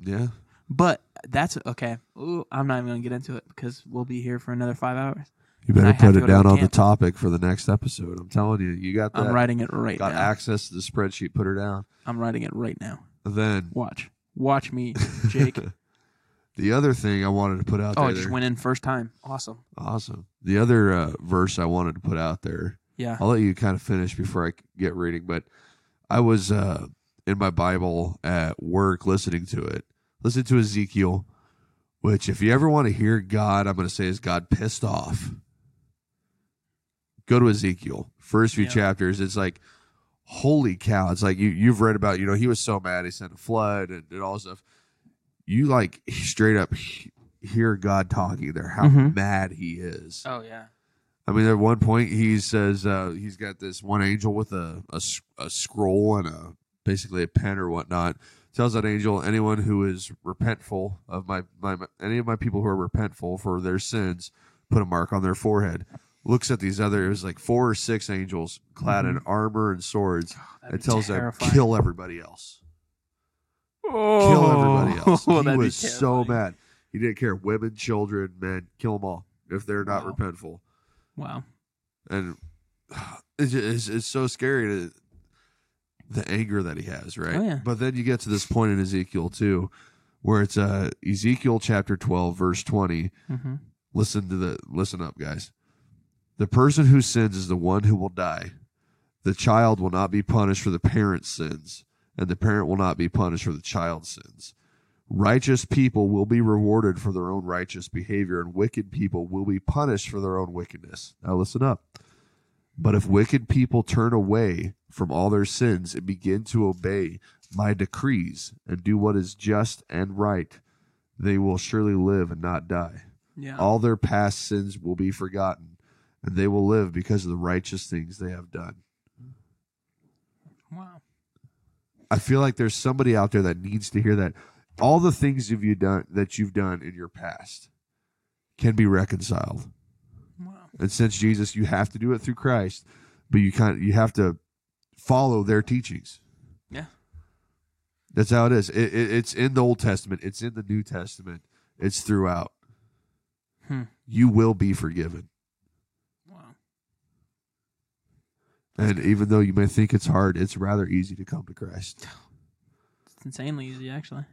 yeah. But that's okay. Ooh, I'm not even gonna get into it because we'll be here for another five hours. You better put it down on the topic for the next episode. I'm telling you, you got that. I'm writing it right got now. access to the spreadsheet. Put her down. I'm writing it right now. Then Watch, watch me, *laughs* Jake. the other thing I wanted to put out there. oh, I just went in first time. Awesome. awesome. The other uh, verse I wanted to put out there Yeah. I'll let you kind of finish before I get reading, but I was uh, in my Bible at work listening to it, Listen to Ezekiel, which, if you ever want to hear God, I'm going to say is God pissed off. Go to Ezekiel, first few Yeah. chapters. It's like, holy cow! It's like you you've read about, you know, he was so mad he sent a flood and did all this stuff. You like straight up he- hear God talking there, how Mhm. mad he is. Oh yeah. I mean, at one point he says uh, he's got this one angel with a a scroll and a basically a pen or whatnot. Tells that angel, anyone who is repentful of my, my any of my people who are repentful for their sins, put a mark on their forehead. Looks at these other, it was like four or six angels clad in armor and swords. That'd It be tells them kill everybody else. Oh, Kill everybody else. *laughs* He was so mad. He didn't care. Women, children, men, kill them all if they're not Wow. repentful. Wow. and *sighs* it's, it's, it's so scary to the anger that he has right Oh, yeah. but then you get to this point in ezekiel too where it's uh ezekiel chapter 12 verse 20 Mm-hmm. listen to the listen up guys the person who sins is the one who will die. The child will not be punished for the parent's sins and the parent will not be punished for the child's sins. Righteous people will be rewarded for their own righteous behavior and wicked people will be punished for their own wickedness. Now listen up. But if wicked people turn away from all their sins and begin to obey my decrees and do what is just and right, they will surely live and not die. Yeah. All their past sins will be forgotten, and they will live because of the righteous things they have done. wow. I feel like there's somebody out there that needs to hear that. All the things of you done that you've done in your past can be reconciled. Wow. And since Jesus, you have to do it through Christ, but you kind of, you have to follow their teachings. Yeah. That's how it is. It, it, it's in the Old Testament. It's in the New Testament. It's throughout. Hmm. You will be forgiven. Wow. And even though you may think it's hard, it's rather easy to come to Christ. It's insanely easy, actually.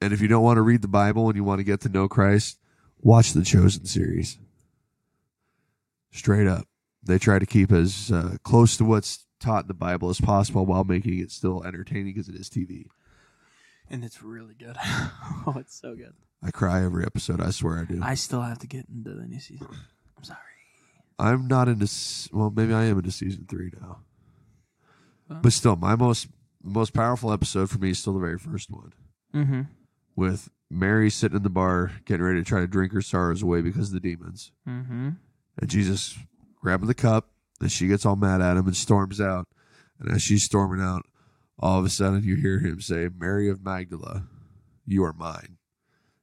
And if you don't want to read the Bible and you want to get to know Christ, watch the Chosen series. Straight up. They try to keep as uh, close to what's taught in the Bible as possible while making it still entertaining because it is TV. And it's really good. *laughs* oh, it's so good. I cry every episode. I swear I do. I still have to get into the new season. I'm sorry. I'm not into. Well, maybe I am into season three now. Well. But still, my most most powerful episode for me is still the very first one Mm-hmm. with Mary sitting in the bar getting ready to try to drink her sorrows away because of the demons, Mm-hmm. and Jesus grabbing the cup, and she gets all mad at him and storms out. And as she's storming out, all of a sudden you hear him say, "Mary of Magdala, you are mine."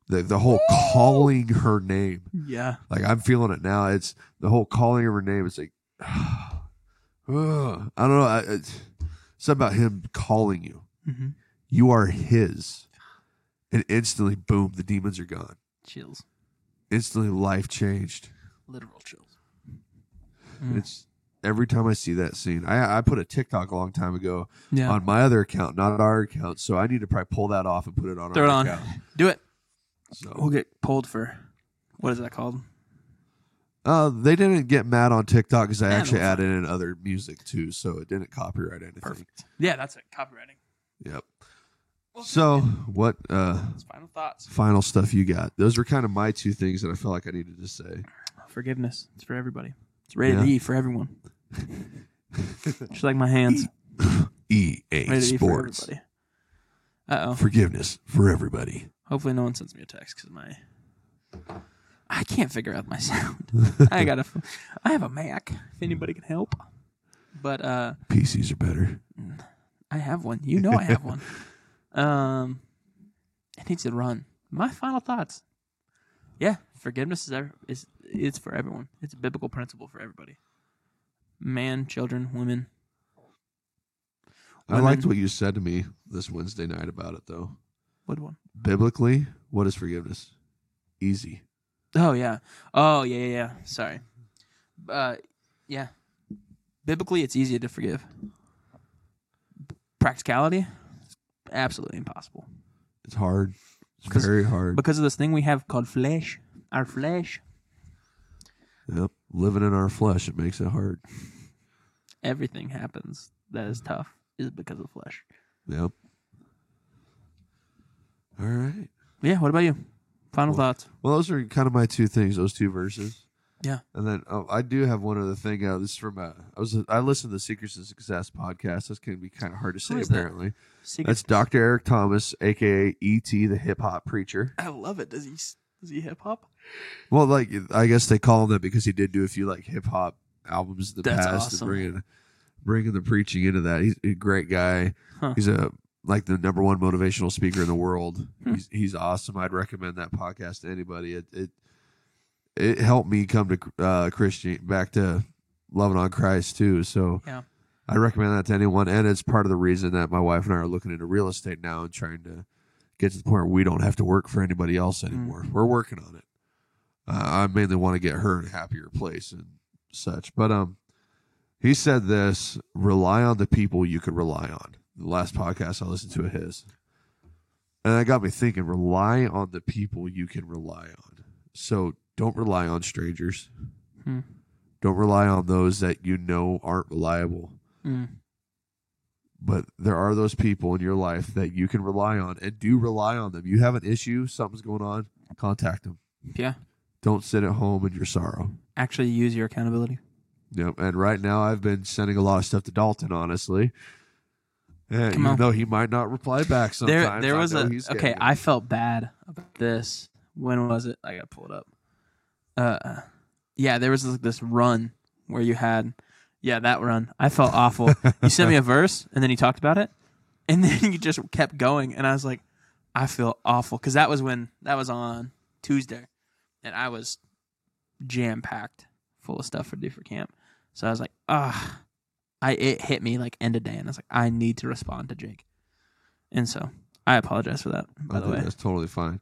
The the whole calling her name Yeah. like I'm feeling it now. It's the whole calling of her name. It's like, *sighs* ugh. I don't know. I, it's something about him calling you. Mm-hmm. You are his, and instantly, boom, the demons are gone. Chills. Instantly, life changed. Literal chills. Mm. It's every time I see that scene. I I put a TikTok a long time ago Yeah. on my other account, not our account. So I need to probably pull that off and put it on Throw it on. account. Do it. So We'll get pulled for what is that called? uh, they didn't get mad on TikTok because I actually added in other music too, so it didn't copyright anything. Perfect. Yeah, that's it. Copywriting. Yep. So, what uh final thoughts. final stuff you got? Those were kind of my two things that I felt like I needed to say. Forgiveness. It's for everybody. It's rated Yeah. E for everyone. *laughs* Just like my hands. *coughs* E for Sports. Uh oh. Forgiveness for everybody. Hopefully no one sends me a text because my I can't figure out my *laughs* sound. I *laughs* got a I have a Mac. If anybody can help, but uh, PCs are better. I have one. You know I have one. *laughs* Um, it needs to run. My final thoughts. Yeah, forgiveness is ev- is it's for everyone. It's a biblical principle for everybody. Man, children, women. I liked what you said to me this Wednesday night about it, though. What one? Biblically, what is forgiveness? Easy. Oh yeah. Oh yeah yeah yeah. Sorry. Uh, yeah. Biblically, it's easy to forgive. Practicality, it's absolutely impossible It's hard. It's very hard. because of this thing we have called flesh. Our flesh. Yep. Living in our flesh, it makes it hard. Everything happens that is tough is because of flesh. Yep. All right. Yeah. What about you? Final Well- thoughts. Well, those are kind of my two things. Those two verses. Yeah. And then oh, I do have one other thing. Uh, this is from uh, I was I listened to the Secrets of Success podcast. This can be kind of hard to say that? apparently. Secret. That's Dr. Eric Thomas, aka ET, the hip hop preacher. I love it. Does he? s- Is he hip hop? Well, like I guess they call him that because he did do a few like hip hop albums in the That's past, awesome. and bringing bringing the preaching into that. He's a great guy. Huh. He's a like the number one motivational speaker in the world. Hmm. He's he's awesome. I'd recommend that podcast to anybody. It it it helped me come to uh, Christian back to loving on Christ too. So Yeah. I recommend that to anyone, and it's part of the reason that my wife and I are looking into real estate now and trying to get to the point where we don't have to work for anybody else anymore. We're working on it. Uh, I mainly want to get her in a happier place and such. But um, he said this: rely on the people you can rely on. The last podcast I listened to of his, and that got me thinking: rely on the people you can rely on. So don't rely on strangers. Hmm. Don't rely on those that you know aren't reliable Mm. but there are those people in your life that you can rely on and do rely on them. You have an issue, something's going on, contact them. Yeah. Don't sit at home in your sorrow. Actually, use your accountability. Yep. And right now, I've been sending a lot of stuff to Dalton, honestly. Yeah, Come even on. though he might not reply back sometimes. there, there was a okay. it. I felt bad about this. When was it? I got pulled up. Uh, yeah, there was this, this run where you had, yeah, that run. I felt awful. you sent me a *laughs* verse, and then you talked about it, and *laughs* then you just kept going, and I was like, I feel awful because that was when that was on Tuesday, and I was jam packed full of stuff for do for camp. So I was like, ah, I it hit me like end of day, and I was like, I need to respond to Jake, and so I apologize for that. By I the way, that's totally fine.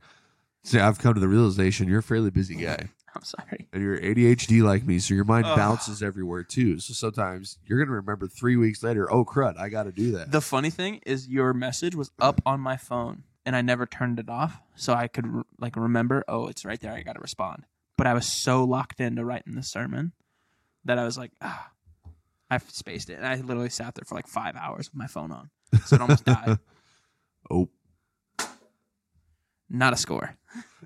See, I've come to the realization you're a fairly busy guy. *laughs* I'm sorry. and you're ADHD like me, so your mind Ugh. bounces everywhere too. So sometimes you're gonna remember three weeks later, oh crud, I got to do that. The funny thing is, your message was up on my phone, and I never turned it off, so I could like remember. Oh, it's right there. I got to respond. But I was so locked into writing the sermon that I was like, ah, I spaced it, and I literally sat there for like five hours with my phone on, so it almost died. *laughs* oh, Not a score,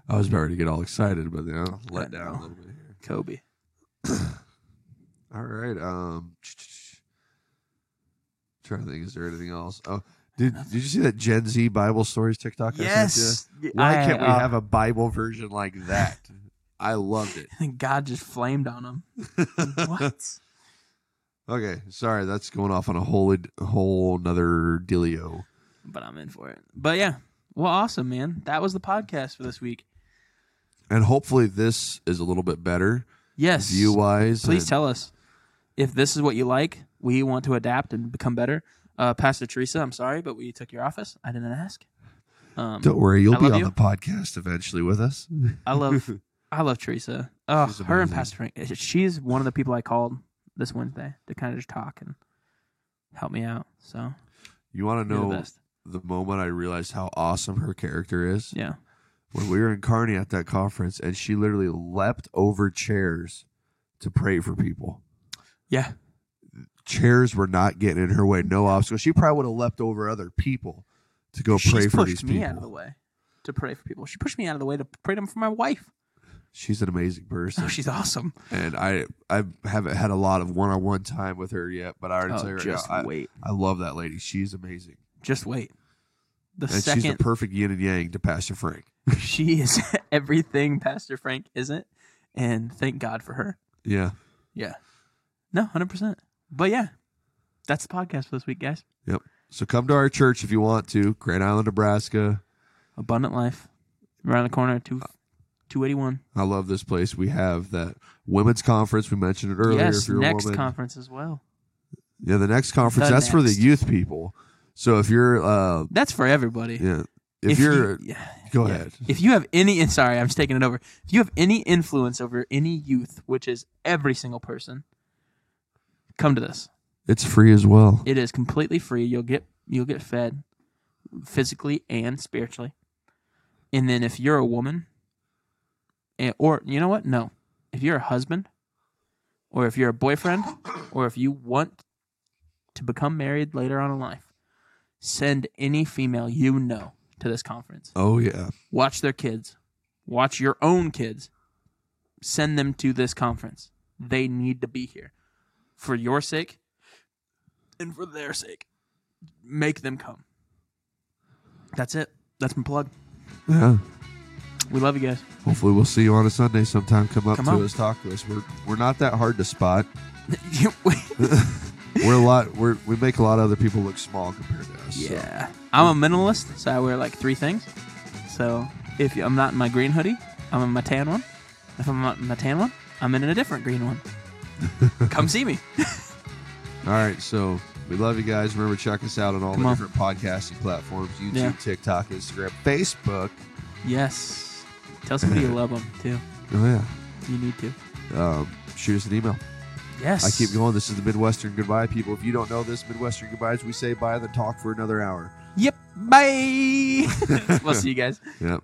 I was about to get all excited, but you know, let I down a little bit here. Kobe. *clears throat* All right. Um, trying to think, is there anything else? Oh, did did you see that Gen Z Bible stories TikTok? I sent Yes. you? Why I- can't we uh, have a Bible version like that? I loved it. And *laughs* God just flamed on him. *laughs* what? Okay, sorry, that's going off on a whole a whole another dealio. But I'm in for it. But yeah, well, awesome, man. That was the podcast for this week. And hopefully this is a little bit better Yes. view wise. Please tell us if this is what you like. We want to adapt and become better. Uh, Pastor Teresa, I'm sorry, but we took your office. I didn't ask. Um, Don't worry, you'll I be on you. the podcast eventually with us. I love, *laughs* I love Teresa. Oh, She's her and amazing. Pastor Frank. She's one of the people I called this Wednesday to kind of just talk and help me out. So You want to you're the know best. the moment I realized how awesome her character is? Yeah. When we were in Kearney at that conference, and she literally leapt over chairs to pray for people. Yeah. Chairs were not getting in her way, no obstacle. She probably would have leapt over other people to go She's pray for pushed these me people. out of the way to pray for people. She pushed me out of the way to pray them for my wife. She's an amazing person. Oh, she's awesome. and I I haven't had a lot of one on one time with her yet, but I already Oh, tell you right just now, I, wait. I love that lady. She's amazing, Just wait. The and she's the perfect yin and yang to Pastor Frank. *laughs* she is *laughs* everything Pastor Frank isn't, and thank God for her. Yeah, Yeah. No, hundred percent. But yeah, that's the podcast for this week, guys. yep. So come to our church if you want to, Grand Island, Nebraska. Abundant life, around the corner, two, two eighty one. I love this place. We have that women's conference. We mentioned it earlier. Yes, if you're next a woman. conference as well. yeah, the next conference. The that's for the youth people. So if you're, uh, That's for everybody. yeah, if, you're, you, go yeah. ahead. If you have any, and *laughs* sorry, I'm just taking it over. If you have any influence over any youth, which is every single person, come to this. It's free as well. It is completely free. You'll get you'll get fed physically and spiritually. And then if you're a woman, or you know what? No, if you're a husband, or if you're a boyfriend, or if you want to become married later on in life, send any female you know to this conference. Oh yeah, Watch their kids. Watch your own kids. Send them to this conference. They need to be here for your sake and for their sake. Make them come. That's it. That's my plug. yeah. We love you guys. Hopefully, we'll see you on a Sunday sometime. Come up Come to on. us, talk to us. We're we're not that hard to spot. *laughs* We're a lot. We're we make a lot of other people look small compared to us. so. yeah. I'm a minimalist, so I wear like three things. So if I'm not in my green hoodie, I'm in my tan one. If I'm not in my tan one, I'm in a different green one. *laughs* Come see me. All right, so we love you guys. Remember, check us out on all Come the on. different podcasting platforms: YouTube, Yeah. TikTok, Instagram, Facebook. Yes. Tell somebody you love them too. Oh yeah. You need to. Um, shoot us an email. Yes. I keep going. This is the Midwestern goodbye, people. If you don't know this, Midwestern goodbyes, we say bye, and then talk for another hour. Yep. Bye. *laughs* we'll see you guys. Yep.